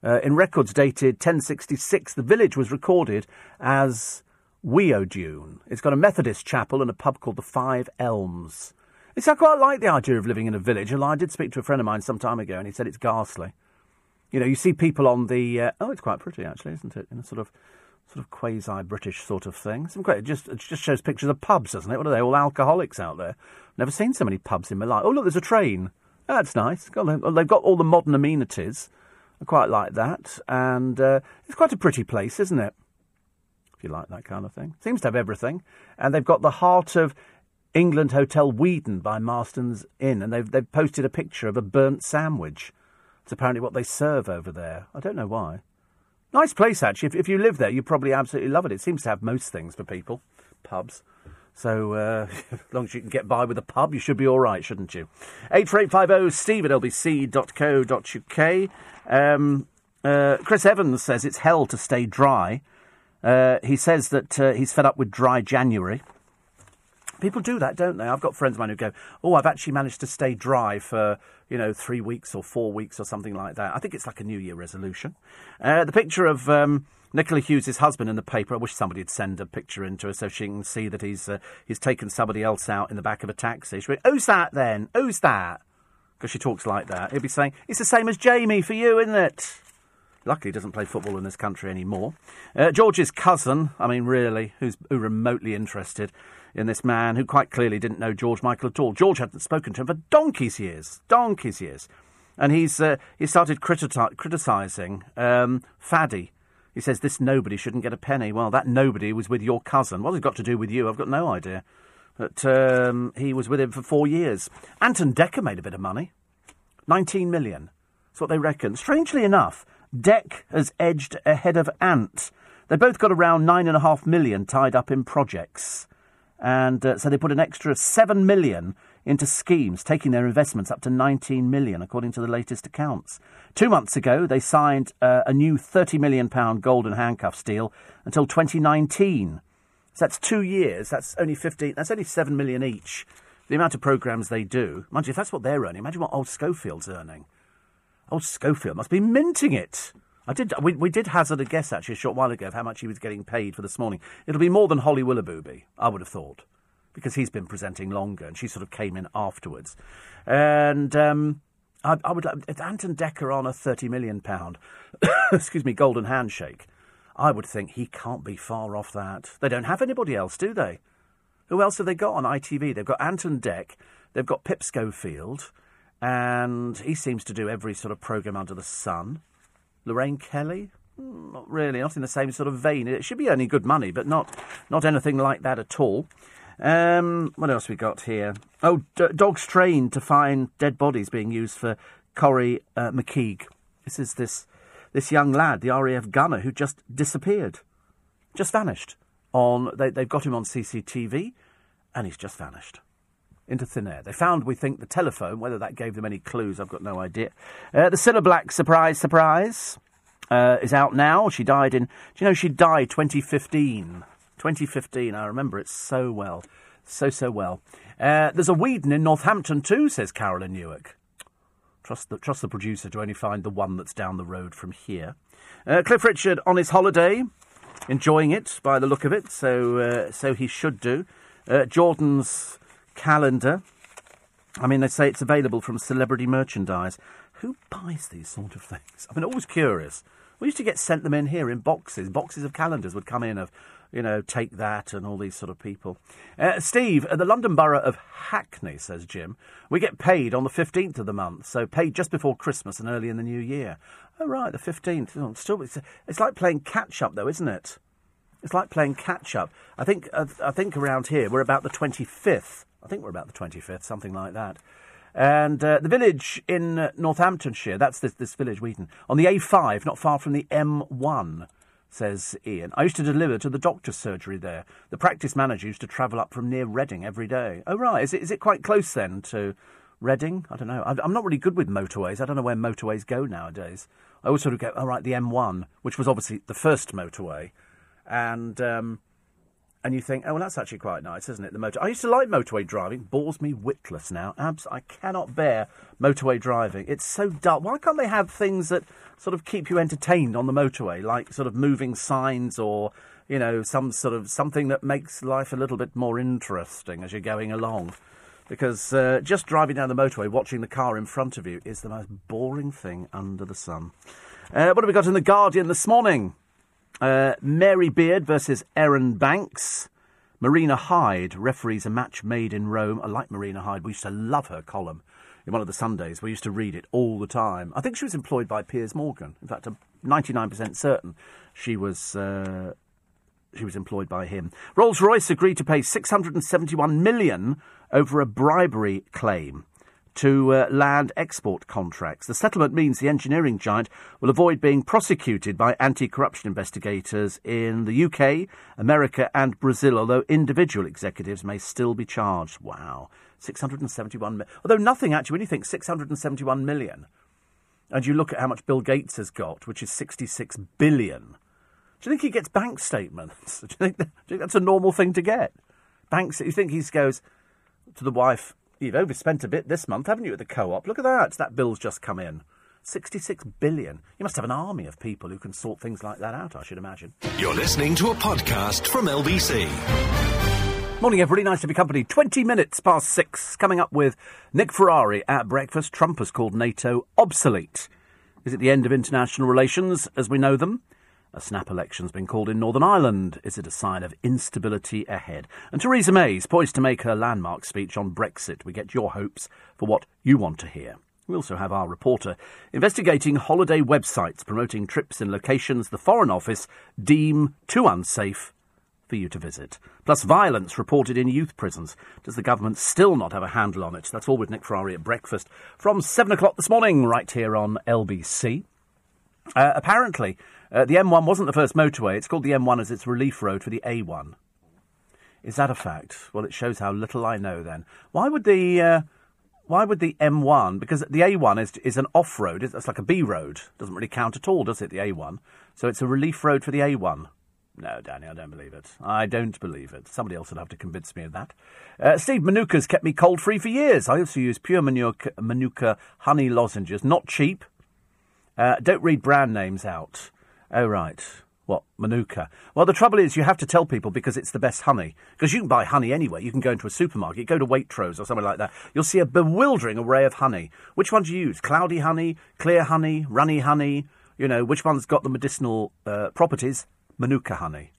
Uh, in records dated 1066, the village was recorded as Weodune. It's got a Methodist chapel and a pub called the Five Elms. It's, I quite like the idea of living in a village. And I did speak to a friend of mine some time ago, and he said it's ghastly. You know, you see people on the. Uh, oh, it's quite pretty, actually, isn't it? In a sort of sort of quasi British sort of thing. Some great. It just it just shows pictures of pubs, doesn't it? What are they? All alcoholics out there. Never seen so many pubs in my life. Oh look, there's a train. That's nice. They've got all the modern amenities. I quite like that, and uh, it's quite a pretty place, isn't it? If you like that kind of thing, seems to have everything, and they've got the heart of England Hotel Weedon by Marston's Inn, and they've they've posted a picture of a burnt sandwich. It's apparently what they serve over there. I don't know why. Nice place, actually. If, if you live there, you probably absolutely love it. It seems to have most things for people, pubs. So uh, as long as you can get by with a pub, you should be all right, shouldn't you? 84850 steve at lbc.co.uk. Um, uh, Chris Evans says it's hell to stay dry. Uh, he says that uh, he's fed up with dry January. People do that, don't they? I've got friends of mine who go, "Oh, I've actually managed to stay dry for you know three weeks or four weeks or something like that." I think it's like a New Year resolution. Uh, the picture of um, Nicola Hughes' husband in the paper. I wish somebody would send a picture into her so she can see that he's uh, he's taken somebody else out in the back of a taxi. She went, "Who's that then? Who's that?" Because she talks like that. He'll be saying, "It's the same as Jamie for you, isn't it?" Luckily, he doesn't play football in this country anymore. Uh, George's cousin, I mean, really, who's who remotely interested, in this man who quite clearly didn't know George Michael at all. George hadn't spoken to him for donkey's years, donkey's years. And he's uh, he started criti- criticising um, Fadi. He says this nobody shouldn't get a penny. Well, that nobody was with your cousin. What has it got to do with you? I've got no idea. But um, he was with him for four years. Anton Decker made a bit of money, nineteen million. That's what they reckon. Strangely enough, Dec has edged ahead of Ant. They both got around nine and a half million tied up in projects and uh, so they put an extra 7 million into schemes, taking their investments up to 19 million, according to the latest accounts. Two months ago, they signed uh, a new 30 million pound golden handcuffs deal until 2019. So that's two years. That's only 15. That's only 7 million each. The amount of programs they do. Mind you, if that's what they're earning, imagine what old Schofield's earning. Old Schofield must be minting it. I did. We, we did hazard a guess actually a short while ago of how much he was getting paid for this morning. It'll be more than Holly Willoughby, I would have thought, because he's been presenting longer, and she sort of came in afterwards. And um, I, I, would. If Ant and Dec on a thirty million pound, excuse me, golden handshake, I would think he can't be far off that. They don't have anybody else, do they? Who else have they got on ITV? They've got Ant and Dec, They've got Pip Schofield, and he seems to do every sort of program under the sun. Lorraine Kelly? Hmm, not really, not in the same sort of vein. It should be earning good money, but not not anything like that at all. Um, what else we got here? Oh, d- dogs trained to find dead bodies being used for Corrie uh, McKeague. This is this this young lad, the RAF gunner, who just disappeared, just vanished. On they, they've got him on CCTV, and he's just vanished into thin air. They found, we think, the telephone. Whether that gave them any clues, I've got no idea. Uh, the Cilla Black, surprise, surprise, uh, is out now. She died in, do you know, she died 2015. 2015, I remember it so well. So, so well. Uh, there's a Weedon in Northampton too, says Carolyn Newark. Trust the, trust the producer to only find the one that's down the road from here. Uh, Cliff Richard on his holiday, enjoying it by the look of it, so, uh, so he should do. Uh, Jordan's calendar. I mean, they say it's available from celebrity merchandise. Who buys these sort of things? I mean, always curious. We used to get sent them in here in boxes. Boxes of calendars would come in of, you know, take that and all these sort of people. Uh, Steve, the London Borough of Hackney, says Jim, we get paid on the 15th of the month, so paid just before Christmas and early in the new year. Oh, right, the 15th. Oh, still, it's, it's like playing catch up, though, isn't it? It's like playing catch up. I think, uh, I think around here we're about the 25th I think we're about the 25th, something like that. And uh, the village in Northamptonshire, that's this, this village, Weedon, on the A5, not far from the M1, says Ian. I used to deliver to the doctor's surgery there. The practice manager used to travel up from near Reading every day. Oh, right. Is it, is it quite close then to Reading? I don't know. I'm not really good with motorways. I don't know where motorways go nowadays. I always sort of go, oh, right, the M1, which was obviously the first motorway. And. Um, and you think, oh well, that's actually quite nice, isn't it? The motor. I used to like motorway driving. Bores me witless now. Abs. I cannot bear motorway driving. It's so dull. Why can't they have things that sort of keep you entertained on the motorway, like sort of moving signs or you know some sort of something that makes life a little bit more interesting as you're going along? Because uh, just driving down the motorway, watching the car in front of you, is the most boring thing under the sun. Uh, what have we got in the Guardian this morning? Uh, Mary Beard versus Arron Banks. Marina Hyde referees a match made in Rome. I like Marina Hyde. We used to love her column in one of the Sundays. We used to read it all the time. I think she was employed by Piers Morgan. In fact, I'm 99% certain she was. Uh, she was employed by him. Rolls Royce agreed to pay 671 million over a bribery claim to uh, land export contracts. The settlement means the engineering giant will avoid being prosecuted by anti corruption investigators in the UK, America, and Brazil, although individual executives may still be charged. Wow. 671 million. Although nothing actually, when you think 671 million, and you look at how much Bill Gates has got, which is 66 billion, do you think he gets bank statements? Do you think, that, do you think that's a normal thing to get? Banks, you think he goes to the wife, You've overspent a bit this month, haven't you, at the co op? Look at that. That bill's just come in. 66 billion. You must have an army of people who can sort things like that out, I should imagine. You're listening to a podcast from LBC. Morning, everybody. Nice to be company. 20 minutes past six. Coming up with Nick Ferrari at breakfast. Trump has called NATO obsolete. Is it the end of international relations as we know them? A snap election's been called in Northern Ireland. Is it a sign of instability ahead? And Theresa May's poised to make her landmark speech on Brexit. We get your hopes for what you want to hear. We also have our reporter investigating holiday websites promoting trips in locations the Foreign Office deem too unsafe for you to visit. Plus, violence reported in youth prisons. Does the government still not have a handle on it? That's all with Nick Ferrari at breakfast from 7 o'clock this morning, right here on LBC. Uh, apparently, uh, the M1 wasn't the first motorway. It's called the M1 as its relief road for the A1. Is that a fact? Well, it shows how little I know. Then why would the uh, why would the M1? Because the A1 is is an off road. It's like a B road. Doesn't really count at all, does it? The A1. So it's a relief road for the A1. No, Danny, I don't believe it. I don't believe it. Somebody else would have to convince me of that. Uh, Steve Manuka's kept me cold free for years. I also use pure Manuka, Manuka honey lozenges. Not cheap. Uh, don't read brand names out. Oh, right. What, Manuka? Well, the trouble is, you have to tell people because it's the best honey. Because you can buy honey anywhere. You can go into a supermarket, go to Waitrose or something like that. You'll see a bewildering array of honey. Which one do you use? Cloudy honey, clear honey, runny honey? You know, which one's got the medicinal uh, properties? Manuka honey.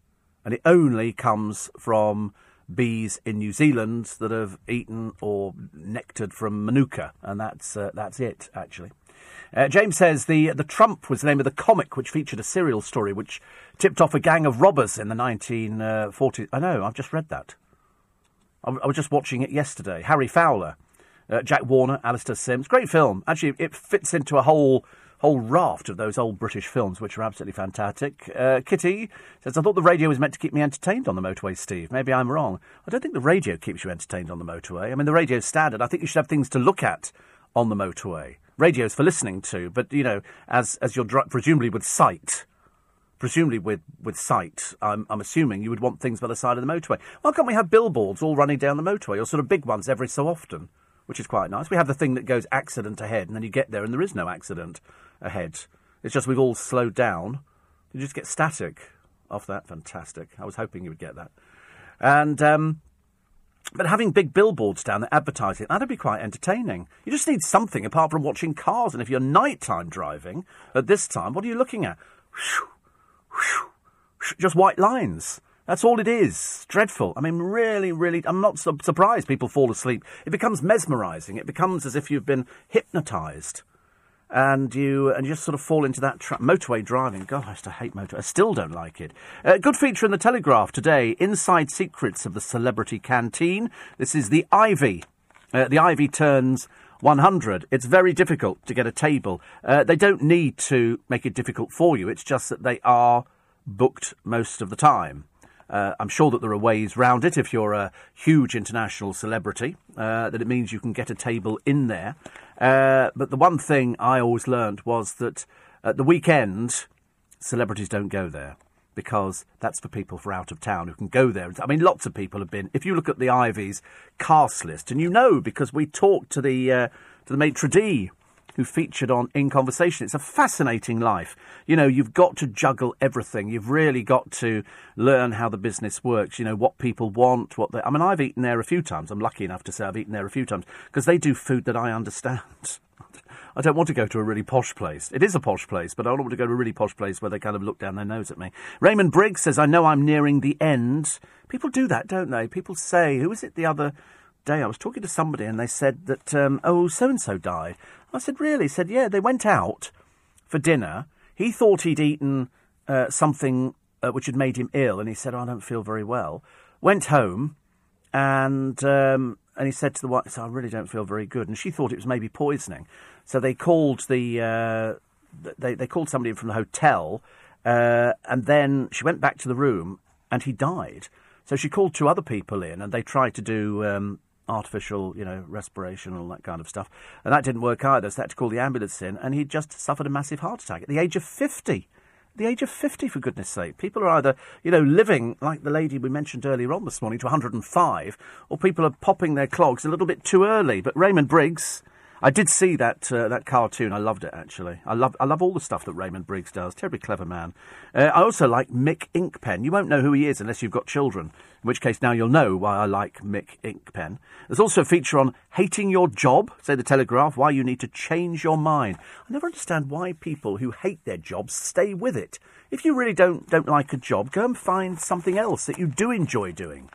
And it only comes from bees in New Zealand that have eaten or nectared from Manuka. And that's, uh, that's it, actually. Uh, James says the the Trump was the name of the comic which featured a serial story which tipped off a gang of robbers in the 1940s. I know, I've just read that. I, I was just watching it yesterday. Harry Fowler, uh, Jack Warner, Alastair Sims. Great film. Actually, it fits into a whole whole raft of those old British films, which are absolutely fantastic. Uh, Kitty says, I thought the radio was meant to keep me entertained on the motorway, Steve. Maybe I'm wrong. I don't think the radio keeps you entertained on the motorway. I mean, the radio's standard. I think you should have things to look at on the motorway. Radio's for listening to, but you know, as as you're dri- presumably with sight, presumably with with sight, I'm I'm assuming you would want things by the side of the motorway. Why can't we have billboards all running down the motorway, or sort of big ones every so often, which is quite nice. We have the thing that goes accident ahead, and then you get there and there is no accident ahead. It's just we've all slowed down. You just get static off that. Fantastic. I was hoping you would get that. And um, but having big billboards down there advertising, that'd be quite entertaining. You just need something apart from watching cars. And if you're nighttime driving at this time, what are you looking at? Just white lines. That's all it is. Dreadful. I mean, really, really, I'm not su- surprised people fall asleep. It becomes mesmerising. It becomes as if you've been hypnotised and you and you just sort of fall into that trap. Motorway driving, God, I used to hate motorway. I still don't like it. Uh, good feature in the Telegraph today: inside secrets of the celebrity canteen. This is the Ivy. Uh, the Ivy turns 100. It's very difficult to get a table. Uh, they don't need to make it difficult for you. It's just that they are booked most of the time. Uh, I'm sure that there are ways round it if you're a huge international celebrity, uh, that it means you can get a table in there. Uh, but the one thing I always learned was that at the weekend, celebrities don't go there because that's for people for out of town who can go there. I mean, lots of people have been. If you look at the Ivy's cast list, and you know because we talked to the uh, to the maitre d' who featured on In Conversation. It's a fascinating life. You know, you've got to juggle everything. You've really got to learn how the business works. You know, what people want, what they. I mean, I've eaten there a few times. I'm lucky enough to say I've eaten there a few times because they do food that I understand. I don't want to go to a really posh place. It is a posh place, but I don't want to go to a really posh place where they kind of look down their nose at me. Raymond Briggs says, I know I'm nearing the end. People do that, don't they? People say, who is it the other day? I was talking to somebody and they said that, um, oh, so and so died. I said, really? He said, yeah, they went out for dinner. He thought he'd eaten uh, something uh, which had made him ill, and he said, oh, I don't feel very well. Went home and um, and he said to the wife, "I really don't feel very good." And she thought it was maybe poisoning, so they called the uh, they they called somebody from the hotel, uh, and then she went back to the room, and he died. So she called two other people in, and they tried to do um, artificial, you know, respiration and all that kind of stuff, and that didn't work either. So they had to call the ambulance in, and he just suffered a massive heart attack at the age of fifty the age of 50, for goodness sake. People are either, you know, living like the lady we mentioned earlier on this morning to 105, or people are popping their clogs a little bit too early. But Raymond Briggs, I did see that uh, that cartoon. I loved it actually. I love I love all the stuff that Raymond Briggs does. Terribly clever man. Uh, I also like Mick Inkpen. You won't know who he is unless you've got children. In which case now you'll know why I like Mick Inkpen. There's also a feature on hating your job. Say the Telegraph. Why you need to change your mind. I never understand why people who hate their jobs stay with it. If you really don't don't like a job, go and find something else that you do enjoy doing.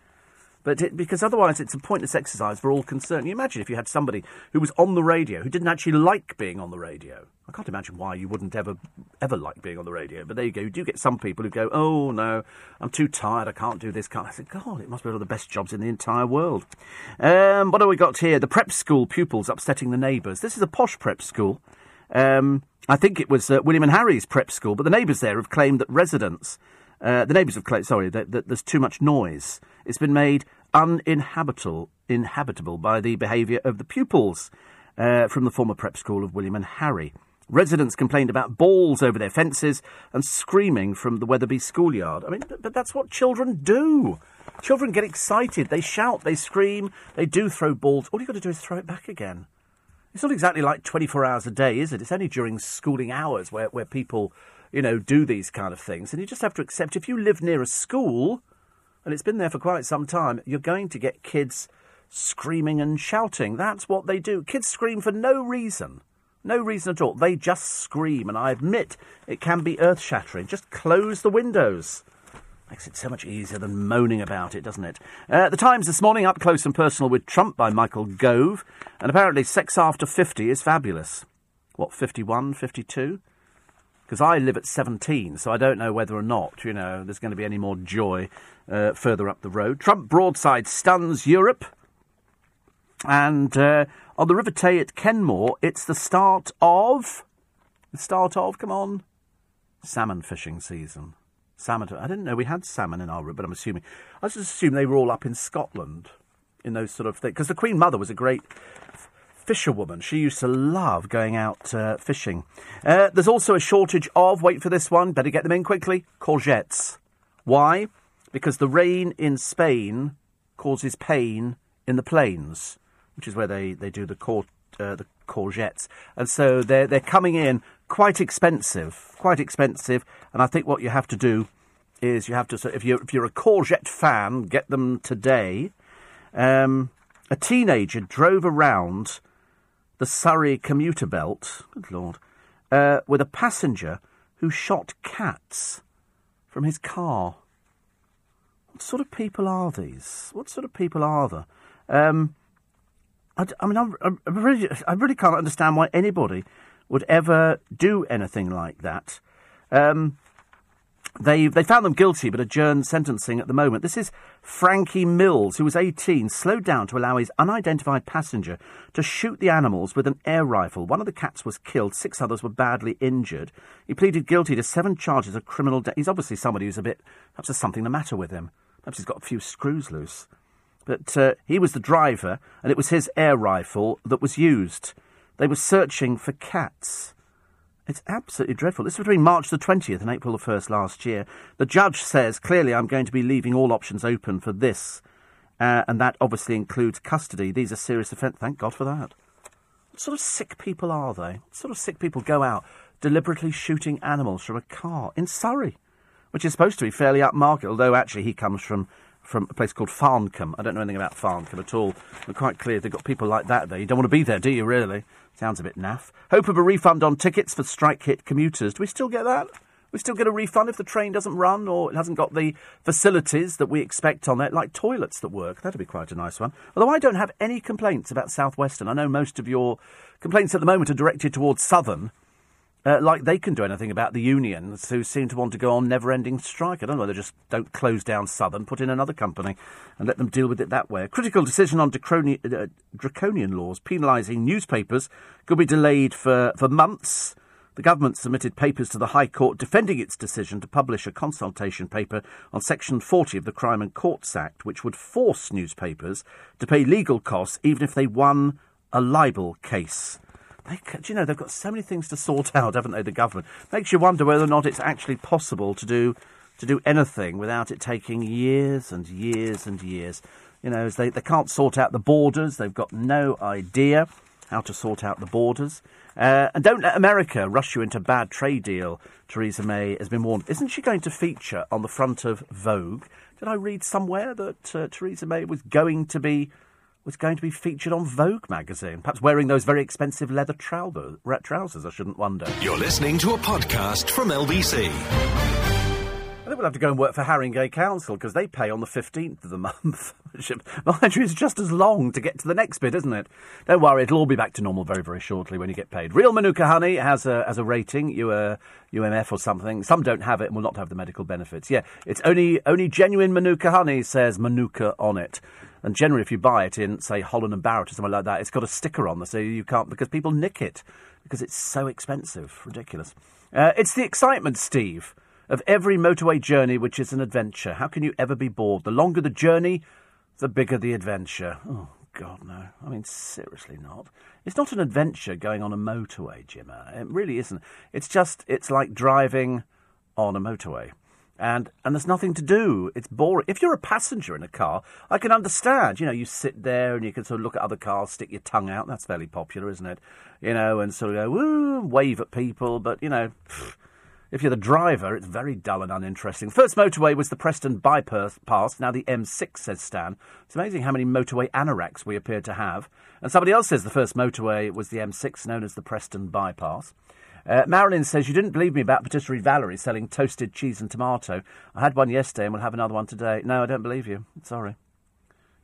But it, because otherwise, it's a pointless exercise for all concerned. You imagine if you had somebody who was on the radio who didn't actually like being on the radio. I can't imagine why you wouldn't ever ever like being on the radio. But there you go. You do get some people who go, "Oh no, I'm too tired. I can't do this." Can't. I said, "God, it must be one of the best jobs in the entire world." Um, what have we got here? The prep school pupils upsetting the neighbours. This is a posh prep school. Um, I think it was uh, William and Harry's prep school, but the neighbours there have claimed that residents uh, the neighbours have claimed, sorry, that, that, there's too much noise. It's been made uninhabitable inhabitable by the behaviour of the pupils uh, from the former prep school of William and Harry. Residents complained about balls over their fences and screaming from the Wetherby schoolyard. I mean, but that's what children do. Children get excited, they shout, they scream, they do throw balls. All you've got to do is throw it back again. It's not exactly like 24 hours a day, is it? It's only during schooling hours where, where people you know, do these kind of things. And you just have to accept if you live near a school, and it's been there for quite some time, you're going to get kids screaming and shouting. That's what they do. Kids scream for no reason. No reason at all. They just scream, and I admit it can be earth shattering. Just close the windows. Makes it so much easier than moaning about it, doesn't it? Uh, the Times this morning, up close and personal with Trump by Michael Gove. And apparently, sex after 50 is fabulous. What, 51, 52? Because I live at 17, so I don't know whether or not, you know, there's going to be any more joy uh, further up the road. Trump broadside stuns Europe. And uh, on the River Tay at Kenmore, it's the start of. The start of, come on, salmon fishing season. Salmon. I didn't know we had salmon in our river, but I'm assuming. I just assume they were all up in Scotland in those sort of things. Because the Queen Mother was a great fisherwoman. She used to love going out uh, fishing. Uh, there's also a shortage of, wait for this one, better get them in quickly, courgettes. Why? Because the rain in Spain causes pain in the plains, which is where they, they do the, cour- uh, the courgettes. And so they're, they're coming in quite expensive, quite expensive. And I think what you have to do is you have to, so if you're, if you're a courgette fan, get them today. Um, a teenager drove around the Surrey commuter belt, good lord, uh, with a passenger who shot cats from his car. What sort of people are these? What sort of people are there? Um, I, I, mean, I, I, really, I really can't understand why anybody would ever do anything like that. Um, they they found them guilty, but adjourned sentencing at the moment. This is Frankie Mills, who was 18, slowed down to allow his unidentified passenger to shoot the animals with an air rifle. One of the cats was killed, six others were badly injured. He pleaded guilty to seven charges of criminal. He's obviously somebody who's a bit. Perhaps there's something the matter with him. Perhaps he's got a few screws loose. But uh, he was the driver, and it was his air rifle that was used. They were searching for cats. It's absolutely dreadful. This was between March the 20th and April the 1st last year. The judge says, clearly, I'm going to be leaving all options open for this. Uh, and that obviously includes custody. These are serious offences. Thank God for that. What sort of sick people are they? What sort of sick people go out deliberately shooting animals from a car in Surrey, which is supposed to be fairly upmarket, although actually he comes from from a place called Farncombe. I don't know anything about Farncombe at all. But quite clear they've got people like that there. You don't want to be there, do you, really? Sounds a bit naff. Hope of a refund on tickets for strike hit commuters. Do we still get that? We still get a refund if the train doesn't run or it hasn't got the facilities that we expect on it, like toilets that work. That'd be quite a nice one. Although I don't have any complaints about Southwestern. I know most of your complaints at the moment are directed towards Southern. Uh, like they can do anything about the unions who seem to want to go on never ending strike. I don't know, they just don't close down Southern, put in another company and let them deal with it that way. A critical decision on draconian, uh, draconian laws penalising newspapers could be delayed for, for months. The government submitted papers to the High Court defending its decision to publish a consultation paper on Section 40 of the Crime and Courts Act, which would force newspapers to pay legal costs even if they won a libel case. They, do you know, they've got so many things to sort out, haven't they, the government? Makes you wonder whether or not it's actually possible to do, to do anything without it taking years and years and years. You know, they, they can't sort out the borders, they've got no idea how to sort out the borders. Uh, and don't let America rush you into a bad trade deal, Theresa May has been warned. Isn't she going to feature on the front of Vogue? Did I read somewhere that uh, Theresa May was going to be was going to be featured on Vogue magazine, perhaps wearing those very expensive leather trousers, I shouldn't wonder. You're listening to a podcast from LBC. I think we'll have to go and work for Haringey Council because they pay on the 15th of the month. Mind you, it's just as long to get to the next bit, isn't it? Don't worry, it'll all be back to normal very, very shortly when you get paid. Real Manuka honey has a, has a rating, uh, UMF or something. Some don't have it and will not have the medical benefits. Yeah, it's only, only genuine Manuka honey says Manuka on it. And generally, if you buy it in, say, Holland and Barrett or something like that, it's got a sticker on there, so you can't, because people nick it, because it's so expensive. Ridiculous. Uh, it's the excitement, Steve, of every motorway journey which is an adventure. How can you ever be bored? The longer the journey, the bigger the adventure. Oh, God, no. I mean, seriously not. It's not an adventure going on a motorway, Jimmer. It really isn't. It's just, it's like driving on a motorway and and there's nothing to do. It's boring. If you're a passenger in a car, I can understand. You know, you sit there and you can sort of look at other cars, stick your tongue out. That's fairly popular, isn't it? You know, and sort of go woo, wave at people. But you know, if you're the driver, it's very dull and uninteresting. First motorway was the Preston bypass. Now the M6 says Stan. It's amazing how many motorway anoraks we appear to have. And somebody else says the first motorway was the M6, known as the Preston bypass. Uh, Marilyn says, You didn't believe me about Patisserie Valerie selling toasted cheese and tomato. I had one yesterday and we'll have another one today. No, I don't believe you. Sorry.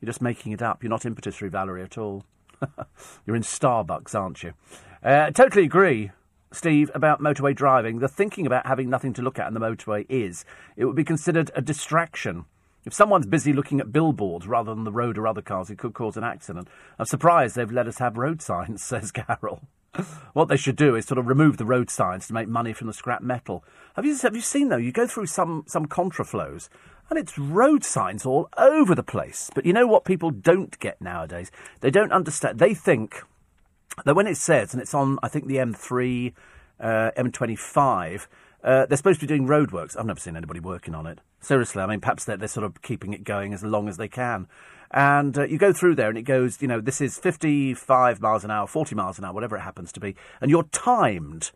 You're just making it up. You're not in Patisserie Valerie at all. You're in Starbucks, aren't you? Uh, totally agree, Steve, about motorway driving. The thinking about having nothing to look at on the motorway is it would be considered a distraction. If someone's busy looking at billboards rather than the road or other cars, it could cause an accident. I'm surprised they've let us have road signs, says Carol. What they should do is sort of remove the road signs to make money from the scrap metal. Have you have you seen though? You go through some some contraflows, and it's road signs all over the place. But you know what people don't get nowadays? They don't understand. They think that when it says, and it's on, I think the M3, uh, M25. Uh, they're supposed to be doing roadworks. I've never seen anybody working on it. Seriously, I mean, perhaps they're, they're sort of keeping it going as long as they can. And uh, you go through there and it goes, you know, this is 55 miles an hour, 40 miles an hour, whatever it happens to be. And you're timed.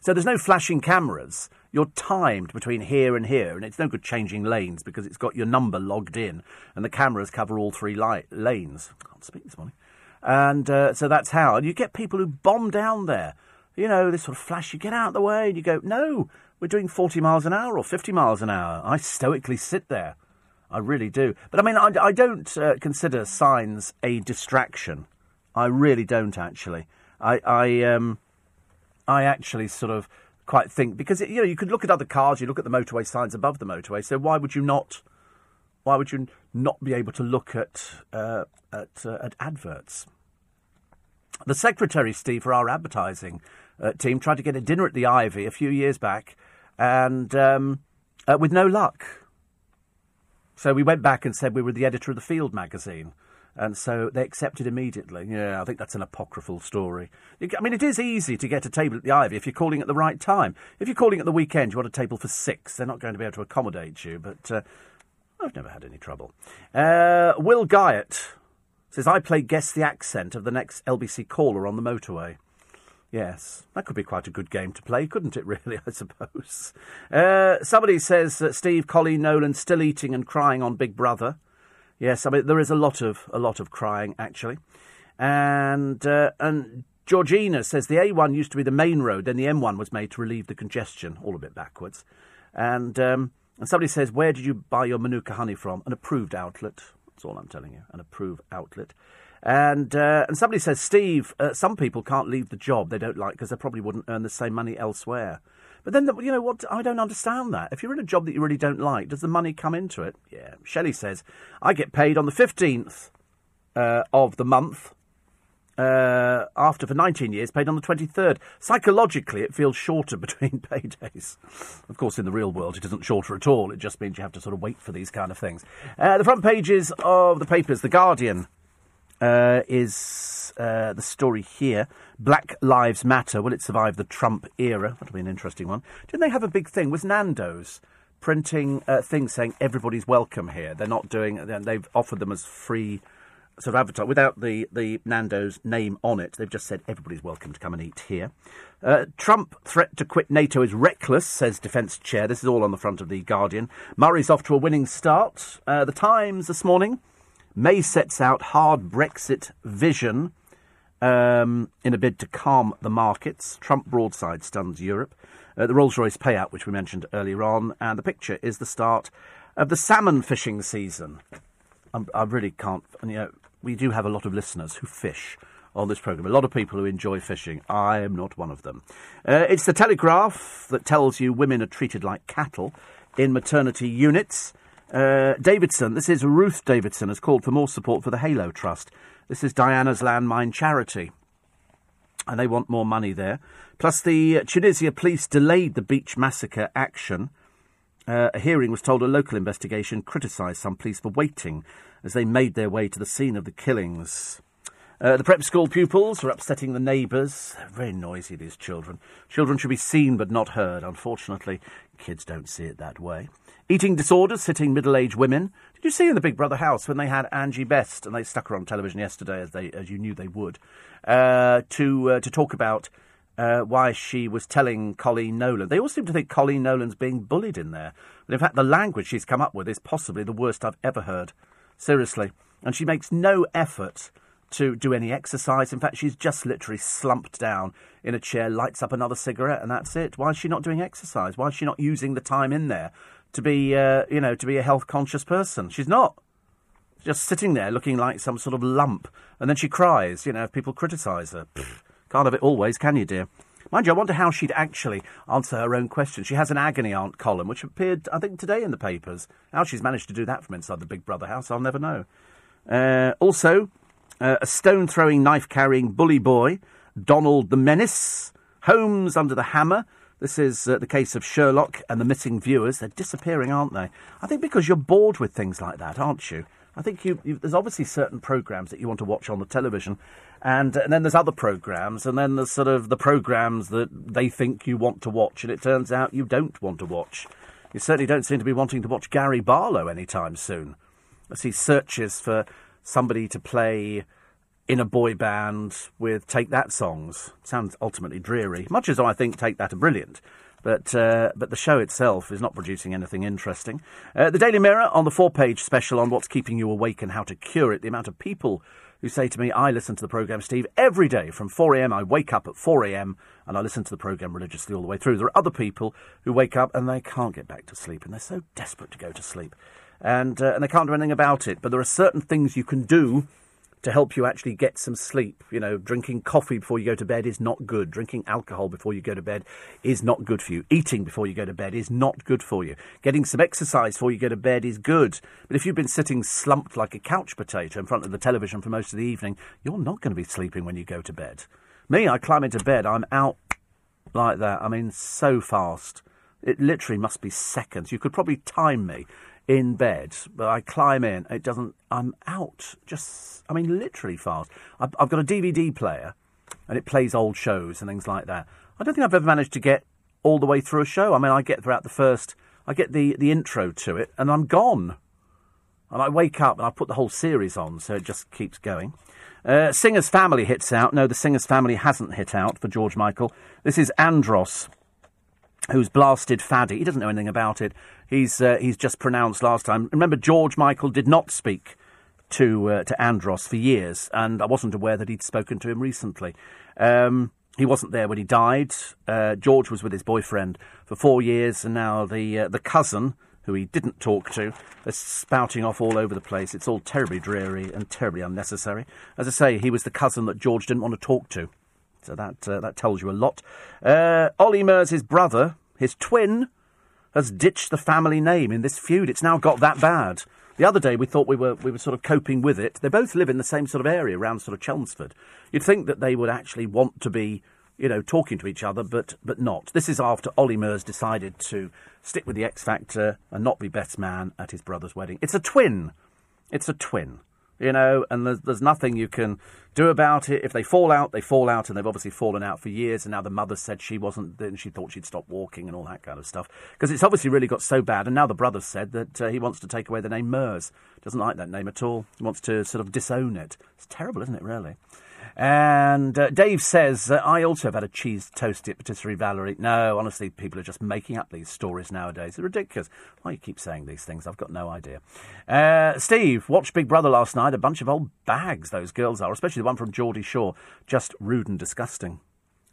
So there's no flashing cameras. You're timed between here and here. And it's no good changing lanes because it's got your number logged in. And the cameras cover all three li- lanes. I can't speak this morning. And uh, so that's how. And you get people who bomb down there. You know, this sort of flash, you get out of the way and you go, no, we're doing 40 miles an hour or 50 miles an hour. I stoically sit there. I really do. But I mean, I, I don't uh, consider signs a distraction. I really don't actually. I I um I actually sort of quite think because you know you could look at other cars, you look at the motorway signs above the motorway. So why would you not? Why would you not be able to look at uh, at uh, at adverts? The secretary, Steve, for our advertising uh, team, tried to get a dinner at the Ivy a few years back, and um, uh, with no luck. So we went back and said we were the editor of the Field magazine. And so they accepted immediately. Yeah, I think that's an apocryphal story. I mean, it is easy to get a table at the Ivy if you're calling at the right time. If you're calling at the weekend, you want a table for six. They're not going to be able to accommodate you, but uh, I've never had any trouble. Uh, Will Guyett says, I play guess the accent of the next LBC caller on the motorway. Yes, that could be quite a good game to play, couldn't it, really, I suppose? Uh, somebody says that Steve Coleen Nolan still eating and crying on Big Brother. Yes, I mean, there is a lot of, a lot of crying, actually. And, uh, and Georgina says the A1 used to be the main road, then the M1 was made to relieve the congestion, all a bit backwards. And, um, and somebody says, Where did you buy your Manuka honey from? An approved outlet. That's all I'm telling you, an approved outlet. And uh, and somebody says, Steve, uh, some people can't leave the job they don't like because they probably wouldn't earn the same money elsewhere. But then, you know what? I don't understand that. If you're in a job that you really don't like, does the money come into it? Yeah. Shelley says, I get paid on the 15th uh, of the month. Uh, after for 19 years, paid on the 23rd. Psychologically, it feels shorter between paydays. Of course, in the real world, it isn't shorter at all. It just means you have to sort of wait for these kind of things. Uh, the front pages of the papers, The Guardian uh, is uh, the story here. Black Lives Matter. Will it survive the Trump era? That'll be an interesting one. Didn't they have a big thing? Was Nando's printing uh, things saying everybody's welcome here? They're not doing. They've offered them as free sort of advertise without the, the Nando's name on it. They've just said everybody's welcome to come and eat here. Uh, Trump threat to quit NATO is reckless, says defence chair. This is all on the front of the Guardian. Murray's off to a winning start. Uh, the Times this morning. May sets out hard Brexit vision um, in a bid to calm the markets. Trump broadside stuns Europe. Uh, the Rolls Royce payout, which we mentioned earlier on, and the picture is the start of the salmon fishing season. I'm, i really can't. You know, we do have a lot of listeners who fish on this programme. A lot of people who enjoy fishing. I am not one of them. Uh, it's the Telegraph that tells you women are treated like cattle in maternity units. Uh, Davidson, this is Ruth Davidson, has called for more support for the Halo Trust. This is Diana's Landmine charity. And they want more money there. Plus, the Tunisia police delayed the beach massacre action. Uh, a hearing was told a local investigation criticised some police for waiting as they made their way to the scene of the killings. Uh, the prep school pupils are upsetting the neighbours. Very noisy, these children. Children should be seen but not heard. Unfortunately, kids don't see it that way. Eating disorders hitting middle-aged women. Did you see in the Big Brother house when they had Angie Best and they stuck her on television yesterday, as they as you knew they would, uh, to uh, to talk about uh, why she was telling Coleen Nolan. They all seem to think Coleen Nolan's being bullied in there, but in fact, the language she's come up with is possibly the worst I've ever heard. Seriously, and she makes no effort to do any exercise. In fact, she's just literally slumped down in a chair, lights up another cigarette, and that's it. Why is she not doing exercise? Why is she not using the time in there to be, uh, you know, to be a health conscious person. She's not. just sitting there looking like some sort of lump. And then she cries, you know, if people criticise her. Pfft, can't have it always, can you, dear? Mind you, I wonder how she'd actually answer her own question. She has an agony aunt column, which appeared, I think, today in the papers. How she's managed to do that from inside the Big Brother house, I'll never know. Uh, also, uh, a stone throwing, knife carrying bully boy, Donald the Menace, Holmes under the hammer, this is uh, the case of Sherlock and the missing viewers. They're disappearing, aren't they? I think because you're bored with things like that, aren't you? I think you, you, there's obviously certain programs that you want to watch on the television, and, and then there's other programs, and then there's sort of the programs that they think you want to watch, and it turns out you don't want to watch. You certainly don't seem to be wanting to watch Gary Barlow anytime soon. I see searches for somebody to play in a boy band with Take That songs. Sounds ultimately dreary. Much as I think Take That are brilliant. But, uh, but the show itself is not producing anything interesting. Uh, the Daily Mirror on the four page special on what's keeping you awake and how to cure it. The amount of people who say to me, I listen to the programme, Steve, every day from 4am. I wake up at 4am and I listen to the programme religiously all the way through. There are other people who wake up and they can't get back to sleep and they're so desperate to go to sleep. And, uh, and they can't do anything about it. But there are certain things you can do to help you actually get some sleep. You know, drinking coffee before you go to bed is not good. Drinking alcohol before you go to bed is not good for you. Eating before you go to bed is not good for you. Getting some exercise before you go to bed is good. But if you've been sitting slumped like a couch potato in front of the television for most of the evening, you're not going to be sleeping when you go to bed. Me, I climb into bed, I'm out like that. I mean, so fast. It literally must be seconds. You could probably time me in bed, but I climb in. It doesn't. I'm out. Just, I mean, literally fast. I've, I've got a DVD player, and it plays old shows and things like that. I don't think I've ever managed to get all the way through a show. I mean, I get throughout the first. I get the the intro to it, and I'm gone. And I wake up and I put the whole series on, so it just keeps going. Uh, Singer's Family hits out. No, the Singer's Family hasn't hit out for George Michael. This is Andros, who's blasted Fadi. He doesn't know anything about it. He's uh, he's just pronounced last time. Remember, George Michael did not speak to uh, to Andros for years, and I wasn't aware that he'd spoken to him recently. Um, he wasn't there when he died. Uh, George was with his boyfriend for four years, and now the uh, the cousin who he didn't talk to, is spouting off all over the place. It's all terribly dreary and terribly unnecessary. As I say, he was the cousin that George didn't want to talk to. So that uh, that tells you a lot. Uh, Olly Murs' brother, his twin, has ditched the family name in this feud. It's now got that bad. The other day we thought we were we were sort of coping with it. They both live in the same sort of area around sort of Chelmsford. You'd think that they would actually want to be you know, talking to each other, but but not. This is after Olly Murs decided to stick with the X Factor and not be best man at his brother's wedding. It's a twin. It's a twin. You know, and there's, there's nothing you can do about it. If they fall out, they fall out, and they've obviously fallen out for years. And now the mother said she wasn't, and she thought she'd stop walking and all that kind of stuff. Because it's obviously really got so bad. And now the brother said that uh, he wants to take away the name Murs. Doesn't like that name at all. He wants to sort of disown it. It's terrible, isn't it, really? And uh, Dave says, uh, I also have had a cheese toasty at Patisserie Valerie. No, honestly, people are just making up these stories nowadays. It's ridiculous. Why you keep saying these things? I've got no idea. Uh, Steve, watched Big Brother last night. A bunch of old bags, those girls are, especially the one from Geordie Shore. Just rude and disgusting.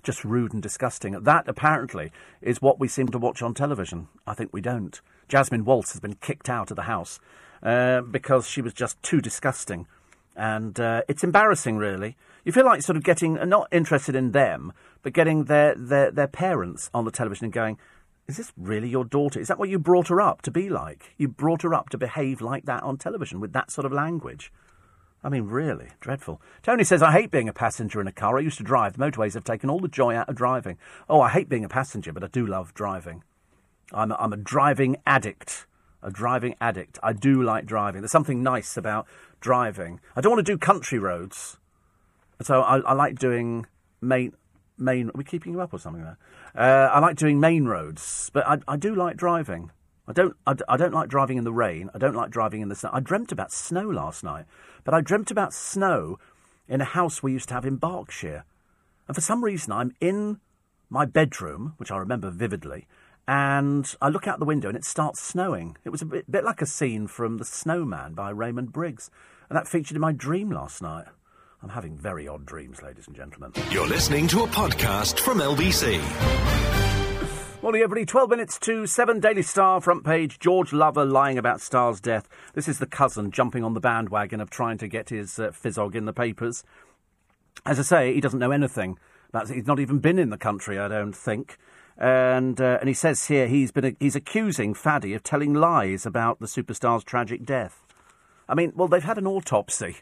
Just rude and disgusting. That, apparently, is what we seem to watch on television. I think we don't. Jasmine Waltz has been kicked out of the house uh, because she was just too disgusting. And uh, it's embarrassing, really. You feel like sort of getting, uh, not interested in them, but getting their, their, their parents on the television and going, is this really your daughter? Is that what you brought her up to be like? You brought her up to behave like that on television with that sort of language? I mean, really, dreadful. Tony says, I hate being a passenger in a car. I used to drive. The motorways have taken all the joy out of driving. Oh, I hate being a passenger, but I do love driving. I'm a, I'm a driving addict. A driving addict. I do like driving. There's something nice about driving. I don't want to do country roads. So I, I like doing main main. Are we keeping you up or something there? Uh, I like doing main roads, but I, I do like driving. I don't I, I don't like driving in the rain. I don't like driving in the snow. I dreamt about snow last night, but I dreamt about snow in a house we used to have in Berkshire, and for some reason I'm in my bedroom, which I remember vividly, and I look out the window and it starts snowing. It was a bit, bit like a scene from The Snowman by Raymond Briggs, and that featured in my dream last night. I'm having very odd dreams, ladies and gentlemen. You're listening to a podcast from LBC. Morning, everybody. 12 minutes to 7 Daily Star front page. George Lover lying about Star's death. This is the cousin jumping on the bandwagon of trying to get his uh, fizzog in the papers. As I say, he doesn't know anything. About, he's not even been in the country, I don't think. And uh, and he says here he's been he's accusing Fadi of telling lies about the superstar's tragic death. I mean, well, they've had an autopsy.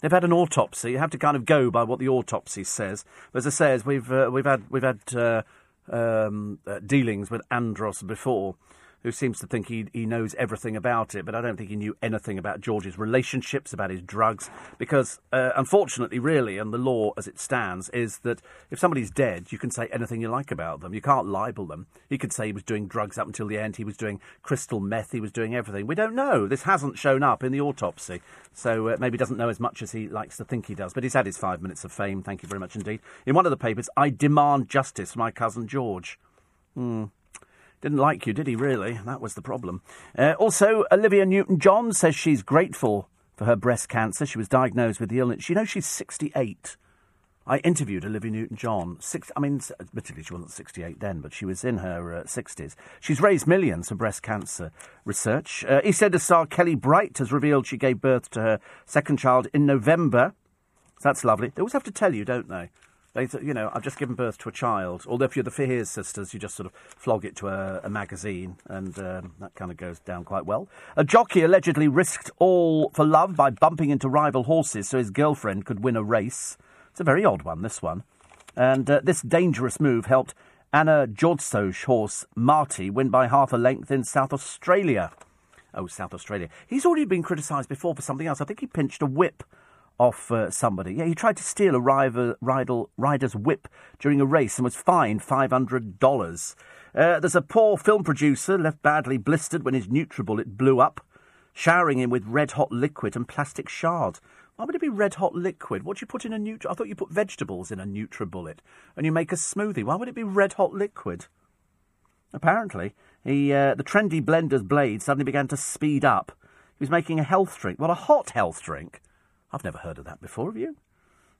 They've had an autopsy. You have to kind of go by what the autopsy says. But as I say, we've uh, we've had we've had uh, um, uh, dealings with Andros before, who seems to think he, he knows everything about it, but I don't think he knew anything about George's relationships, about his drugs, because uh, unfortunately, really, and the law as it stands, is that if somebody's dead, you can say anything you like about them. You can't libel them. He could say he was doing drugs up until the end, he was doing crystal meth, he was doing everything. We don't know. This hasn't shown up in the autopsy, so uh, maybe he doesn't know as much as he likes to think he does, but he's had his five minutes of fame. Thank you very much indeed. In one of the papers, I demand justice for my cousin George. Hmm. Didn't like you, did he, really? That was the problem. Uh, also, Olivia Newton John says she's grateful for her breast cancer. She was diagnosed with the illness. You know, she's 68. I interviewed Olivia Newton John. I mean, admittedly, she wasn't 68 then, but she was in her uh, 60s. She's raised millions for breast cancer research. Uh, EastEnders star Kelly Bright has revealed she gave birth to her second child in November. That's lovely. They always have to tell you, don't they? They, you know, I've just given birth to a child. Although if you're the Fears sisters, you just sort of flog it to a, a magazine, and um, that kind of goes down quite well. A jockey allegedly risked all for love by bumping into rival horses so his girlfriend could win a race. It's a very odd one, this one. And uh, this dangerous move helped Anna Jodso's horse Marty win by half a length in South Australia. Oh, South Australia. He's already been criticised before for something else. I think he pinched a whip off uh, somebody. Yeah, he tried to steal a rival, rival, rider's whip during a race and was fined $500. Uh, there's a poor film producer left badly blistered when his NutriBullet blew up. showering him with red hot liquid and plastic shards. Why would it be red hot liquid? What do you put in a Nutri? I thought you put vegetables in a NutriBullet and you make a smoothie. Why would it be red hot liquid? Apparently, he uh, the trendy blender's blade suddenly began to speed up. He was making a health drink. What a hot health drink! I've never heard of that before. Have you?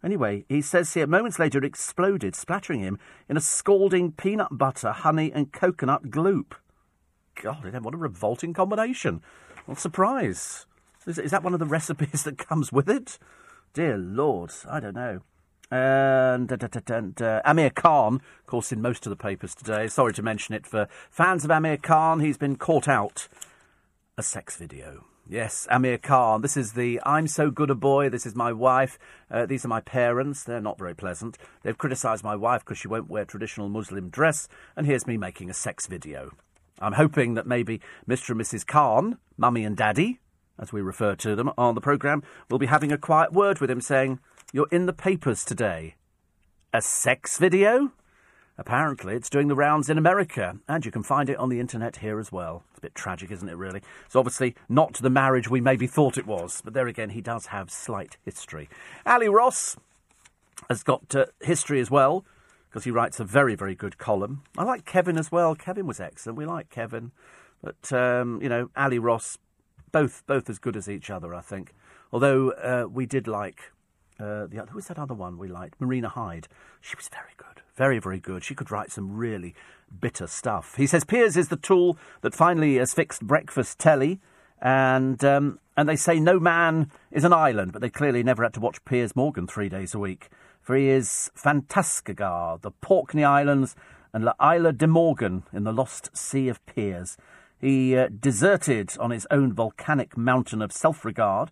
Anyway, he says here, moments later it exploded, splattering him in a scalding peanut butter, honey, and coconut gloop. God, what a revolting combination. Well, surprise. Is, is that one of the recipes that comes with it? Dear Lord, I don't know. And, and uh, Amir Khan, of course, in most of the papers today. Sorry to mention it for fans of Amir Khan. He's been caught out a sex video. Yes, Amir Khan. This is the I'm so good a boy. This is my wife. Uh, these are my parents. They're not very pleasant. They've criticised my wife because she won't wear traditional Muslim dress. And here's me making a sex video. I'm hoping that maybe Mr. and Mrs. Khan, Mummy and Daddy, as we refer to them on the programme, will be having a quiet word with him saying, You're in the papers today. A sex video? Apparently, it's doing the rounds in America, and you can find it on the internet here as well. It's a bit tragic, isn't it, really? It's obviously not the marriage we maybe thought it was, but there again, he does have slight history. Ally Ross has got uh, history as well, because he writes a very, very good column. I like Kevin as well. Kevin was excellent. We like Kevin. But, um, you know, Ally Ross, both, both as good as each other, I think. Although uh, we did like uh, the who was that other one we liked? Marina Hyde. She was very good, very very good. She could write some really bitter stuff. He says Piers is the tool that finally has fixed breakfast telly, and um, and they say no man is an island, but they clearly never had to watch Piers Morgan three days a week, for he is Fantascagar, the Orkney Islands, and La Isla de Morgan in the lost sea of Piers. He uh, deserted on his own volcanic mountain of self-regard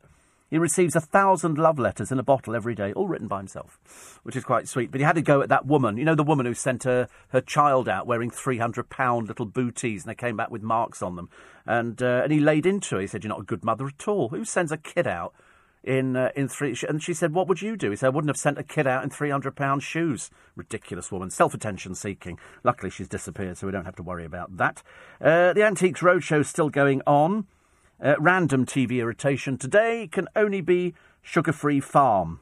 he receives a thousand love letters in a bottle every day, all written by himself, which is quite sweet. But he had to go at that woman, you know, the woman who sent her, her child out wearing £300 little booties and they came back with marks on them. And, uh, and he laid into her. He said, You're not a good mother at all. Who sends a kid out in uh, in three? And she said, "What would you do?" He said, "I wouldn't have sent a kid out in three hundred pound shoes." Ridiculous woman, self attention seeking. Luckily, she's disappeared, so we don't have to worry about that. Uh, the Antiques Roadshow is still going on. Uh, random TV irritation today can only be Sugar Free Farm,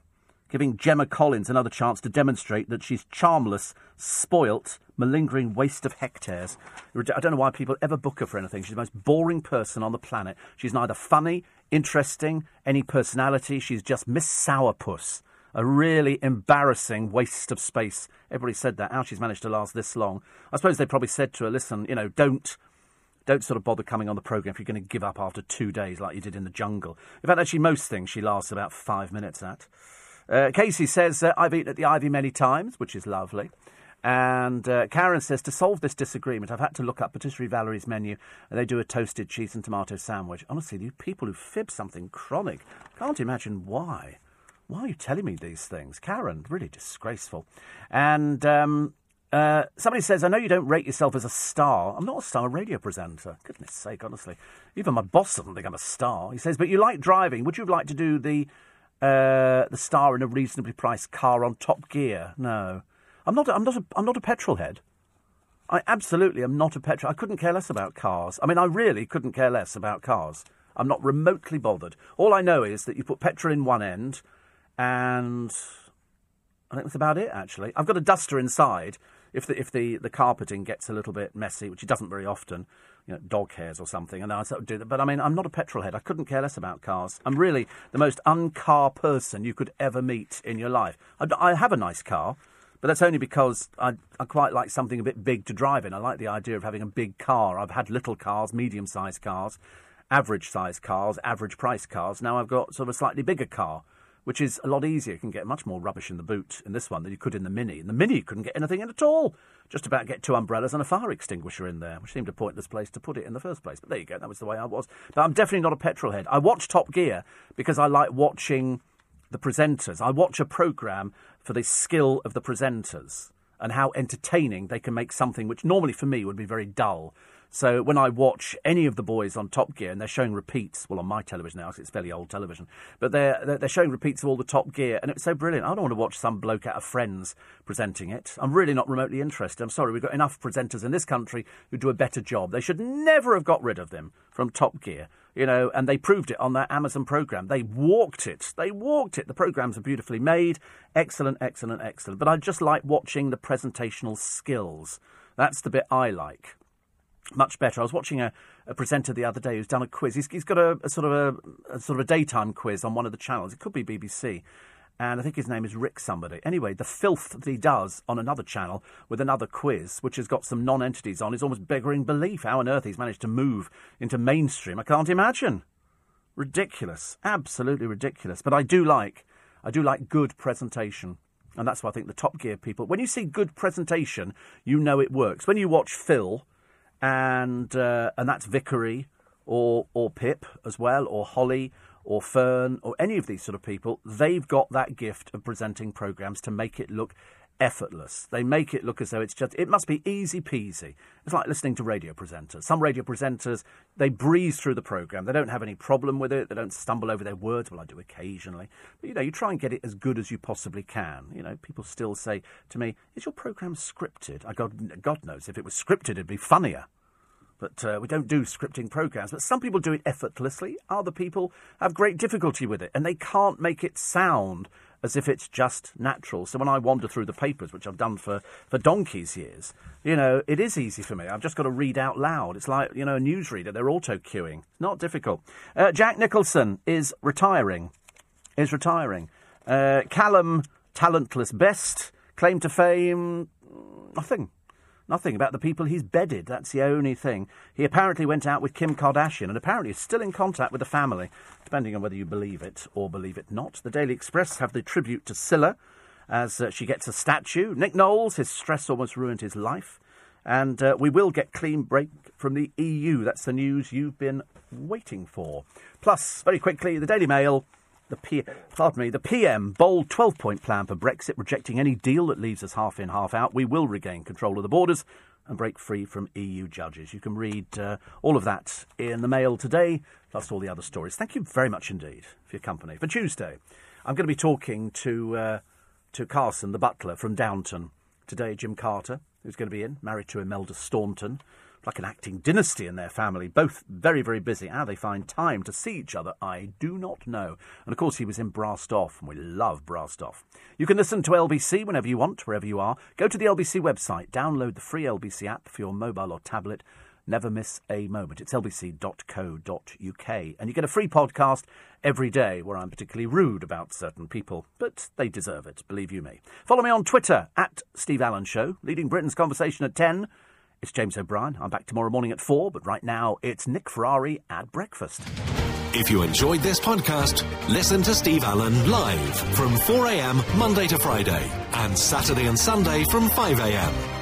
giving Gemma Collins another chance to demonstrate that she's charmless, spoilt, malingering waste of hectares. I don't know why people ever book her for anything. She's the most boring person on the planet. She's neither funny, interesting, any personality. She's just Miss Sourpuss. A really embarrassing waste of space. Everybody said that. How she's managed to last this long. I suppose they probably said to her, listen, you know, don't don't sort of bother coming on the programme if you're going to give up after two days like you did in the jungle. In fact, actually, most things she lasts about five minutes at. Uh, Casey says, uh, I've eaten at the Ivy many times, which is lovely. And uh, Karen says, to solve this disagreement, I've had to look up Patisserie Valerie's menu, and they do a toasted cheese and tomato sandwich. Honestly, you people who fib something chronic, can't imagine why. Why are you telling me these things? Karen, really disgraceful. And um, uh, somebody says, I know you don't rate yourself as a star. I'm not a star radio presenter. Goodness sake, honestly. Even my boss doesn't think I'm a star. He says, but you like driving. Would you like to do the uh, the star in a reasonably priced car on Top Gear? No. I'm not, I'm, not a, I'm not a petrol head. I absolutely am not a petrol. I couldn't care less about cars. I mean, I really couldn't care less about cars. I'm not remotely bothered. All I know is that you put petrol in one end, and I think that's about it, actually. I've got a duster inside, if the if the, the carpeting gets a little bit messy, which it doesn't very often, you know, dog hairs or something, and I sort of do that. But I mean, I'm not a petrol head. I couldn't care less about cars. I'm really the most uncar person you could ever meet in your life. I, I have a nice car, but that's only because I, I quite like something a bit big to drive in. I like the idea of having a big car. I've had little cars, medium sized cars, average sized cars, average price cars. Now I've got sort of a slightly bigger car which is a lot easier. You can get much more rubbish in the boot in this one than you could in the Mini. In the Mini, you couldn't get anything in at all. Just about get two umbrellas and a fire extinguisher in there, which seemed a pointless place to put it in the first place. But there you go, that was the way I was. But I'm definitely not a petrol head. I watch Top Gear because I like watching the presenters. I watch a programme for the skill of the presenters and how entertaining they can make something which normally for me would be very dull. So when I watch any of the boys on Top Gear, and they're showing repeats, well, on my television now, it's fairly old television, but they're, they're showing repeats of all the Top Gear, and it's so brilliant. I don't want to watch some bloke out of Friends presenting it. I'm really not remotely interested. I'm sorry, we've got enough presenters in this country who do a better job. They should never have got rid of them from Top Gear. you know, and they proved it on their Amazon program. They walked it. They walked it. The programs are beautifully made. Excellent, excellent, excellent. But I just like watching the presentational skills. That's the bit I like. Much better. I was watching a, a presenter the other day who's done a quiz. He's, he's got a, a sort of a, a sort of a daytime quiz on one of the channels. It could be BBC and I think his name is Rick somebody. Anyway, the filth that he does on another channel with another quiz, which has got some non-entities on, is almost beggaring belief. How on earth he's managed to move into mainstream, I can't imagine. Ridiculous, absolutely ridiculous. But I do like, I do like good presentation. And that's why I think the Top Gear people, when you see good presentation, you know it works. When you watch Phil, and uh, and that's Vickery, or or Pip as well, or Holly, or Fern or any of these sort of people, they've got that gift of presenting programs to make it look effortless. They make it look as though it's just, it must be easy peasy. It's like listening to radio presenters. Some radio presenters, they breeze through the program. They don't have any problem with it. They don't stumble over their words. Well, I do occasionally. But, you know, you try and get it as good as you possibly can. You know, people still say to me, is your program scripted? I God, God knows, if it was scripted, it'd be funnier. But uh, we don't do scripting programs. But some people do it effortlessly. Other people have great difficulty with it, and they can't make it sound as if it's just natural. So when I wander through the papers, which I've done for, for donkey's years, you know, it is easy for me. I've just got to read out loud. It's like, you know, a newsreader. They're auto queuing. Not difficult. Uh, Jack Nicholson is retiring. Is retiring. Uh, Calum, talentless best, claim to fame, nothing. Nothing about the people he's bedded. That's the only thing. He apparently went out with Kim Kardashian and apparently is still in contact with the family, depending on whether you believe it or believe it not. The Daily Express have the tribute to Cilla as uh, she gets a statue. Nick Knowles, his stress almost ruined his life. And uh, we will get clean break from the EU. That's the news you've been waiting for. Plus, very quickly, the Daily Mail the P- pardon me, the PM bold 12-point plan for Brexit, rejecting any deal that leaves us half in, half out. We will regain control of the borders and break free from EU judges. You can read uh, all of that in the Mail today, plus all the other stories. Thank you very much indeed for your company. For Tuesday, I'm going to be talking to uh, to Carson, the butler from Downton. Today, Jim Carter, who's going to be in, married to Imelda Staunton like an acting dynasty in their family, both very, very busy. How they find time to see each other, I do not know. And of course, he was in Brassed Off, and we love Brassed Off. You can listen to LBC whenever you want, wherever you are. Go to the LBC website, download the free LBC app for your mobile or tablet. Never miss a moment. It's lbc.co.uk. And you get a free podcast every day where I'm particularly rude about certain people, but they deserve it, believe you me. Follow me on Twitter at Steve Allen Show, leading Britain's conversation at 10. It's James O'Brien. I'm back tomorrow morning at 4, but right now it's Nick Ferrari at breakfast. If you enjoyed this podcast, listen to Steve Allen live from 4am Monday to Friday and Saturday and Sunday from 5am.